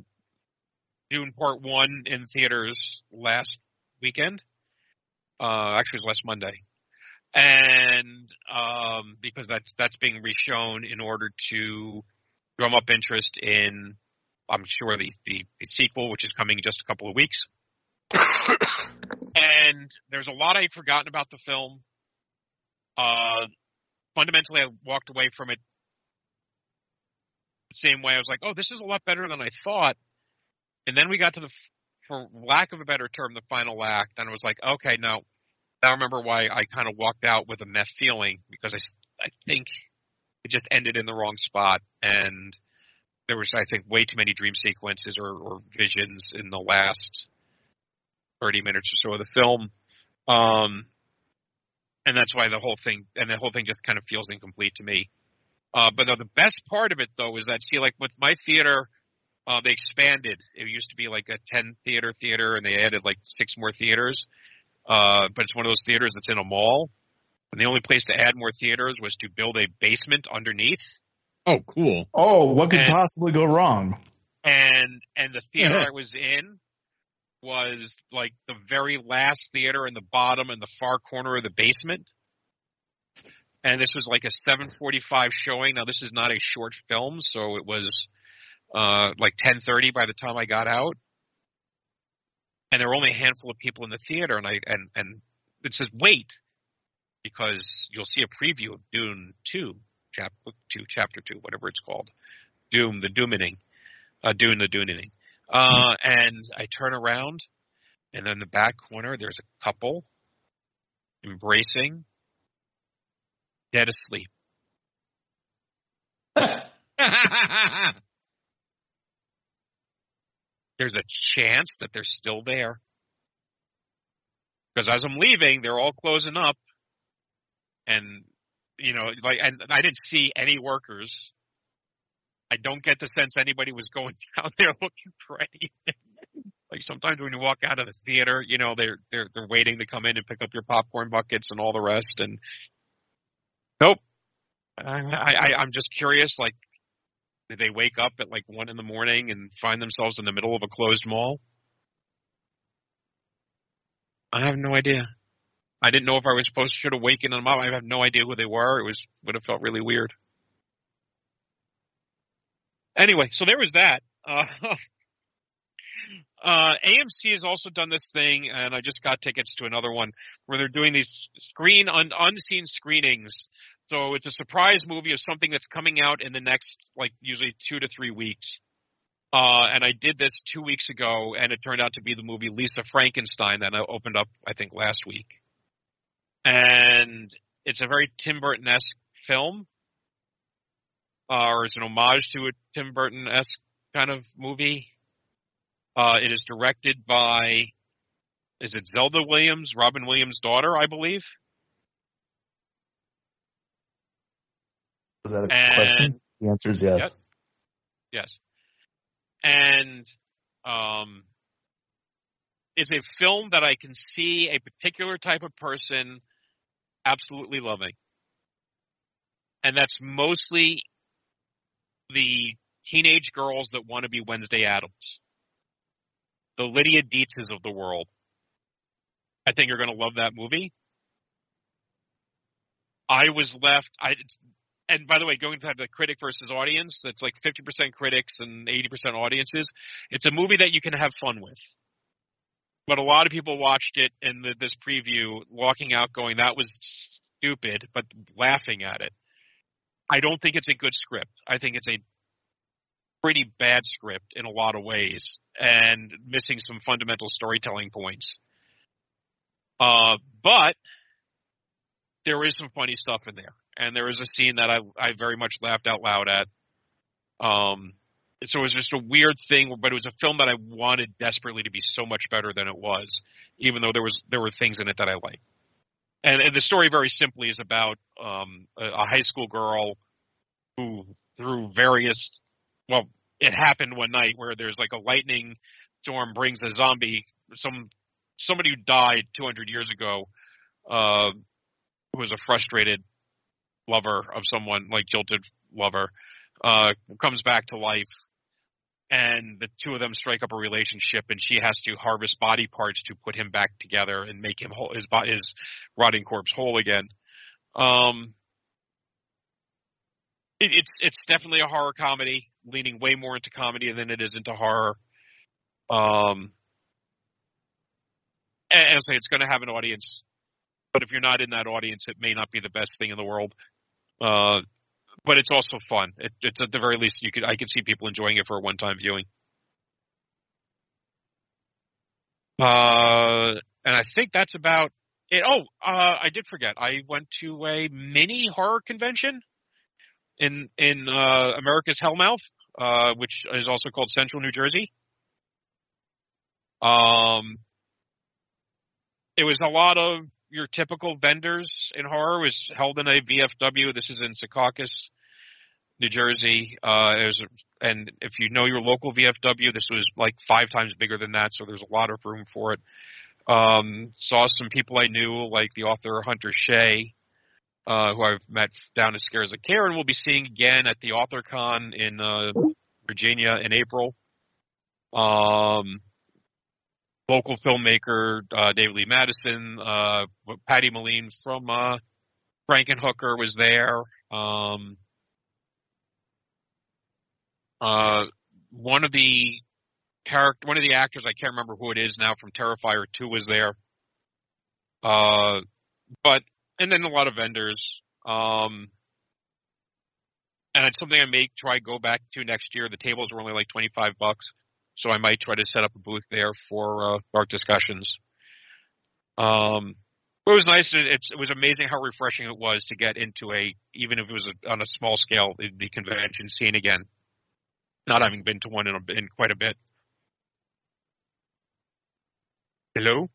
Dune Part One in theaters last weekend. Uh, actually, it was last Monday and um, because that's that's being reshown in order to drum up interest in, I'm sure the, the the sequel, which is coming in just a couple of weeks. and there's a lot I'd forgotten about the film. Uh, fundamentally, I walked away from it the same way. I was like, "Oh, this is a lot better than I thought." And then we got to the, for lack of a better term, the final act, and I was like, "Okay, no, I remember why I kind of walked out with a meh feeling because I, I think it just ended in the wrong spot and there was I think way too many dream sequences or, or visions in the last 30 minutes or so of the film. Um, and that's why the whole thing, and the whole thing just kind of feels incomplete to me. Uh, but the best part of it though is that see like with my theater, uh, they expanded. It used to be like a 10 theater theater and they added like six more theaters. Uh, but it's one of those theaters that's in a mall. And the only place to add more theaters was to build a basement underneath. Oh, cool. Oh, what could And- possibly go wrong? And and the theater Yeah. I was in was like the very last theater in the bottom in the far corner of the basement. And this was like a 7:45 showing. Now this is not a short film, so it was uh like 10:30 by the time I got out. And there were only a handful of people in the theater and I and and it says wait because you'll see a preview of Dune 2, chap 2, chapter 2, whatever it's called. Doom, the Doomining. Uh, Dune, the Doomining. Uh, and I turn around, and then in the back corner, there's a couple embracing, dead asleep. [LAUGHS] There's a chance that they're still there. Because as I'm leaving, they're all closing up. And, you know, like, and I didn't see any workers. I don't get the sense anybody was going [LAUGHS] down there looking for anything. like sometimes when you walk out of the theater, you know, they're, they're, they're waiting to come in and pick up your popcorn buckets and all the rest. And nope. I, I, I'm just curious, like, did they wake up at like one in the morning and find themselves in the middle of a closed mall? I have no idea. I didn't know if I was supposed to should have them up. I have no idea who they were. It was would have felt really weird. Anyway, so there was that. Uh, [LAUGHS] uh, AMC has also done this thing, and I just got tickets to another one where they're doing these screen un, unseen screenings. So it's a surprise movie of something that's coming out in the next, like, usually two to three weeks. Uh, and I did this two weeks ago, and it turned out to be the movie Lisa Frankenstein that I opened up, I think, last week. And it's a very Tim Burton esque film, uh, or it's an homage to a Tim Burton esque kind of movie. Uh, it is directed by, is it Zelda Williams, Robin Williams' daughter, I believe. Was that a And- question? The answer is yes. Yep. Yes. And um, it's a film that I can see a particular type of person absolutely loving. And that's mostly the teenage girls that want to be Wednesday Addams. The Lydia Deetzes of the world. I think you're going to love that movie. I was left, I, and by the way, going to have the critic versus audience, it's like 50% critics and 80% audiences. It's a movie that you can have fun with. But a lot of people watched it in the, this preview, walking out going, that was stupid, but laughing at it. I don't think it's a good script. I think it's a pretty bad script in a lot of ways and missing some fundamental storytelling points. Uh, but there is some funny stuff in there and there was a scene that I I very much laughed out loud at. Um, so it was just a weird thing, but it was a film that I wanted desperately to be so much better than it was, even though there was there were things in it that I liked. And, and the story very simply is about um, a, a high school girl who, through various, well, it happened one night where there's like a lightning storm brings a zombie, some somebody who died 200 years ago, uh, who was a frustrated lover of someone, like jilted lover, uh, comes back to life, and the two of them strike up a relationship, and she has to harvest body parts to put him back together and make him whole, his his rotting corpse whole again. Um, it, it's it's definitely a horror comedy, leaning way more into comedy than it is into horror. Um, and, and so it's going to have an audience, but if you're not in that audience, it may not be the best thing in the world. Uh, but it's also fun. It, it's at the very least you could I could see people enjoying it for a one time viewing. Uh, and I think that's about it. Oh, uh, I did forget. I went to a mini horror convention in in uh, America's Hellmouth, uh, which is also called Central New Jersey. Um, it was a lot of your typical vendors in horror. Was held in a VFW. This is in Secaucus, New Jersey. Uh, was, and if you know your local VFW, this was like five times bigger than that. So there's a lot of room for it. Um, saw some people I knew, like the author Hunter Shea, uh, who I've met down at Scares of Care, and we'll be seeing again at the AuthorCon in uh, Virginia in April. Um, local filmmaker uh, David Lee Madison, uh, Patty Mullen from uh, Frankenhooker was there. Um, uh, one of the character, one of the actors, I can't remember who it is now from Terrifier 2 was there. Uh, but, and then a lot of vendors. Um, and it's something I may try go back to next year. The tables were only like 25 bucks. So I might try to set up a booth there for, uh, dark discussions. Um, it was nice. It, it was amazing how refreshing it was to get into a, even if it was a, on a small scale, the, the convention scene again. Not having been to one in, a, in quite a bit. Hello?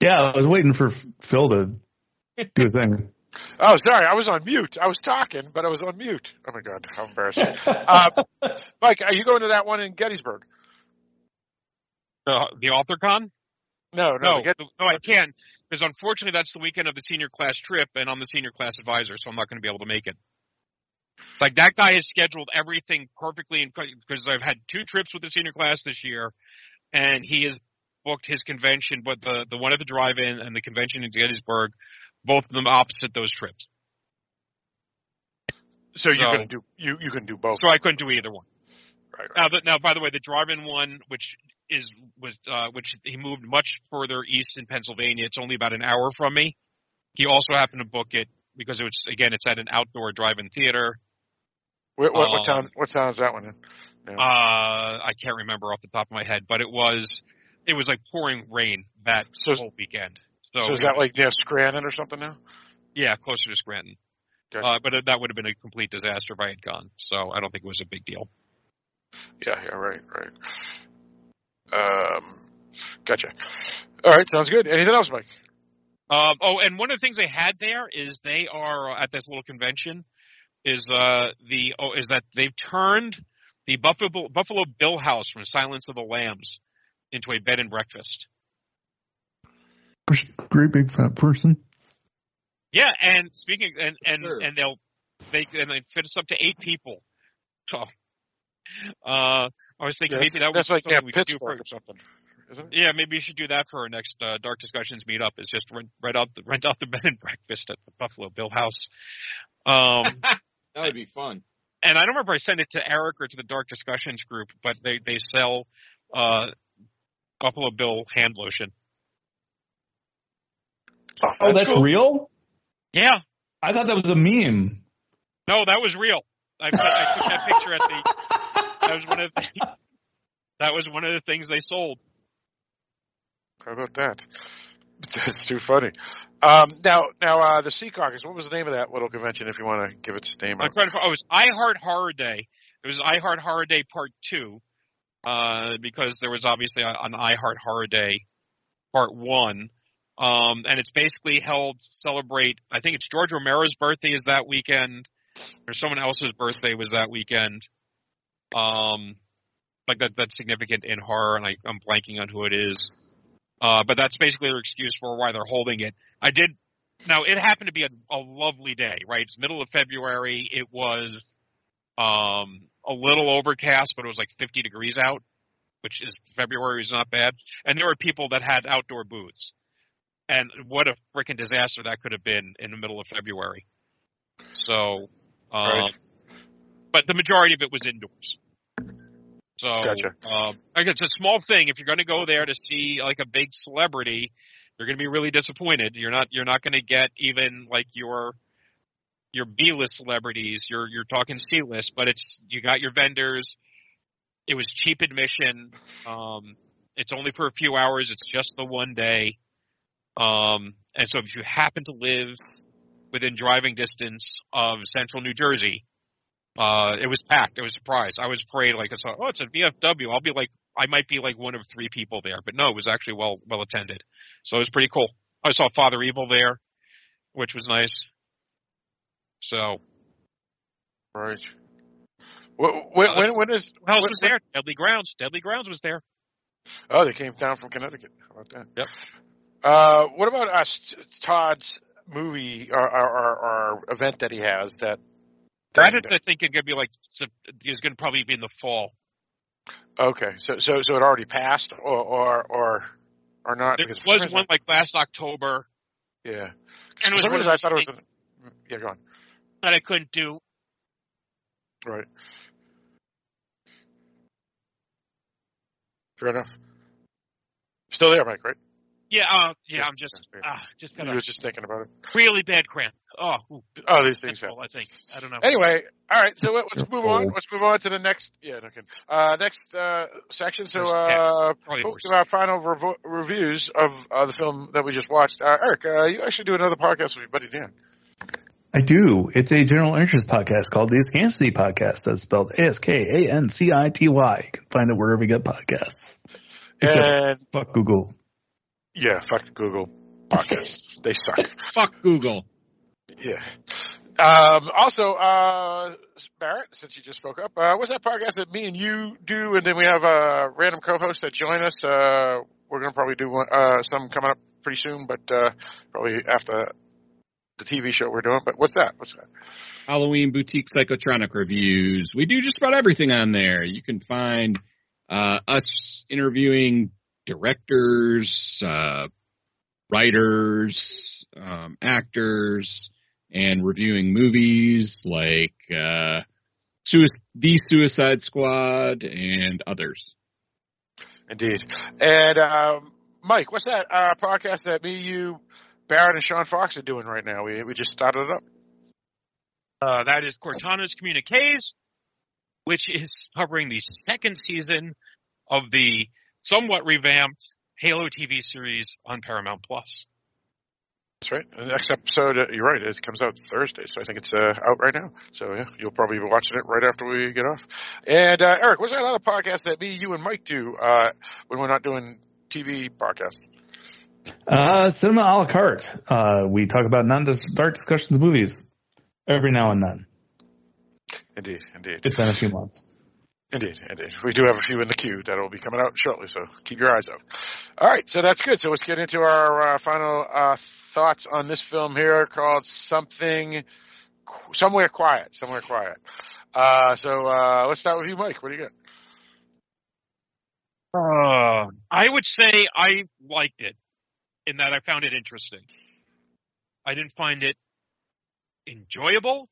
Yeah, I was waiting for Phil to do his thing. Oh, sorry, I was on mute. I was talking, but I was on mute. Oh my god, how embarrassing! uh, [LAUGHS] Mike, are you going to that one in Gettysburg? The, the AuthorCon? No, no, No, Get- no, I can't because unfortunately that's the weekend of the senior class trip, and I'm the senior class advisor, so I'm not going to be able to make it. Like that guy has scheduled everything perfectly, because I've had two trips with the senior class this year, and he has booked his convention, but the the one at the drive-in and the convention in Gettysburg, both of them opposite those trips. so you so- can do you you can do both. So I couldn't do either one. Right, right. Now, the, now, by the way, the drive-in one, which is was uh, which he moved much further east in Pennsylvania. It's only about an hour from me. He also happened to book it because it was again, it's at an outdoor drive-in theater. What, what, what um, town? What town is that one in? Uh, I can't remember off the top of my head, but it was it was like pouring rain that So- whole weekend. So, So is that like near Scranton or something now? yeah, closer to Scranton. Gotcha. Uh, but that would have been a complete disaster if I had gone. So I don't think it was a big deal. Yeah, yeah, right, right. Um, gotcha. All right, sounds good. Anything else, Mike? Um, oh, and one of the things they had there is they are uh, at this little convention is uh, the oh, is that they've turned the Buffalo Buffalo Bill House from Silence of the Lambs into a bed and breakfast. Great big fat person. Yeah, and speaking and and Sure. and they'll they and they fit us up to eight people. [LAUGHS] So, uh, I was thinking Yeah, maybe that was like something yeah, we could do for or something, isn't it? Yeah, maybe you should do that for our next uh, Dark Discussions meetup. Is just rent, rent out the rent out the [LAUGHS] bed and breakfast at the Buffalo Bill House. Um, [LAUGHS] That would be fun. and I don't remember if I sent it to Eric or to the Dark Discussions group, but they they sell uh, Buffalo Bill hand lotion. Oh, that's real? Yeah, I thought that was a meme. no, that was real. I, I took that picture at the. That was one of the. Things, [LAUGHS] that was one of the things they sold. How about that? [LAUGHS] That's too funny. Um, now, now uh, the Secaucus. What was the name of that little convention? If you want to give its name, I'm trying to. Oh, it was I Heart Horror Day. It was I Heart Horror Day Part Two, uh, because there was obviously a- an I Heart Horror Day Part One, um, and it's basically held to celebrate. I think it's George Romero's birthday is that weekend, or someone else's birthday was that weekend. Um, like that that's significant in horror, and I, I'm blanking on who it is. Uh, but that's basically their excuse for why they're holding it. I did. Now it happened to be a, a lovely day, right? It's middle of February. It was um, a little overcast, but it was like 50 degrees out, which is February is not bad. And there were people that had outdoor booths, and what a freaking disaster that could have been in the middle of February. So, um, Right. but the majority of it was indoors. So, Gotcha. um, like it's a small thing. If you're going to go there to see like a big celebrity, you're going to be really disappointed. You're not. You're not going to get even like your your B-list celebrities. You're you're talking C-list, but it's you got your vendors. It was cheap admission. Um, it's only for a few hours. It's just the one day. Um, and so if you happen to live within driving distance of central New Jersey, uh, it was packed. It was a surprise. I was afraid, like, I saw, oh, it's a VFW. I'll be like, I might be like one of three people there, but no, it was actually well, well attended. So it was pretty cool. I saw Father Evil there, which was nice. So, right. When, when, when, when is? when- was there? Deadly Grounds. Deadly Grounds was there. Oh, they came down from Connecticut. How about that? Yep. Uh, what about us? Todd's movie or, or, or, event that he has that. That is, I think, going to be like, is going to probably be in the fall. Okay, so so so it already passed, or or or, or not? There because for some was one like last October, Yeah. and it was some one reason I thought it was. A, yeah, go on. that I couldn't do. Right. Fair enough. Still there, Mike? Right? Yeah, uh, yeah, Yeah, I'm just, yeah. ah, just got You a were just thinking about it. really bad cramp. Oh, ooh, Oh, these things that's happen. I think. I don't know. Anyway, all right. So let, let's You're move on. Let's move on to the next. Yeah, no. Uh, next uh, section. So, uh, Probably folks, our final revo- reviews of uh, the film that we just watched. Uh, Eric, uh, you actually do another podcast with your buddy Dan. I do. It's a general interest podcast called the Askancity Podcast. That's spelled A S K A N C I T Y. You can find it wherever you get podcasts. Except And fuck Google. Yeah, fuck Google podcasts. [LAUGHS] they suck. Fuck Google. Yeah. Um, also, uh, Barrett, since you just spoke up, uh, what's that podcast that me and you do, and then we have a random co-host that join us. Uh, we're gonna probably do one, uh, some coming up pretty soon, but uh, probably after the TV show we're doing. But what's that? What's that? Halloween boutique psychotronic reviews. We do just about everything on there. You can find uh, us interviewing directors, uh, writers, um, actors, and reviewing movies like uh, Sui- The Suicide Squad and others. Indeed. And um, Mike, what's that uh, podcast that me, you, Barrett, and Sean Fox are doing right now? We we just started it up. Uh, that is Cortana's Communiques, which is covering the second season of the somewhat revamped Halo TV series on Paramount Plus. That's right. The next episode, uh, you're right, it comes out Thursday, so I think it's uh, out right now. So yeah, you'll probably be watching it right after we get off. And uh, Eric, what's that other podcast that me, you, and Mike do uh, when we're not doing TV podcasts? Uh, cinema a la carte. Uh, we talk about non-dark discussions movies every now and then. Indeed, indeed. It's been a few months. Indeed, indeed. We do have a few in the queue that will be coming out shortly, so keep your eyes out. All right, so that's good. So let's get into our uh, final uh, thoughts on this film here called Something, Somewhere Quiet. Somewhere Quiet. Uh, so uh, let's start with you, Mike. What do you got? Uh, I would say I liked it in that I found it interesting. I didn't find it enjoyable,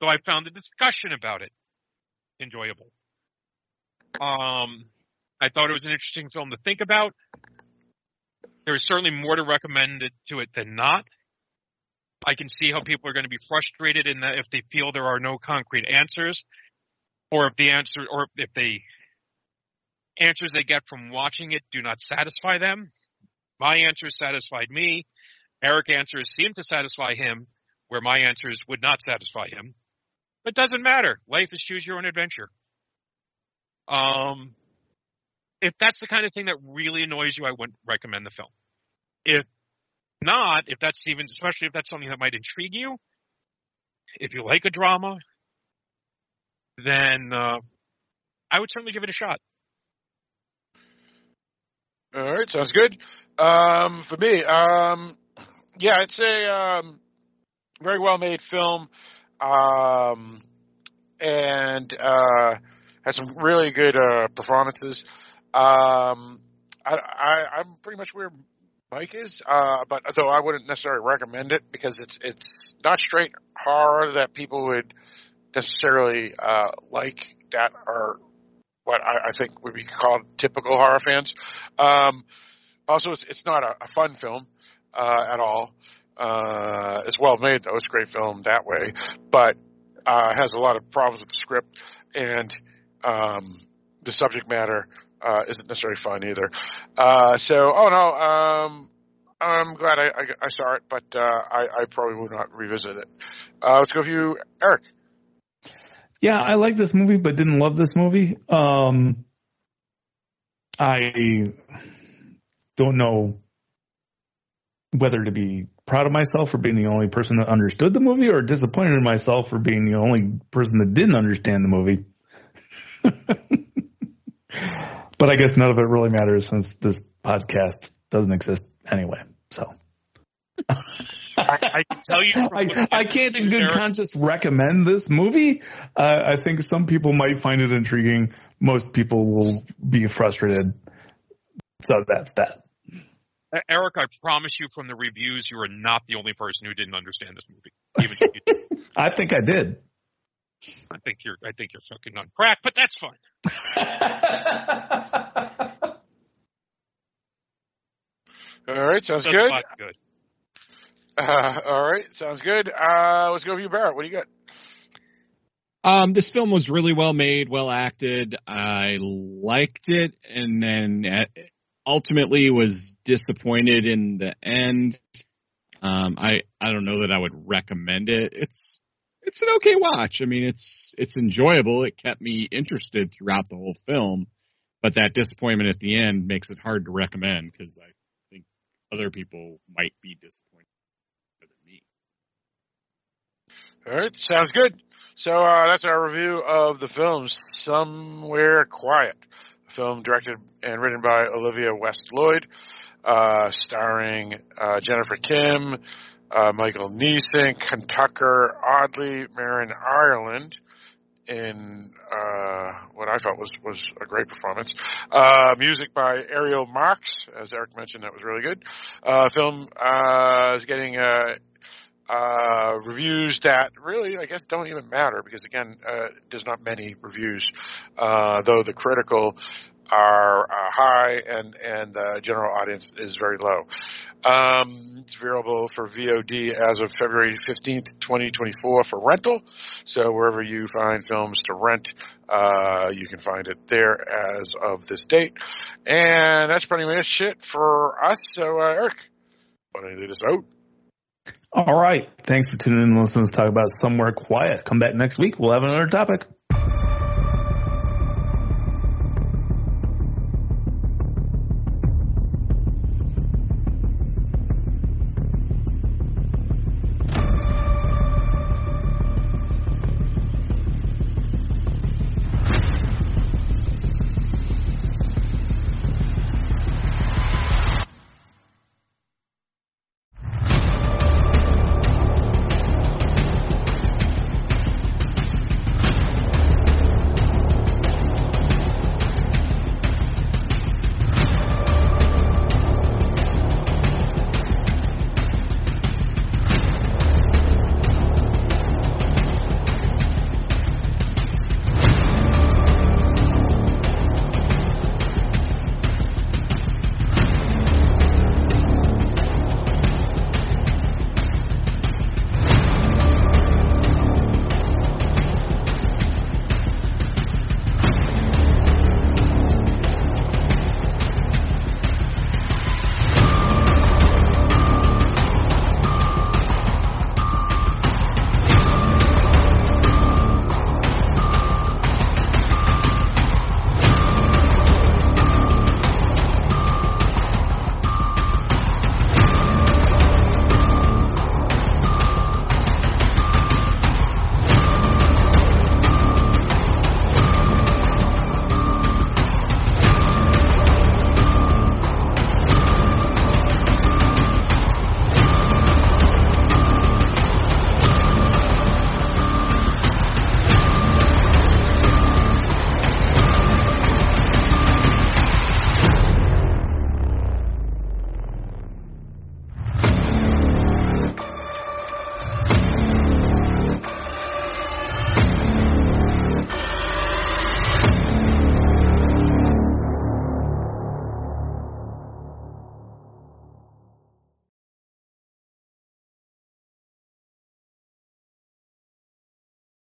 though I found the discussion about it enjoyable. Um, I thought it was an interesting film to think about. There is certainly more to recommend it to it than not. I can see how people are going to be frustrated in that if they feel there are no concrete answers, or if the answer, or if the answers they get from watching it do not satisfy them. My answers satisfied me. Eric's answers seemed to satisfy him, where my answers would not satisfy him. It doesn't matter. Life is choose your own adventure. Um, if that's the kind of thing that really annoys you, I wouldn't recommend the film. If not, if that's even, especially if that's something that might intrigue you, if you like a drama, then uh, I would certainly give it a shot. All right, sounds good. Um, for me, um, yeah, it's a um, very well made film, um, and uh, has some really good uh, performances. Um, I, I'm pretty much where Mike is, uh, but though I wouldn't necessarily recommend it because it's it's not straight horror that people would necessarily uh, like that are what I, I think would be called typical horror fans. Um, also, it's it's not a, a fun film uh, at all. Uh, it's well made though; it's a great film that way, but uh, has a lot of problems with the script and um, the subject matter uh, isn't necessarily fun either. Uh, so, oh no, um, I'm glad I, I, I saw it, but uh, I, I probably will not revisit it. Uh, let's go with you, Eric. Yeah, I like this movie, but didn't love this movie. Um, I don't know whether to be proud of myself for being the only person that understood the movie or disappointed in myself for being the only person that didn't understand the movie. [LAUGHS] but I guess none of it really matters since this podcast doesn't exist anyway. So I, I can tell you. [LAUGHS] I, I, can't, in good conscience recommend this movie. Uh, I think some people might find it intriguing. Most people will be frustrated. So that's that. Eric, I promise you from the reviews, you are not the only person who didn't understand this movie. Even if you did. [LAUGHS] I think I did. I think you're, I think you're fucking on crack, but that's fine. [LAUGHS] All right, sounds Doesn't good. good. Uh, all right, sounds good. Uh, let's go with you, Barrett. What do you got? Um, this film was really well made, well acted. I liked it, and then uh, ultimately was disappointed in the end. Um, I I don't know that I would recommend it. It's it's an okay watch. I mean, it's it's enjoyable. It kept me interested throughout the whole film, but that disappointment at the end makes it hard to recommend because I think other people might be disappointed than me. All right, sounds good. So uh, that's our review of the film Somewhere Quiet, a film directed and written by Olivia West Lloyd, uh, starring uh, Jennifer Kim, uh, Michael Neeson, Kentucker, Audley, Marin Ireland, in uh, what I thought was was a great performance. Uh, music by Ariel Marks, as Eric mentioned, that was really good. Uh, film uh, is getting uh, reviews that really, I guess, don't even matter because again, there's not many reviews. Though the critical are uh, high and and the general audience is very low. Um, it's available for VOD as of February 15th, 2024 for rental. So wherever you find films to rent, uh, you can find it there as of this date. And that's pretty much it for us. So uh, Eric, why don't you lead us out? All right. Thanks for tuning in and listening to talk about Somewhere Quiet. Come back next week. We'll have another topic.